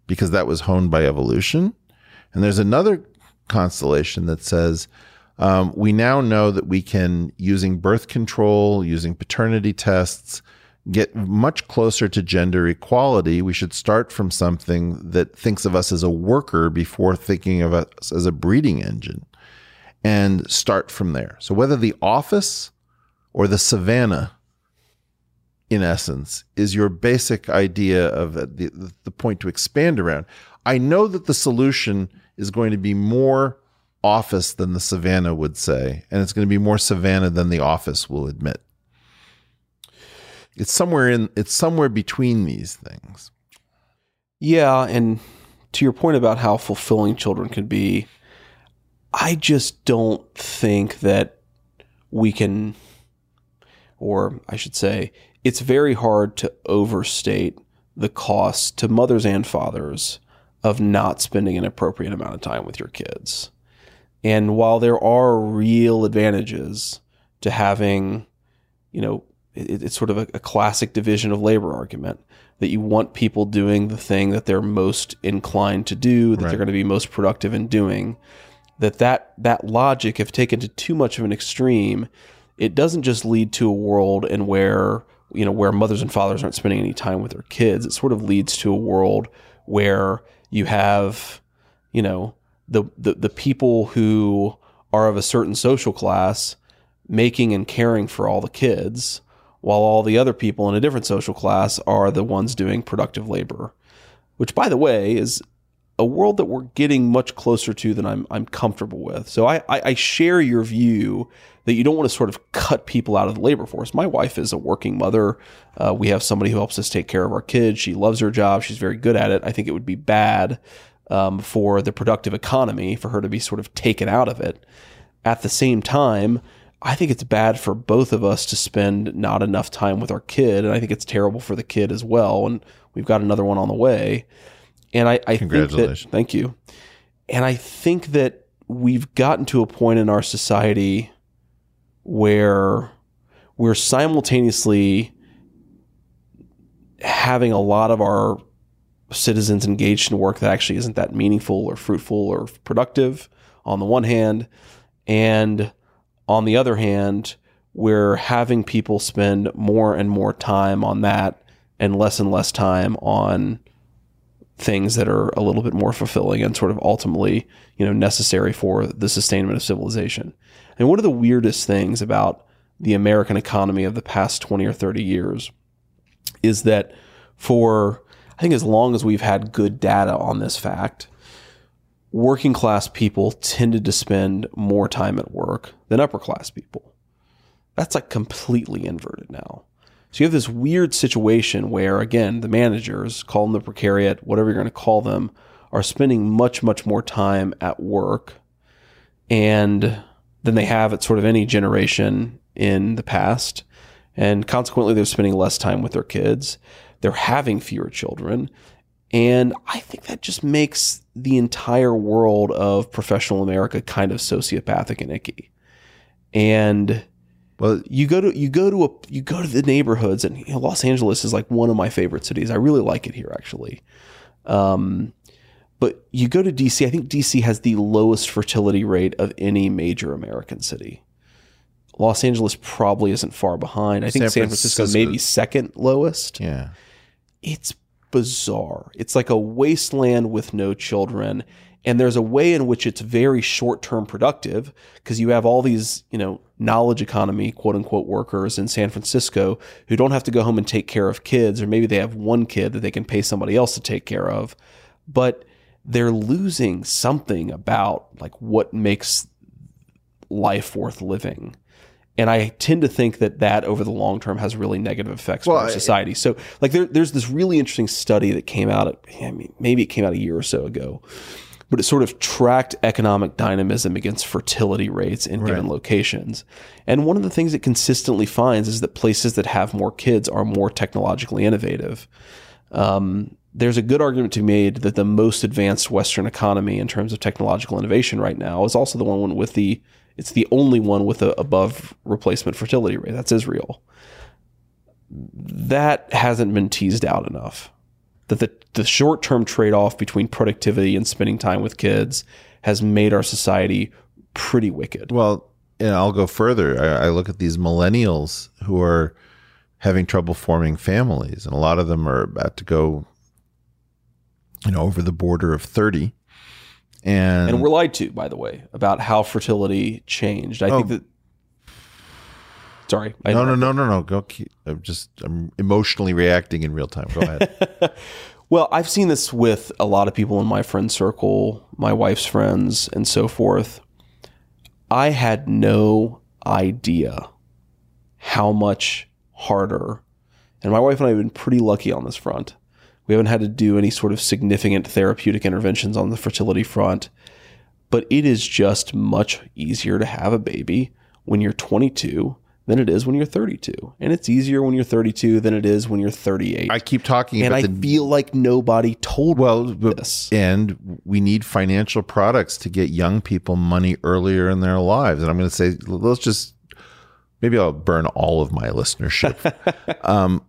because that was honed by evolution. And there's another constellation that says, um, we now know that we can, using birth control, using paternity tests, get much closer to gender equality, we should start from something that thinks of us as a worker before thinking of us as a breeding engine and start from there. So, whether the office or the savannah, in essence, is your basic idea of the, the point to expand around, I know that the solution is going to be more office than the savannah would say, and it's going to be more savannah than the office will admit. It's somewhere in it's somewhere between these things. Yeah, and to your point about how fulfilling children can be, I just don't think that we can or I should say it's very hard to overstate the cost to mothers and fathers of not spending an appropriate amount of time with your kids. And while there are real advantages to having, you know, it, it's sort of a, a classic division of labor argument that you want people doing the thing that they're most inclined to do, that right. they're going to be most productive in doing. That that, that logic, if taken to too much of an extreme, it doesn't just lead to a world in where you know where mothers and fathers aren't spending any time with their kids. It sort of leads to a world where you have you know the the, the people who are of a certain social class making and caring for all the kids while all the other people in a different social class are the ones doing productive labor which by the way is a world that we're getting much closer to than I'm I'm comfortable with. So I, I, I share your view that you don't want to sort of cut people out of the labor force. My wife is a working mother. Uh, we have somebody who helps us take care of our kids. She loves her job. She's very good at it. I think it would be bad um, for the productive economy for her to be sort of taken out of it. At the same time, I think it's bad for both of us to spend not enough time with our kid, and I think it's terrible for the kid as well. And we've got another one on the way. And I, I Congratulations. That, thank you. And I think that we've gotten to a point in our society where we're simultaneously having a lot of our citizens engaged in work that actually isn't that meaningful or fruitful or productive on the one hand. And on the other hand, we're having people spend more and more time on that and less and less time on things that are a little bit more fulfilling and sort of ultimately, you know, necessary for the sustainment of civilization. And one of the weirdest things about the American economy of the past 20 or 30 years is that for I think as long as we've had good data on this fact, working class people tended to spend more time at work than upper class people. That's like completely inverted now. So you have this weird situation where, again, the managers, call them the precariat, whatever you're going to call them, are spending much, much more time at work and than they have at sort of any generation in the past. And consequently, they're spending less time with their kids. They're having fewer children. And I think that just makes the entire world of professional America kind of sociopathic and icky. And well, you go to you go to a you go to the neighborhoods, and you know, Los Angeles is like one of my favorite cities. I really like it here, actually. Um, but you go to DC. I think DC has the lowest fertility rate of any major American city. Los Angeles probably isn't far behind. I think San, San Francisco, Francisco maybe second lowest. Yeah, it's bizarre. It's like a wasteland with no children. And there's a way in which it's very short term productive because you have all these, you know, knowledge economy, quote unquote, workers in San Francisco who don't have to go home and take care of kids, or maybe they have one kid that they can pay somebody else to take care of. But they're losing something about like what makes life worth living. And I tend to think that that over the long term has really negative effects well, on society. so, like, there, there's this really interesting study that came out. I mean, maybe it came out a year or so ago, but it sort of tracked economic dynamism against fertility rates in right. given locations. And one of the things it consistently finds is that places that have more kids are more technologically innovative. Um, there's a good argument to be made that the most advanced Western economy in terms of technological innovation right now is also the one with the it's the only one with a above replacement fertility rate. That's Israel. That hasn't been teased out enough that the, the short term trade off between productivity and spending time with kids has made our society pretty wicked. Well, and I'll go further. I, I, look at these millennials who are having trouble forming families, and a lot of them are about to go, you know, over the border of 30. And, and we're lied to, by the way, about how fertility changed. I oh, think that Sorry. I no, no, no, no, no. Go. Keep, I'm just I'm emotionally reacting in real time. Go ahead. well, I've seen this with a lot of people in my friend circle, my wife's friends, and so forth. I had no idea how much harder, and my wife and I have been pretty lucky on this front. We haven't had to do any sort of significant therapeutic interventions on the fertility front, but it is just much easier to have a baby when you're 22 than it is when you're 32. And it's easier when you're 32 than it is when you're 38. I keep talking and I the, feel like nobody told well, this. And we need financial products to get young people money earlier in their lives. And I'm going to say, let's just, maybe I'll burn all of my listenership. um,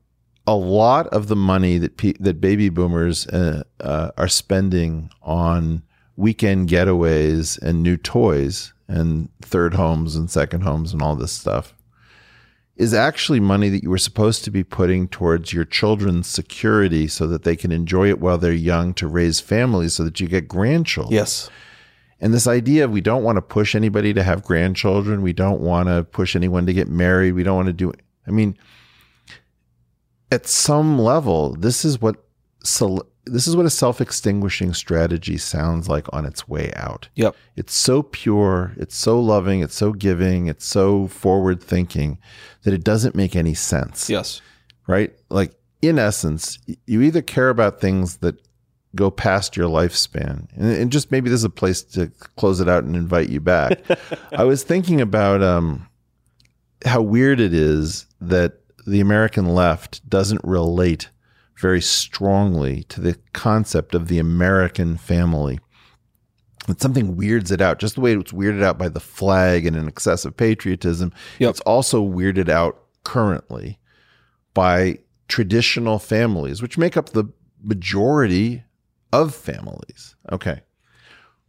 a lot of the money that pe- that baby boomers uh, uh, are spending on weekend getaways and new toys and third homes and second homes and all this stuff is actually money that you were supposed to be putting towards your children's security so that they can enjoy it while they're young to raise families so that you get grandchildren. Yes. And this idea of we don't want to push anybody to have grandchildren, we don't want to push anyone to get married, we don't want to do I mean at some level this is what this is what a self-extinguishing strategy sounds like on its way out. Yep. It's so pure, it's so loving, it's so giving, it's so forward thinking that it doesn't make any sense. Yes. Right? Like in essence, you either care about things that go past your lifespan. And, and just maybe this is a place to close it out and invite you back. I was thinking about um, how weird it is that the American left doesn't relate very strongly to the concept of the American family. That something weirds it out, just the way it's weirded out by the flag and an excessive patriotism. Yep. It's also weirded out currently by traditional families, which make up the majority of families. Okay.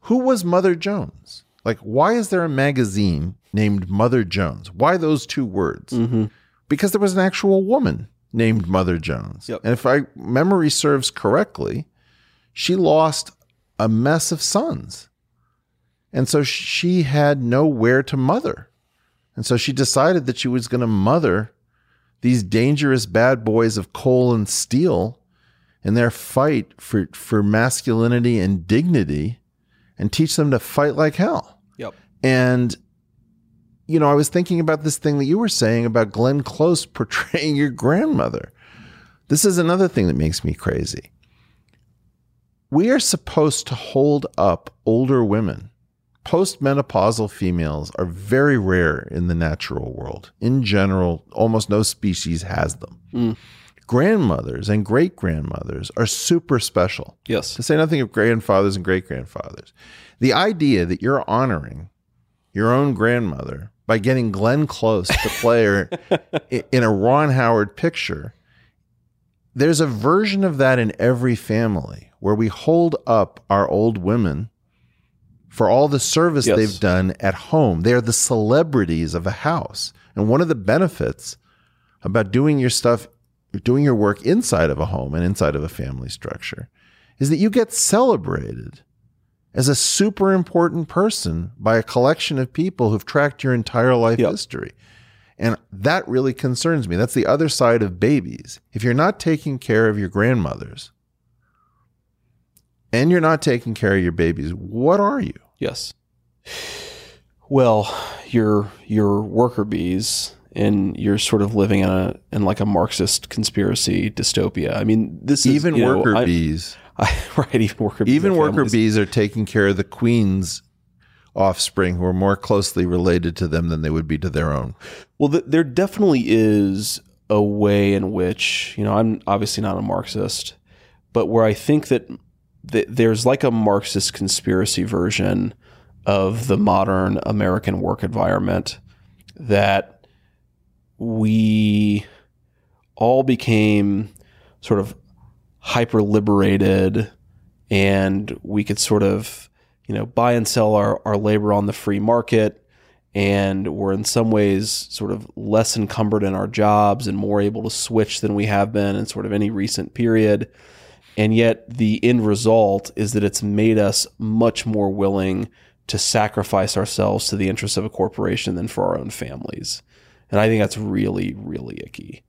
Who was Mother Jones? Like, why is there a magazine named Mother Jones? Why those two words? Mm-hmm. Because there was an actual woman named Mother Jones. Yep. And if I memory serves correctly, she lost a mess of sons. And so she had nowhere to mother. And so she decided that she was going to mother these dangerous bad boys of coal and steel in their fight for, for masculinity and dignity and teach them to fight like hell. Yep. And you know, I was thinking about this thing that you were saying about Glenn Close portraying your grandmother. This is another thing that makes me crazy. We are supposed to hold up older women. Postmenopausal females are very rare in the natural world. In general, almost no species has them. Mm. Grandmothers and great grandmothers are super special. Yes. To say nothing of grandfathers and great grandfathers. The idea that you're honoring your own grandmother by getting Glenn Close to play in a Ron Howard picture. There's a version of that in every family where we hold up our old women for all the service yes. they've done at home. They're the celebrities of a house. And one of the benefits about doing your stuff, doing your work inside of a home and inside of a family structure is that you get celebrated as a super important person by a collection of people who've tracked your entire life yep. history. And that really concerns me. That's the other side of babies. If you're not taking care of your grandmothers and you're not taking care of your babies, what are you? Yes. Well, you're you're worker bees and you're sort of living in a in like a Marxist conspiracy dystopia. I mean, this is even worker know, bees. right, even worker bees even worker families. bees are taking care of the queen's offspring who are more closely related to them than they would be to their own. Well, th- there definitely is a way in which you know I'm obviously not a Marxist, but where I think that th- there's like a Marxist conspiracy version of the modern American work environment that we all became sort of hyper liberated and we could sort of you know buy and sell our, our labor on the free market and we're in some ways sort of less encumbered in our jobs and more able to switch than we have been in sort of any recent period. And yet the end result is that it's made us much more willing to sacrifice ourselves to the interests of a corporation than for our own families. And i think that's really really icky.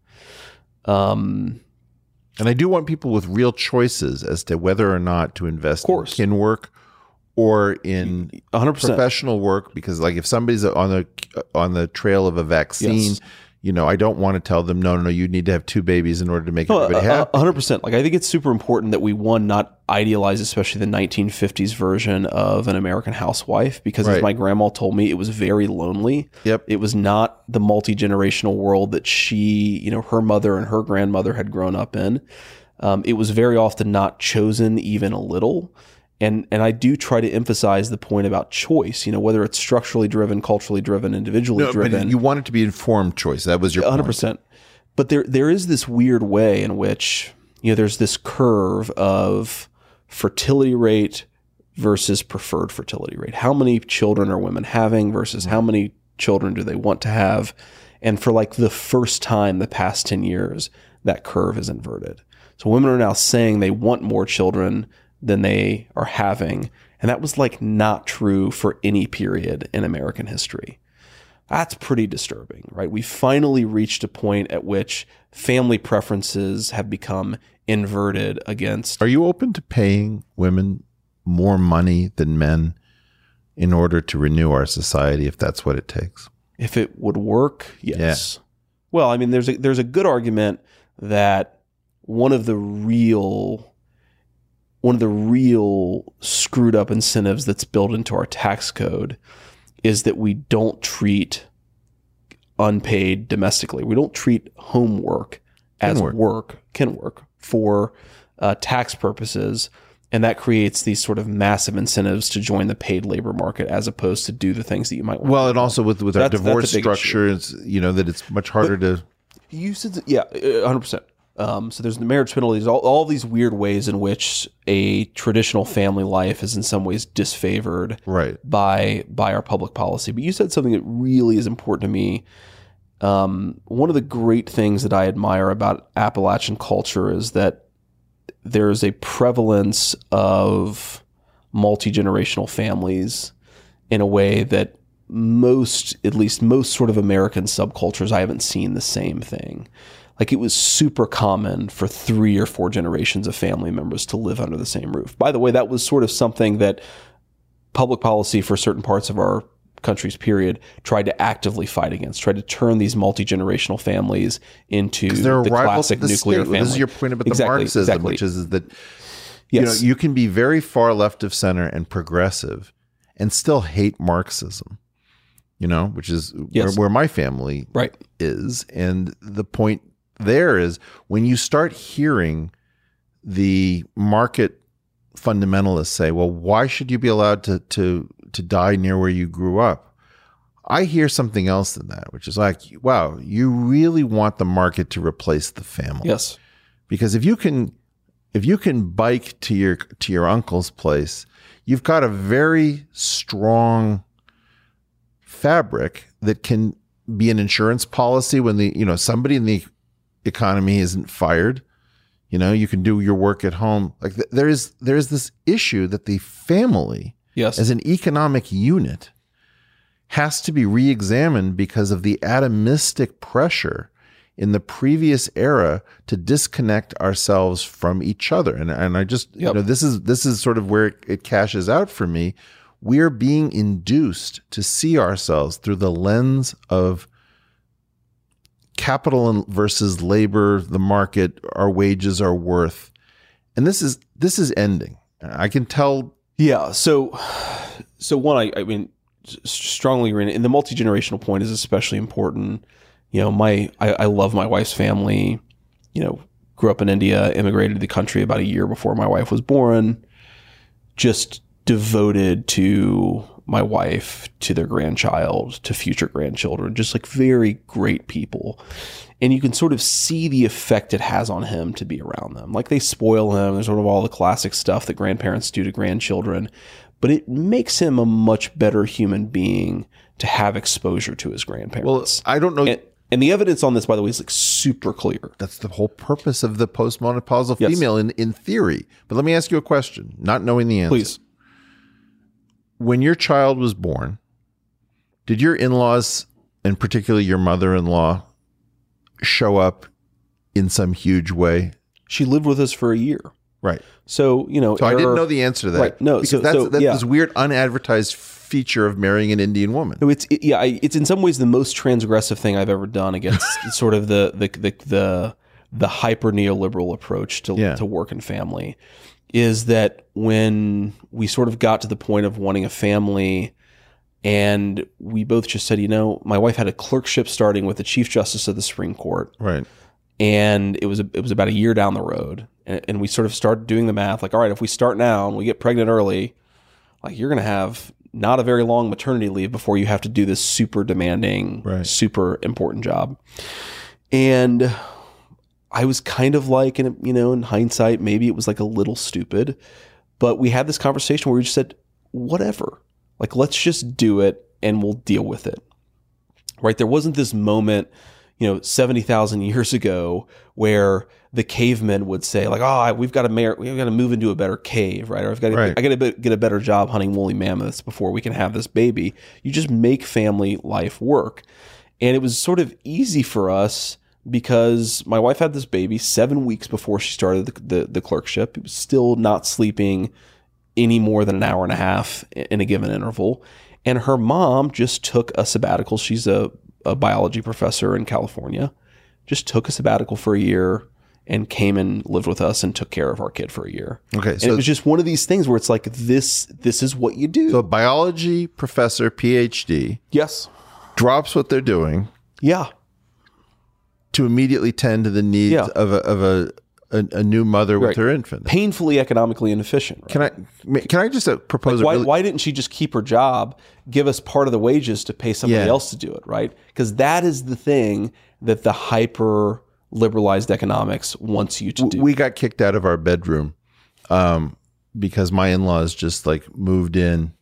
Um, and I do want people with real choices as to whether or not to invest in kin work or in 100%. professional work because like if somebody's on the on the trail of a vaccine yes you know, I don't want to tell them, no, no, no, you need to have two babies in order to make everybody happy. hundred percent. Like I think it's super important that we one not idealize, especially the 1950s version of an American housewife, because right. as my grandma told me, it was very lonely. Yep. It was not the multi generational world that she, you know, her mother and her grandmother had grown up in. Um, it was very often not chosen even a little and and I do try to emphasize the point about choice. You know, whether it's structurally driven, culturally driven, individually no, driven. But you want it to be informed choice. That was your hundred percent. But there there is this weird way in which you know there's this curve of fertility rate versus preferred fertility rate. How many children are women having versus how many children do they want to have? And for like the first time the past 10 years, that curve is inverted. So women are now saying they want more children than they are having. And that was like not true for any period in American history. That's pretty disturbing, right? We finally reached a point at which family preferences have become inverted against. Are you open to paying women more money than men in order to renew our society if that's what it takes? If it would work, yes. Yeah. Well, I mean, there's a there's a good argument that one of the real one of the real screwed up incentives that's built into our tax code is that we don't treat unpaid domestically. We don't treat homework as work. work, can work for uh, tax purposes. And that creates these sort of massive incentives to join the paid labor market as opposed to do the things that you might want. Well, and also with, with our divorce structure, it's, you know, that it's much harder but to. You said, yeah, 100%. Um, so there's the marriage penalties, all, all these weird ways in which a traditional family life is in some ways disfavored right. by by our public policy. But you said something that really is important to me. Um, one of the great things that I admire about Appalachian culture is that there's a prevalence of multi generational families in a way that most, at least most sort of American subcultures, I haven't seen the same thing like it was super common for three or four generations of family members to live under the same roof. By the way, that was sort of something that public policy for certain parts of our country's period tried to actively fight against, tried to turn these multi generational families into the classic the nuclear state. family. This is your point about exactly, the Marxism, exactly. which is, that yes. you know you can be very far left of center and progressive and still hate Marxism. You know, which is yes. where, where my family right. is, and the point there is when you start hearing the market fundamentalists say, "Well, why should you be allowed to to to die near where you grew up?" I hear something else than that, which is like, "Wow, you really want the market to replace the family?" Yes, because if you can if you can bike to your to your uncle's place, you've got a very strong fabric that can be an insurance policy when the you know somebody in the economy isn't fired. You know, you can do your work at home. Like th- there is there is this issue that the family, yes, as an economic unit, has to be re-examined because of the atomistic pressure in the previous era to disconnect ourselves from each other. And and I just yep. you know this is this is sort of where it, it cashes out for me. We're being induced to see ourselves through the lens of capital versus labor, the market, our wages, our worth. And this is this is ending. I can tell. Yeah. So, so one, I, I mean, strongly agree. And the multi generational point is especially important. You know, my I, I love my wife's family. You know, grew up in India, immigrated to the country about a year before my wife was born. Just devoted to my wife to their grandchild to future grandchildren just like very great people and you can sort of see the effect it has on him to be around them like they spoil him there's sort of all the classic stuff that grandparents do to grandchildren but it makes him a much better human being to have exposure to his grandparents well i don't know and, and the evidence on this, by the way, is like super clear. That's the whole purpose of the postmenopausal yes. female in, in theory. But let me ask you a question, not knowing the answer. Please when your child was born, did your in laws, and particularly your mother in law, show up in some huge way? She lived with us for a year. Right. So, you know, so error, I didn't know the answer to that. Right. No, because so, that's, so, that's yeah. this weird unadvertised feature of marrying an Indian woman. No, it's it, yeah, it's in some ways the most transgressive thing I've ever done against sort of the the the the, the hyper neoliberal approach to yeah. to work and family is that when we sort of got to the point of wanting a family and we both just said, you know, my wife had a clerkship starting with the Chief Justice of the Supreme Court. Right. And it was a, it was about a year down the road. And, and we sort of started doing the math like, all right, if we start now and we get pregnant early, like you're going to have not a very long maternity leave before you have to do this super demanding, right. super important job. And I was kind of like, in you know, in hindsight, maybe it was like a little stupid, But we had this conversation where we just said, whatever, like let's just do it and we'll deal with it. Right? There wasn't this moment, you know, 70,000 years ago where the cavemen would say like, "Oh, we've got to mar- we've got to move into a better cave, right? Or I've got to, right. I got to get a better job hunting woolly mammoths before we can have this baby." You just make family life work. And it was sort of easy for us because my wife had this baby 7 weeks before she started the, the, the clerkship. It was still not sleeping any more than an hour and a half in a given interval. And her mom just took a sabbatical. She's a, a biology professor in California. Just took a sabbatical for a year and came and lived with us and took care of our kid for a year. Okay, so and it was just one of these things where it's like this this is what you do. So biology professor, PhD, yes, drops what they're doing, yeah, to immediately tend to the needs yeah. of a of a a, a new mother with her infant. Painfully economically inefficient. Right? Can I can I just uh, propose? Like why, really- why didn't she just keep her job, give us part of the wages to pay somebody yeah. else to do it? Right? Because that is the thing that the hyper liberalized economics wants you to do. We got kicked out of our bedroom um, because my in laws just like moved in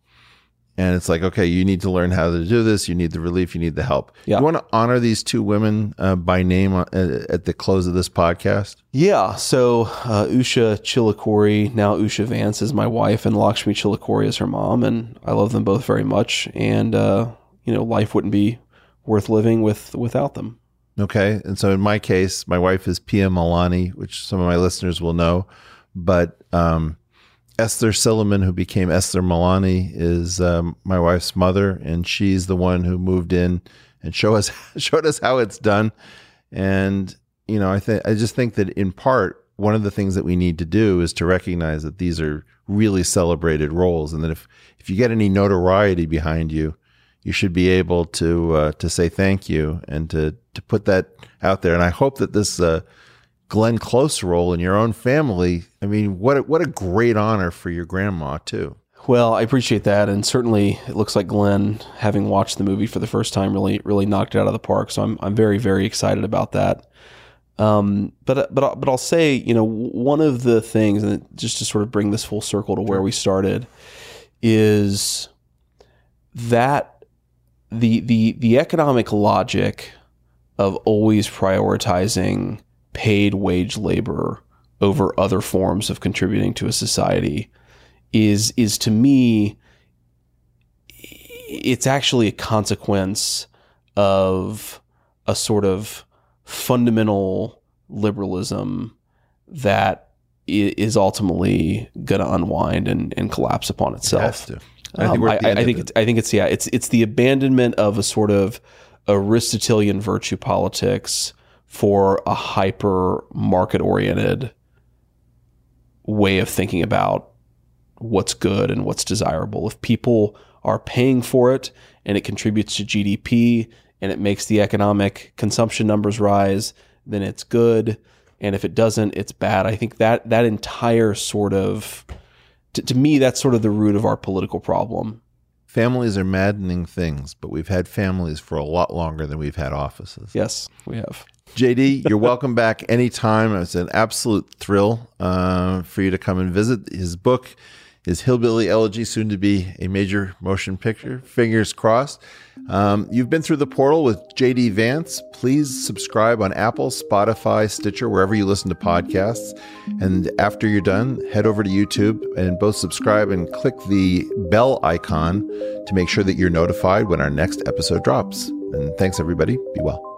and it's like, okay, you need to learn how to do this. You need the relief. You need the help. Yeah. You want to honor these two women uh, by name uh, at the close of this podcast? Yeah. So uh, Usha Chilukuri, now Usha Vance, is my wife, and Lakshmi Chilukuri is her mom, and I love them both very much. And uh, you know, life wouldn't be worth living with without them. Okay. And so in my case, my wife is Pia Malaney, which some of my listeners will know. But um, Esther Silliman, who became Esther Malaney, is um, my wife's mother, and she's the one who moved in and show us showed us how it's done. And you know, I think I just think that in part, one of the things that we need to do is to recognize that these are really celebrated roles, and that if if you get any notoriety behind you, you should be able to uh, to say thank you and to to put that out there. And I hope that this uh, Glenn Close role in your own family. I mean, what a, what a great honor for your grandma too. Well, I appreciate that, and certainly it looks like Glenn, having watched the movie for the first time, really really knocked it out of the park. So I'm I'm very very excited about that. Um, but but but I'll say, you know, one of the things, and just to sort of bring this full circle to where we started, is that the the the economic logic of always prioritizing paid wage labor over other forms of contributing to a society is is to me it's actually a consequence of a sort of fundamental liberalism that is ultimately going to unwind and, and collapse upon itself. It I think, um, I, I think it's, I think it's yeah it's it's the abandonment of a sort of Aristotelian virtue politics for a hyper market oriented way of thinking about what's good and what's desirable. If people are paying for it and it contributes to GDP and it makes the economic consumption numbers rise, then it's good. And if it doesn't, it's bad. I think that that entire sort of to, to me, that's sort of the root of our political problem. Families are maddening things, but we've had families for a lot longer than we've had offices. Yes, we have. JD, you're welcome back anytime. It's an absolute thrill uh, for you to come and visit. His book is Hillbilly Elegy, soon to be a major motion picture. Fingers crossed. Um, you've been through the portal with JD Vance. Please subscribe on Apple, Spotify, Stitcher, wherever you listen to podcasts. And after you're done, head over to YouTube and both subscribe and click the bell icon to make sure that you're notified when our next episode drops. And thanks, everybody. Be well.